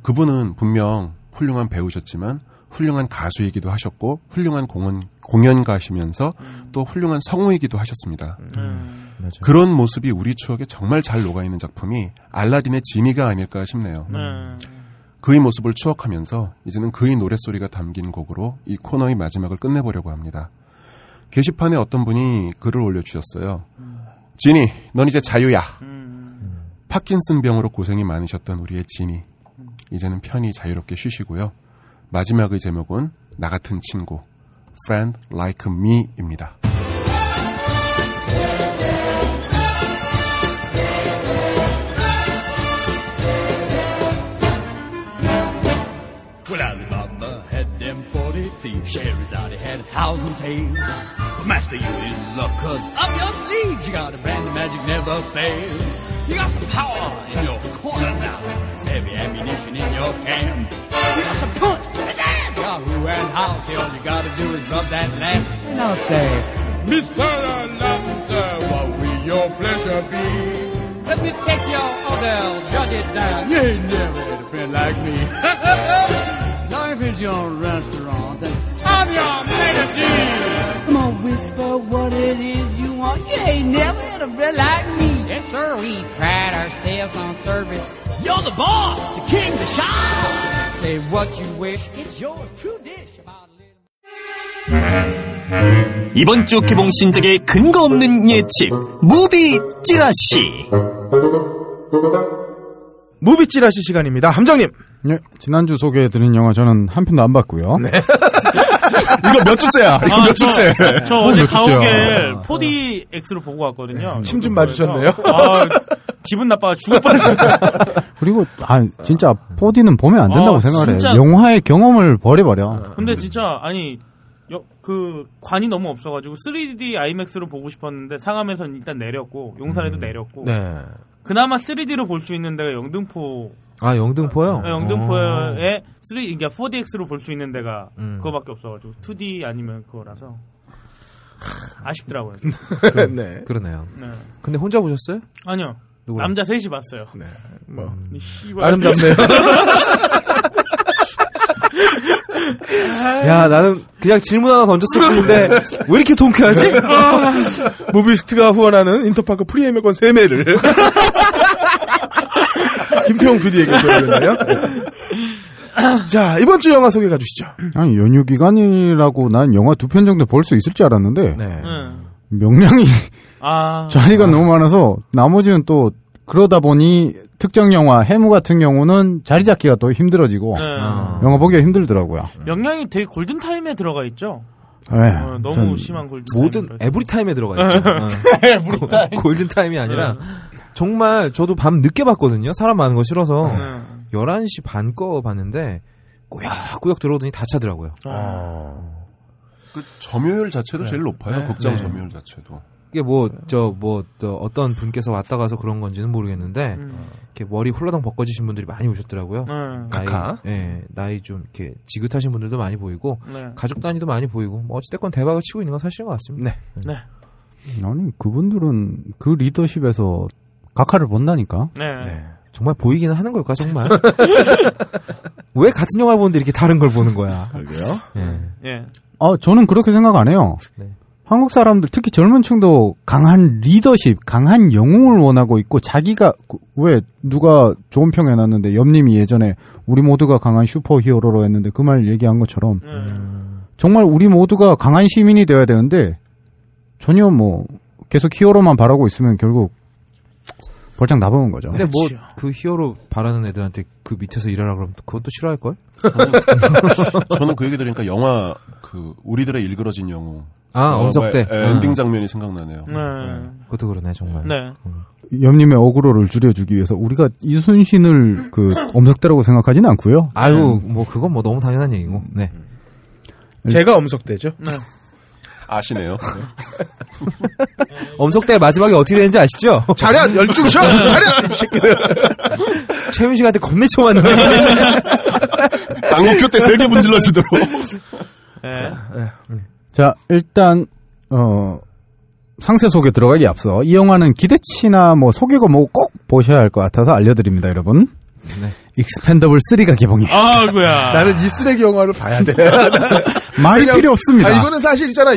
그분은 분명 훌륭한 배우셨지만 훌륭한 가수이기도 하셨고 훌륭한 공연 공연가시면서 또 훌륭한 성우이기도 하셨습니다. 음. 그런 모습이 우리 추억에 정말 잘 녹아 있는 작품이 알라딘의 지니가 아닐까 싶네요. 음. 그의 모습을 추억하면서 이제는 그의 노랫소리가 담긴 곡으로 이 코너의 마지막을 끝내보려고 합니다. 게시판에 어떤 분이 글을 올려주셨어요. 지니, 넌 이제 자유야. 파킨슨 병으로 고생이 많으셨던 우리의 지니. 이제는 편히 자유롭게 쉬시고요. 마지막의 제목은 나 같은 친구, Friend Like Me입니다. Sherazade had a thousand tales. But Master, you in luck, cause up your sleeves, you got a brand of magic never fails. You got some power in your corner now. It's heavy ammunition in your can. You got some punch, pizzazz, Yahoo and how. See, All you gotta do is rub that lamp. And I'll say, Mr. Alonzo, what will your pleasure be? Let me take your order, jot it down. You ain't never had a friend like me. [laughs] Life is your restaurant, then I'm your melody. Come on, whisper what it is you want. You ain't never had a friend like me. Yes, sir. We pride ourselves on service. You're the boss, the king, the shine. Say what you wish, it's yours, true dish. 이번 주 개봉 신작의 근거 없는 예측 무비 찌라시 무비 찌라시 시간입니다. 함장님. 네, 지난주 소개해드린 영화 저는 한 편도 안 봤고요. 네. 이거 몇 주째야? 이거 아, 몇 저- 주째? 저 어, 어제. 가오갤 4DX로 보고 왔거든요. 침 좀 맞으셨네요. 아, 기분 나빠가 죽을 뻔했어요. [laughs] 그리고 아 진짜 4D는 보면 안 된다고 아, 생각을 해요. 진짜. 영화의 경험을 버려버려. 근데 진짜 아니 여- 그 관이 너무 없어가지고 3D IMAX로 보고 싶었는데 상암에선 일단 내렸고 용산에도 내렸고 네. 그나마 3D로 볼 수 있는 데가 영등포 아 영등포요? 네, 영등포에 3 그러니까 4DX로 볼 수 있는 데가 음. 그거밖에 없어가지고 2D 아니면 그거라서 아쉽더라고요. [laughs] 네. 그러네요. 네. 근데 혼자 보셨어요? 아니요. 누구랑? 남자 셋이 봤어요. 네. 뭐이 씨발. 아름답네요. [laughs] 야, 나는 그냥 질문 하나 던졌을 뿐인데 왜 이렇게 통쾌하지? [laughs] 무비스트가 후원하는 인터파크 프리미어권 3매를 김태용 PD에게 드리겠네요. 자, 이번 주 영화 소개해 주시죠. 아니 연휴 기간이라고 난 영화 두 편 정도 볼 수 있을 줄 알았는데 네. 명량이 아. 자리가 너무 많아서 나머지는 또 그러다 보니 특정 영화 해무 같은 경우는 자리 잡기가 또 힘들어지고 네. 영화 보기가 힘들더라고요. 명량이 되게 golden time에 들어가 있죠. 네, 어, 너무 전- 심한 golden 모든 time. Every time에 들어가 있죠. [laughs] 어. Every time. Golden time이 아니라 정말 저도 밤 늦게 봤거든요. 사람 많은 거 싫어서 네. 11시 반 거 봤는데 꾸역꾸역 들어오더니 다 차더라고요. 그 점유율 자체도 제일 높아요. 극장 네. 점유율 자체도. 이게 뭐 저뭐저 어떤 분께서 왔다 가서 그런 건지는 모르겠는데 음. 이렇게 머리 훌러덩 벗겨지신 분들이 많이 오셨더라고요. 네. 나이, 카카? 예, 나이 좀 이렇게 지긋하신 분들도 많이 보이고 네. 가족 단위도 많이 보이고 뭐 어찌됐건 대박을 치고 있는 건 사실인 것 같습니다. 네. 네. 아니 그분들은 그 리더십에서 각하를 본다니까. 네. 정말 보이기는 하는 걸까 정말? [laughs] 왜 같은 영화를 보는데 이렇게 다른 걸 보는 거야? 그러게요. 예. 예. 아 저는 그렇게 생각 안 해요. 네. 한국 사람들 특히 젊은 층도 강한 리더십, 강한 영웅을 원하고 있고 자기가 그- 왜 누가 좋은 평 해놨는데 옆님이 예전에 우리 모두가 강한 슈퍼 히어로로 했는데 그 말 얘기한 것처럼 음. 정말 우리 모두가 강한 시민이 되어야 되는데 전혀 뭐 계속 히어로만 바라고 있으면 결국 벌짝 나보는 거죠. 근데 뭐 그 히어로 바라는 애들한테 그 밑에서 일하라 그러면 그것도 싫어할 걸? 저는 그 얘기 들으니까 영화 그 우리들의 일그러진 영웅. 아, 어, 엄석대. 에, 엔딩 장면이 생각나네요. 네. 그것도 그러네 정말. 네. 옆님의 어그로를 줄여주기 위해서 우리가 이순신을 그 엄석대라고 생각하지는 않고요. 아유 뭐 그건 뭐 너무 당연한 얘기고. 네. 제가 엄석대죠. 네. 아시네요. [laughs] 엄석대 마지막에 어떻게 되는지 아시죠? 차렷 열중 셔 차렷 이 새끼들. 최윤 씨한테 겁내 쳐맞는. [laughs] 당국교 때 세게 문질러지도록. 네. 자, 일단 어 상세 소개 들어가기 앞서 이 영화는 기대치나 뭐 소개가 뭐 꼭 보셔야 할 것 같아서 알려드립니다, 여러분. 네. 익스펜더블 3가 개봉해. 아이고야. 나는 이 쓰레기 영화를 봐야 돼. [laughs] 말이 그냥- 필요 없습니다. 아, 이거는 사실 있잖아.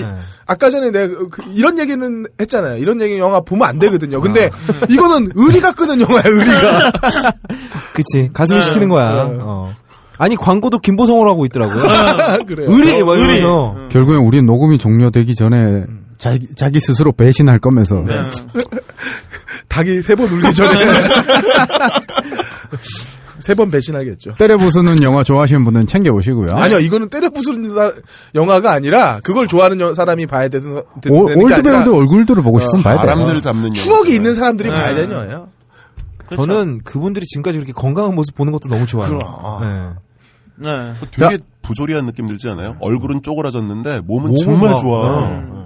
아까 전에 내가 그- 이런 얘기는 했잖아요. 이런 얘기 영화 보면 안 되거든요. 근데 [laughs] 이거는 의리가 끄는 영화야, 의리가. [laughs] 그치 가슴이 네. 시키는 거야. 네. 어. 아니 광고도 김보성으로 하고 있더라고요. 그래요. 의리 뭐 의리. 이러면서 결국엔 우리 녹음이 종료되기 전에 자기, 자기 스스로 배신할 거면서 네. 닭이 세 번 울기 전에. 세 번 배신하겠죠. 때려 부수는 영화 좋아하시는 분은 챙겨보시고요. 아니요, 이거는 때려 부수는 사- 영화가 아니라 그걸 좋아하는 여- 사람이 봐야 되는, 되는 오- 올드 배우들 얼굴들을 보고 싶으면 봐야 돼요. 사람들 잡는. 추억이 있는 사람들이 네. 봐야 되는 영화예요. 저는 그분들이 지금까지 그렇게 건강한 모습 보는 것도 너무 좋아요. 그럼. 네. 네. 되게 부조리한 느낌 들지 않아요? 얼굴은 쪼그라졌는데 몸은 몸은 정말 막, 좋아. 음.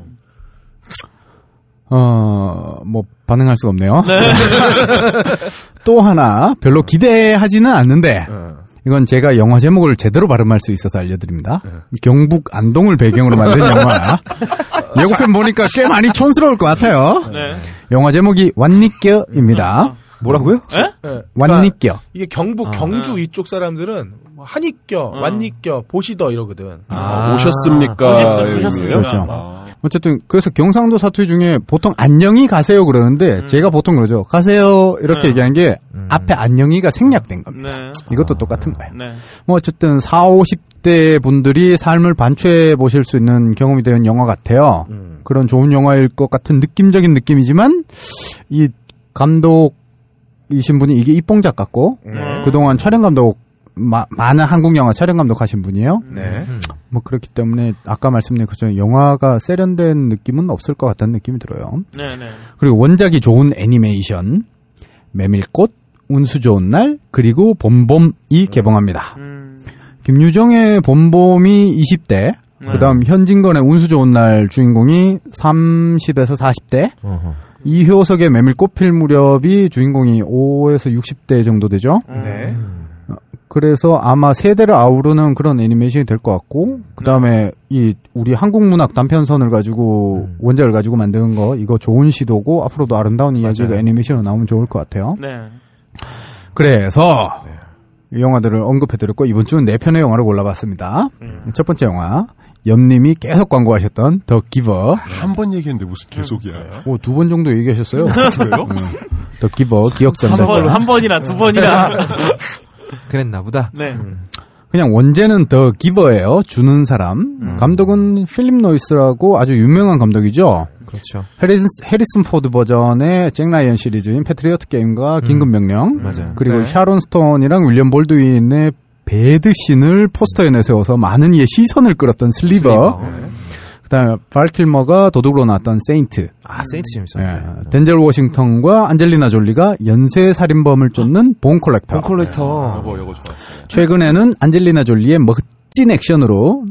어, 뭐, 반응할 수가 없네요. 네. [laughs] 또 하나, 별로 기대하지는 않는데, 이건 제가 영화 제목을 제대로 발음할 수 있어서 알려드립니다. 경북 안동을 배경으로 만든 영화. [laughs] 예고편 보니까 꽤 많이 촌스러울 것 같아요. 네. 영화 제목이 완니껴입니다. 뭐라고요? 예? 네. 완니껴. 이게 경북, 아. 경주 이쪽 사람들은 뭐 한이껴, 완니껴, 보시더 이러거든. 아, 오셨습니까? 오셨- 의 오셨습니까? 그렇죠. 아. 어쨌든 그래서 경상도 사투리 중에 보통 안녕히 가세요 그러는데 제가 보통 그러죠. 가세요 이렇게 네. 얘기한 게 앞에 안녕히가 생략된 겁니다. 네. 이것도 똑같은 거예요. 네. 뭐 어쨌든 4, 50대 분들이 삶을 반추해 보실 수 있는 경험이 되는 영화 같아요. 그런 좋은 영화일 것 같은 느낌적인 느낌이지만 이 감독 이신 분이 이게 입봉작 같고 네. 그동안 촬영 감독 마- 많은 한국 영화 촬영 감독 하신 분이에요. 네. 뭐 그렇기 때문에 아까 말씀드린 것처럼 영화가 세련된 느낌은 없을 것 같다는 느낌이 들어요. 네. 네. 그리고 원작이 좋은 애니메이션 메밀꽃 운수 좋은 날 그리고 봄봄이 개봉합니다. 음. 김유정의 봄봄이 20대 네. 그다음 현진건의 운수 좋은 날 주인공이 30에서 40대 어허. 이효석의 메밀꽃 필 무렵이 주인공이 5에서 60대 정도 되죠. 네. 그래서 아마 세대를 아우르는 그런 애니메이션이 될 것 같고 그다음에 이 우리 한국 문학 단편선을 가지고 원작을 가지고 만드는 거 이거 좋은 시도고 앞으로도 아름다운 이야기가 애니메이션으로 나오면 좋을 것 같아요. 네. 그래서 이 영화들을 언급해드렸고 이번 주는 네 편의 영화를 골라봤습니다. 첫 번째 영화 염님이 계속 광고하셨던 더 기버. 한 번 얘기했는데 무슨 계속이야. 오, 두 번 정도 얘기하셨어요. 그래요? 음. 더 기버 기억 한, 번, 전달자. 한 번이나 두 번이나. [laughs] 그랬나 보다. 네. 그냥 원제는 더 기버예요. 주는 사람. 감독은 필립 노이스라고 아주 유명한 감독이죠. 그렇죠. 해리슨, 해리슨 포드 버전의 잭 라이언 시리즈인 패트리어트 게임과 긴급 명령. 맞아요. 그리고 네. 샤론 스톤이랑 윌리엄 볼드윈의 베드신을 포스터에 내세워서 많은 이의 시선을 끌었던 슬리버. 그다음에 발 킬머가 도둑으로 나왔던 세인트. 아, 세인트 재밌었네. 예, 덴젤 워싱턴과 안젤리나 졸리가 연쇄 살인범을 쫓는 본 콜렉터. 본 콜렉터. 여보, 여보 좋았어요. 최근에는 안젤리나 졸리의 멋진 액션으로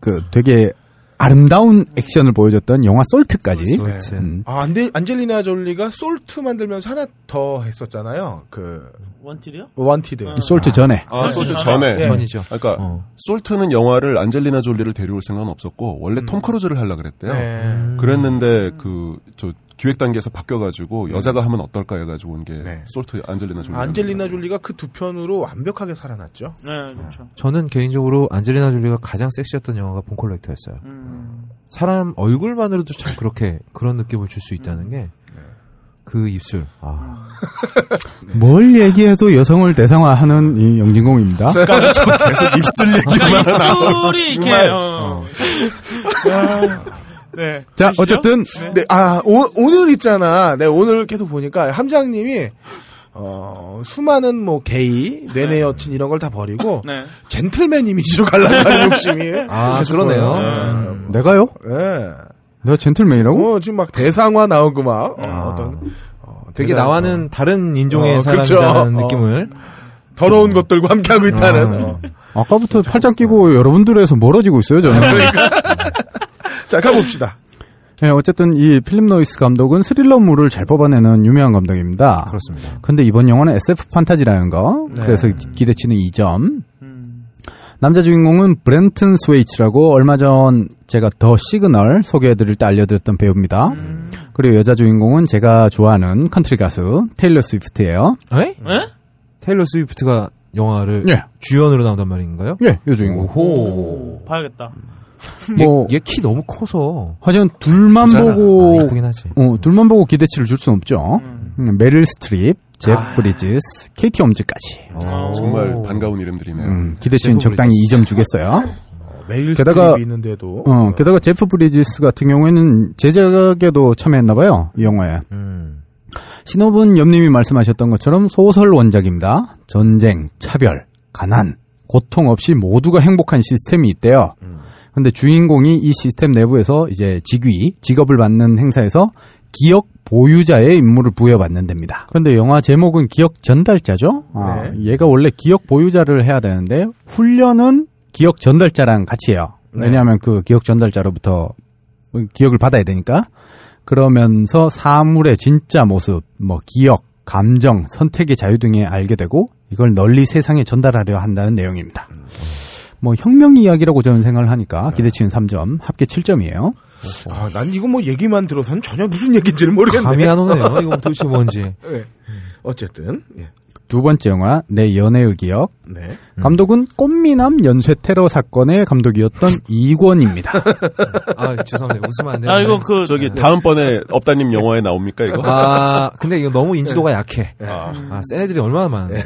그 되게 아름다운 액션을 보여줬던 영화 솔트까지. 음. 아, 안데, 안젤리나 졸리가 솔트 만들면서 하나 더 했었잖아요. 그 원티드요? 원티드. 솔트 전에. 아, 솔트 전에. 예. 전이죠. 그러니까 어. 솔트는 영화를 안젤리나 졸리를 데려올 생각은 없었고 원래 톰 크루즈를 하려 그랬대요. 네. 그랬는데 그 저 기획 단계에서 바뀌어가지고 여자가 하면 어떨까 해가지고 온게 네. 솔트 안젤리나 졸리. 안젤리나 졸리가 그 두 편으로 완벽하게 살아났죠. 네, 그렇죠. 저는 개인적으로 안젤리나 졸리가 가장 섹시했던 영화가 본 콜렉터였어요. 음. 사람 얼굴만으로도 참 그렇게 그런 느낌을 줄 수 있다는 게 그 입술. 아. [laughs] 뭘 얘기해도 여성을 대상화하는 이 영진공입니다. [laughs] 계속 입술 얘기만 나와. 입술이 이렇게, 정말. 어. 아, 네. 자, 보시죠? 어쨌든 네, 아, 오, 오늘 있잖아. 네, 오늘 계속 보니까 함장님이 어, 수많은 뭐 게이, 뇌내 여친 이런 걸 다 버리고 [laughs] 네. 젠틀맨 이미지로 가려고 하는 [laughs] 욕심이 아, 계속 그러네요. 보여요. 내가요? 네. 내가 젠틀맨이라고? 어, 지금 막 대상화 나오고 막 아. 어, 떤 어, 되게 나와는 다른 인종의 어, 그렇죠. 사람이라는 어. 느낌을 더러운 것들과 함께하고 있다는. 어. 아까부터 팔짱 끼고 여러분들에서 멀어지고 있어요, 저는. [laughs] 자, 가봅시다. 네, 어쨌든 이 필립 노이스 감독은 스릴러물을 잘 뽑아내는 유명한 감독입니다. 그렇습니다. 근데 이번 영화는 SF 판타지라는 거. 네. 그래서 기대치는 2점. 음. 남자 주인공은 브렌튼 스웨이츠라고 얼마 전 제가 더 시그널 소개해드릴 때 알려드렸던 배우입니다. 음. 그리고 여자 주인공은 제가 좋아하는 컨트리 가수 테일러 스위프트예요. 에? 에? 테일러 스위프트가 영화를 예. 주연으로 나온단 말인가요? 예, 요 주인공. 오호. 봐야겠다. 뭐 얘 키 너무 커서 하지만 둘만 보잖아. 보고 아, 하지. 어, 둘만 보고 기대치를 줄 수는 없죠. 음, 메릴 스트립, 제프 아. 브리지스, 케이티 홈즈까지. 어, 정말 반가운 이름들이네요. 음, 기대치는 적당히 2점 주겠어요. 메일 게다가- 있는데도 어, 게다가 제프 브리지스 같은 경우에는 제작에도 참여했나 봐요, 이 영화에. 음. 신호분 염님이 말씀하셨던 것처럼 소설 원작입니다. 전쟁, 차별, 가난, 고통 없이 모두가 행복한 시스템이 있대요. 근데 주인공이 이 시스템 내부에서 이제 직위, 직업을 받는 행사에서 기억 보유자의 임무를 부여받는 됩니다. 근데 영화 제목은 기억 전달자죠? 아, 얘가 원래 기억 보유자를 해야 되는데 훈련은 기억 전달자랑 같이 해요. 왜냐하면 그 기억 전달자로부터 기억을 받아야 되니까. 그러면서 사물의 진짜 모습, 뭐 기억, 감정, 선택의 자유 등에 알게 되고 이걸 널리 세상에 전달하려 한다는 내용입니다. 뭐 혁명 이야기라고 저는 생각을 하니까 기대치는 3점, 합계 7점이에요. 아, 난 이거 뭐 얘기만 들어서는 전혀 무슨 얘기인지를 모르겠네. 감이 안 오네요. 이거 도대체 뭔지. [laughs] 네. 어쨌든 예. 두 번째 영화 내 연애의 기억. 네. 감독은 꽃미남 연쇄 테러 사건의 감독이었던 [laughs] 이권입니다. 아, 죄송합니다. 웃으면 안 돼요. 아, 이거 그, 저기 다음번에 업다님 영화에 나옵니까 이거? 아, 근데 이거 너무 인지도가 약해. 아. 아, 센 애들이 얼마나 많은데.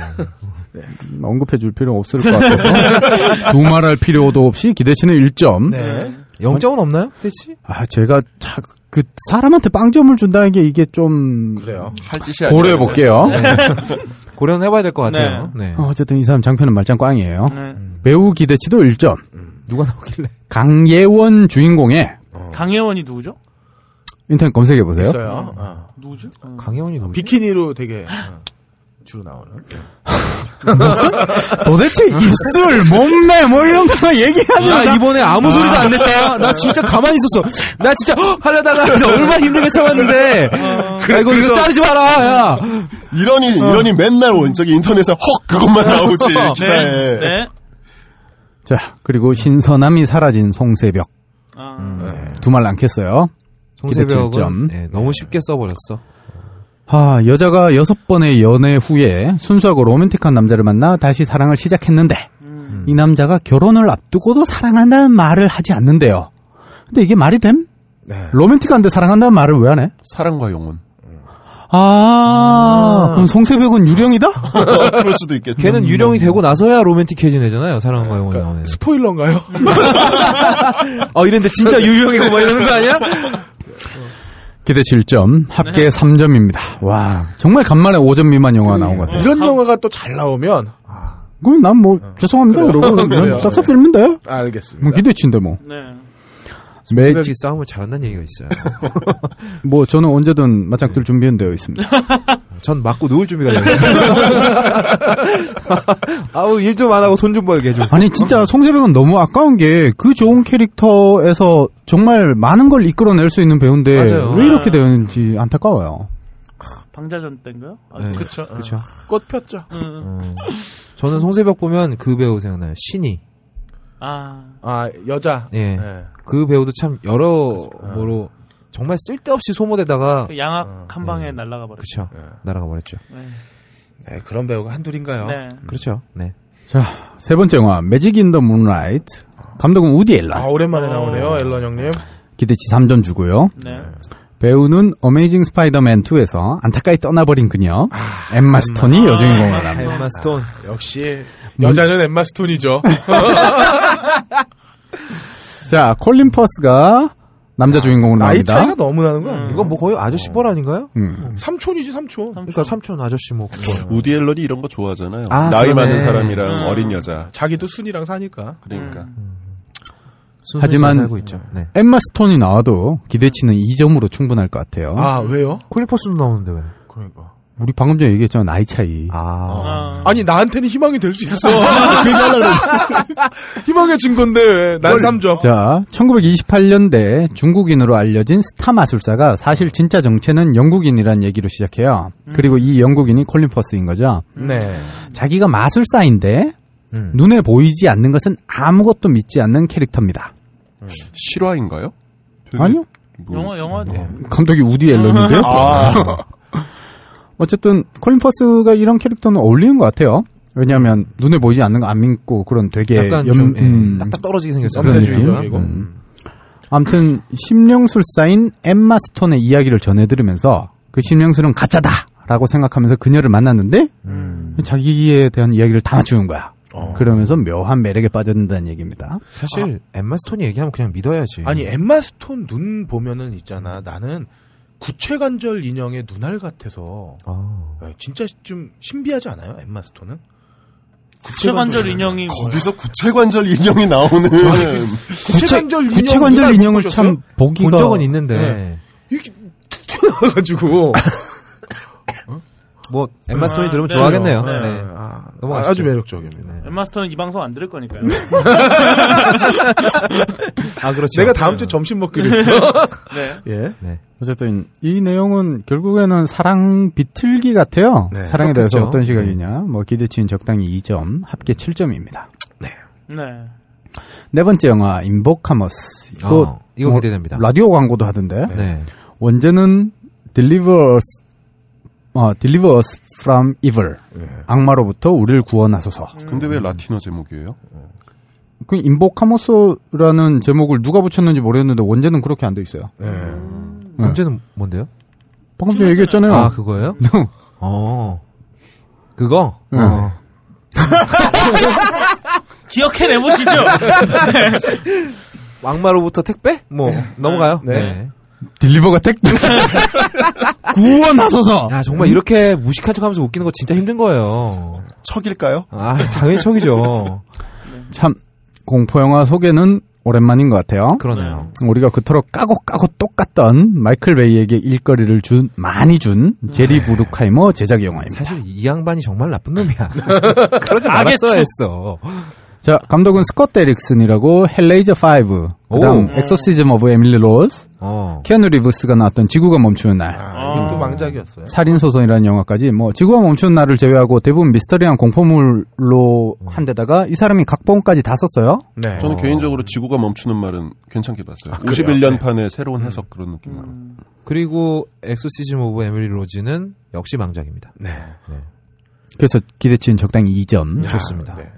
언급해 줄 필요 없을 것 같아서 [laughs] 두말할 필요도 없이 기대치는 1점. 네. 0점은 없나요? 대치? 아, 제가 자- 그 사람한테 빵점을 준다는 게 이게 좀 그래요. 할 짓이 고려해 볼게요. [laughs] 고려는 해봐야 될 것 같아요. 네. 어, 어쨌든 이 사람 장편은 말짱 꽝이에요. 네. 배우 기대치도 1점. 누가 나오길래? 강예원 주인공의 강혜원이 누구죠? 인터넷 검색해 보세요. 있어요. 어. 누구죠? 강혜원이 누구지? 비키니로 되게 어, 주로 나오는. [laughs] 도대체 입술, 몸매 뭐 이런 거 얘기하지 야, 이번에 아무 소리도 안 냈다. 나 진짜 가만히 있었어. 나 진짜 헉! 하려다가 얼마나 힘들게 참았는데. 야, 이거, 이거 그래서- 자르지 마라, 야. 이러니 이러니 맨날 원- 저기 인터넷에 헉 그것만 나오지 기사에. 네. 자, 그리고 신선함이 사라진 송세벽. 아, 두말 남겠어요. 기대치점. 송세벽은 예, 너무 쉽게 써버렸어. 아, 여자가 여섯 번의 연애 후에 순수하고 로맨틱한 남자를 만나 다시 사랑을 시작했는데 이 남자가 결혼을 앞두고도 사랑한다는 말을 하지 않는데요. 근데 이게 말이 됨? 네. 로맨틱한데 사랑한다는 말을 왜 안 해? 사랑과 영혼. 아, 그럼 송세벽은 유령이다? [laughs] 그럴 수도 있겠죠. 걔는 유령이 되고 나서야 로맨틱해진 애잖아요. 사랑과 영혼이 나오는. 스포일러인가요? [laughs] 어 이랬는데 진짜 유령이고 뭐 이러는 거 아니야? [laughs] 기대 7점, 합계 3점입니다. 와, 정말 간만에 5점 미만 영화 나온 것 같아요. 이런 영화가 또 잘 나오면 그럼 난뭐 죄송합니다. 그러고. [laughs] 그냥 싹싹 빌면 돼. 알겠습니다. 뭐 기대치인데 뭐. 네. 매, 송세벽이 싸움을 잘한다는 얘기가 있어요. [laughs] 뭐 저는 언제든 맞짱 뜰 준비는 되어 있습니다. [laughs] 전 맞고 누울 준비가 되어 있어요. [laughs] 아우 일 좀 안 하고 돈 좀 벌게 해줘. 아니 진짜 송세벽은 너무 아까운 게 그 좋은 캐릭터에서 정말 많은 걸 이끌어낼 수 있는 배우인데 맞아요. 왜 이렇게 되는지 안타까워요. 방자전 때인가요? 아, 네. 그쵸. 그쵸. 꽃 폈죠. 음. 저는 송세벽 보면 그 배우 생각나요. 신이. 아, 아, 여자. 예. 네. 그 배우도 참 여러모로 정말 쓸데없이 소모되다가 그 양악 한 방에 날아가 버렸죠. 그쵸. 날아가 버렸죠. 네. 네, 그런 배우가 한둘인가요? 네. 그렇죠. 네. 자, 세 번째 영화 매직 인 더 문라이트. 감독은 우디 앨런. 아, 오랜만에 나오네요, 앨런 형님. 기대치 3점 주고요. 네. 배우는 어메이징 스파이더맨 2에서 안타까이 떠나버린 그녀 엠마 스톤이 여주인공을 합니다. 엠마 스톤. 역시 여자는 엠마 스톤이죠. [laughs] 자, 콜린 퍼스가 남자 주인공으로 나이 나옵니다. 차이가 너무 나는 거 아니에요? 이거 뭐 거의 아저씨 뻘 아닌가요? 음. 삼촌이지, 삼촌. 그러니까 삼촌 아저씨 뭐 그거. 우디 앨런이 이런 거 좋아하잖아요. 아, 나이 그러네. 많은 사람이랑 음. 어린 여자. 자기도 순이랑 사니까. 그러니까. 순순히 하지만 잘 살고 있죠. 네. 엠마 스톤이 나와도 기대치는 2점으로 충분할 것 같아요. 아, 왜요? 콜린 퍼스도 나오는데 왜? 그러니까. 우리 방금 전에 얘기했잖아, 나이 차이. 아. 아, 아 니, 나한테는 희망이 될 수 있어. [laughs] [laughs] 희망의 증거인데, 왜? 난 3점. 자, 1928년대 중국인으로 알려진 스타 마술사가 사실 진짜 정체는 영국인이란 얘기로 시작해요. 그리고 이 영국인이 콜린 퍼스인 거죠. 네. 자기가 마술사인데 음. 눈에 보이지 않는 것은 아무것도 믿지 않는 캐릭터입니다. 실화인가요? 저기 아니요. 뭐- 영화 영화죠. 감독이 우디 앨런인데요. 아, [laughs] 어쨌든 콜린 퍼스가 이런 캐릭터는 어울리는 것 같아요. 왜냐하면 눈에 보이지 않는 거 안 믿고 그런 되게 약간 염- 좀 예, 음, 딱딱 떨어지게 생겼어요. 그런 느낌. 이거. 음. 아무튼 심령술사인 엠마 스톤의 이야기를 전해 들으면서 그 심령술은 가짜다라고 생각하면서 그녀를 만났는데 음. 자기에 대한 이야기를 다 맞추는 거야. 어. 그러면서 묘한 매력에 빠져든다는 얘기입니다. 사실 엠마 스톤이 얘기하면 그냥 믿어야지. 아니, 엠마 스톤 눈 보면은 있잖아. 나는 구체관절 인형의 눈알 같아서. 아. 네, 진짜 좀 신비하지 않아요? 엠마 스톤은? 구체관절 인형이 거기서 구체관절 인형이 나오는. 구체관절 인형. 구체관절 인형을? 참 보기가 본 적은 있는데 네. 이게 툭 나와가지고. [laughs] 뭐 엠마 스톤이 아, 들으면 네. 좋아하겠네요. 네. 네. 아, 넘어가시죠. 아주 매력적입니다. 엠마 스톤은 이 방송 안 들을 거니까요. [laughs] 아 그렇죠. 내가 다음 주 점심 먹기로 했어. 네. 예. 네. 어쨌든 이 내용은 결국에는 사랑 비틀기 같아요. 네, 사랑에 대해서 그렇겠죠. 어떤 시각이냐. 뭐 기대치는 적당히 2점, 합계 7점입니다. 네. 네 번째 영화 인보카머스. 이거 어, 이거 뭐 기대됩니다. 라디오 광고도 하던데. 네. 원제는 Deliver Us, 어, Deliver Us from Evil. 악마로부터 우리를 구원하소서. 근데 왜 라틴어 제목이에요? 그 인보카머스라는 제목을 누가 붙였는지 모르겠는데 원제는 그렇게 안 돼 있어요. 네. 문제는 뭔데요? 방금 전에 얘기했잖아요. 아 그거예요? [laughs] 어. 그거? [laughs] [laughs] 네. 어. 기억해내보시죠. 악마로부터 택배? 뭐 넘어가요. 네. 네. 딜리버가 택 [laughs] 구원하소서. 야 정말 이렇게 무식한 척하면서 웃기는 거 진짜 힘든 거예요. 척일까요? 아 당연히 척이죠. [laughs] 참 공포 영화 소개는 오랜만인 것 같아요. 그러네요. 우리가 그토록 까고 까고 똑같던 마이클 베이에게 일거리를 준 많이 준 제리 부르카이머 제작 영화입니다. 사실 이 양반이 정말 나쁜 놈이야. [laughs] 그러지 말았어야 축. 했어. 자 감독은 스콧 데릭슨이라고 헬레이저 5, 그다음 오. 엑소시즘 오브 에밀리 로즈, 어. 키아누 리브스가 나왔던 지구가 멈추는 날. 아, 이게 또 막 망작이었어요. 살인소송이라는 영화까지 뭐 지구가 멈춘 날을 제외하고 대부분 미스터리한 공포물로 한 데다가 이 사람이 각본까지 다 썼어요. 네. 저는 개인적으로 지구가 멈추는 날은 괜찮게 봤어요. 아, 그래요? 51년 네. 판의 새로운 해석 그런 느낌으로. 그리고 엑소시즘 오브 에밀리 로즈는 역시 망작입니다. 네. 그래서 기대치는 적당히 2점. 야, 좋습니다. 네.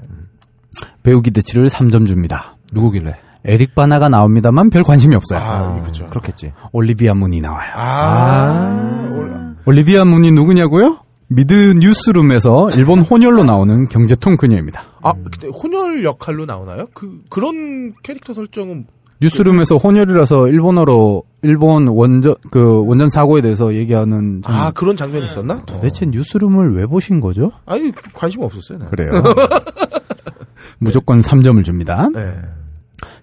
배우 기대치를 3점 줍니다. 누구길래? 에릭 바나가 나옵니다만 별 관심이 없어요. 아, 그죠. 그렇겠지. 올리비아 문이 나와요. 아, 올리비아 문이 누구냐고요? 미드 뉴스룸에서 일본 혼혈로 나오는 경제통 그녀입니다. 아, 근데 혼혈 역할로 나오나요? 그 그런 캐릭터 설정은 뉴스룸에서 혼혈이라서 일본어로 일본 원전 그 원전 사고에 대해서 얘기하는 좀아 그런 장면이 있었나? 도대체 뉴스룸을 왜 보신 거죠? 아니 관심 없었어요. 나는. 그래요. [laughs] 무조건 3점을 줍니다. 네.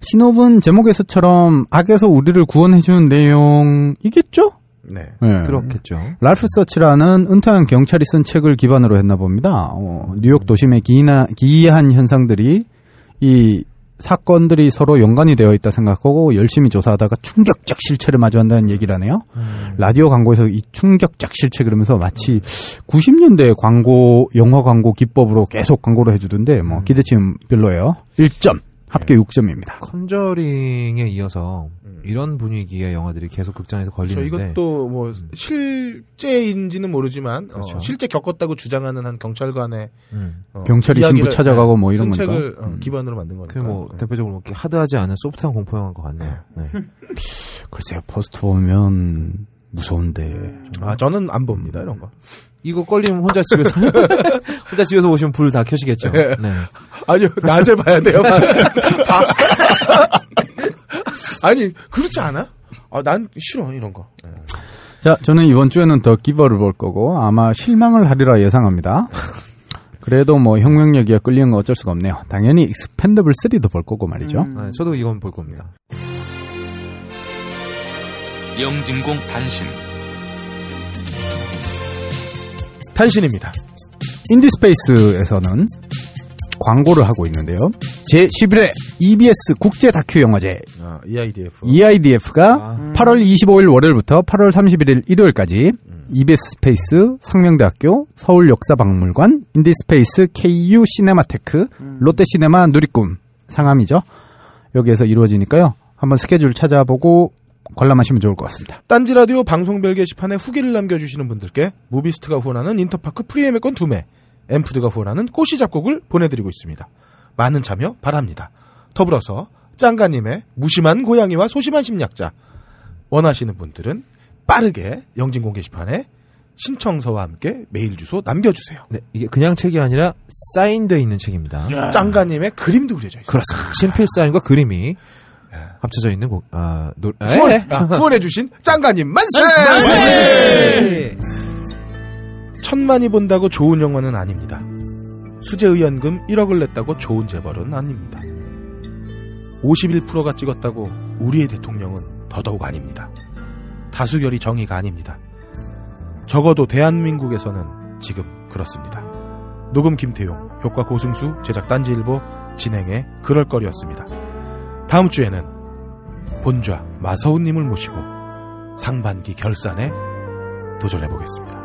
신업은 제목에서처럼 악에서 우리를 구원해주는 내용이겠죠? 네. 네. 그렇겠죠. 랄프 서치라는 은퇴한 경찰이 쓴 책을 기반으로 했나 봅니다. 어, 뉴욕 도심의 기이나, 기이한 현상들이 이 사건들이 서로 연관이 되어 있다 생각하고 열심히 조사하다가 충격적 실체를 마주한다는 얘기를 하네요. 라디오 광고에서 이 충격적 실체 그러면서 마치 90년대 광고, 영화 광고 기법으로 계속 광고를 해주던데 뭐 기대치는 별로예요. 1점, 합계 6점입니다. 컨저링에 이어서 이런 분위기의 영화들이 계속 극장에서 저 걸리는데 이것도 뭐 실제인지는 모르지만 어, 그렇죠. 실제 겪었다고 주장하는 한 경찰관의 음. 어, 경찰이 신부 찾아가고 뭐 이런. 책을 어, 기반으로 만든 거니까. 그뭐 대표적으로 뭐 이렇게 하드하지 않은 소프트한 공포 영화인 것 같네요. 네. 글쎄요, 포스터 보면 무서운데. 아 저는 안 봅니다 이런 거. 이거 걸리면 혼자 집에서 [laughs] 혼자 집에서 보시면 불 다 켜시겠죠. 네. 아니요 낮에 봐야 돼요. 밤. 아니 그렇지 않아? 아 난 싫어 이런 거. 네. 자, 저는 이번 주에는 The Giver를 볼 거고 아마 실망을 하리라 예상합니다. 그래도 뭐 혁명력이야 끌리는 건 어쩔 수가 없네요. 당연히 Expendable 3도 볼 거고 말이죠. 네, 저도 이건 볼 겁니다. 영진공 단신 탄신입니다. 인디스페이스에서는 광고를 하고 있는데요. 제11회 EBS 국제 다큐 영화제 아, EIDF. EIDF가 8월 25일 월요일부터 8월 31일 일요일까지 EBS 스페이스, 상명대학교, 서울역사박물관, 인디스페이스, KU 시네마테크, 롯데시네마 누리꿈 상암이죠. 여기에서 이루어지니까요. 한번 스케줄 찾아보고 관람하시면 좋을 것 같습니다. 딴지 라디오 방송별 게시판에 후기를 남겨주시는 분들께 무비스트가 후원하는 인터파크 프리예매권 2매, 엠푸드가 후원하는 꼬시 잡곡을 보내드리고 있습니다. 많은 참여 바랍니다. 더불어서 짱가님의 무심한 고양이와 소심한 심리학자 원하시는 분들은 빠르게 영진공 게시판에 신청서와 함께 메일 주소 남겨주세요. 네, 이게 그냥 책이 아니라 사인돼 있는 책입니다. 짱가님의 그림도 그려져 있어요. 그렇습니다. 친필 사인과 그림이 합쳐져 있는 곡, 아, 노, 후원, 에? 아, 후원해주신 짱가님 만세! 만세! 천만이 본다고 좋은 영화는 아닙니다. 수재의연금 1억을 냈다고 좋은 재벌은 아닙니다. 51%가 찍었다고 우리의 대통령은 더더욱 아닙니다. 다수결이 정의가 아닙니다. 적어도 대한민국에서는 지금 그렇습니다. 녹음 김태용, 효과 고승수, 제작 딴지일보, 진행의 그럴거리였습니다. 다음 주에는 본좌 마서우님을 모시고 상반기 결산에 도전해 보겠습니다.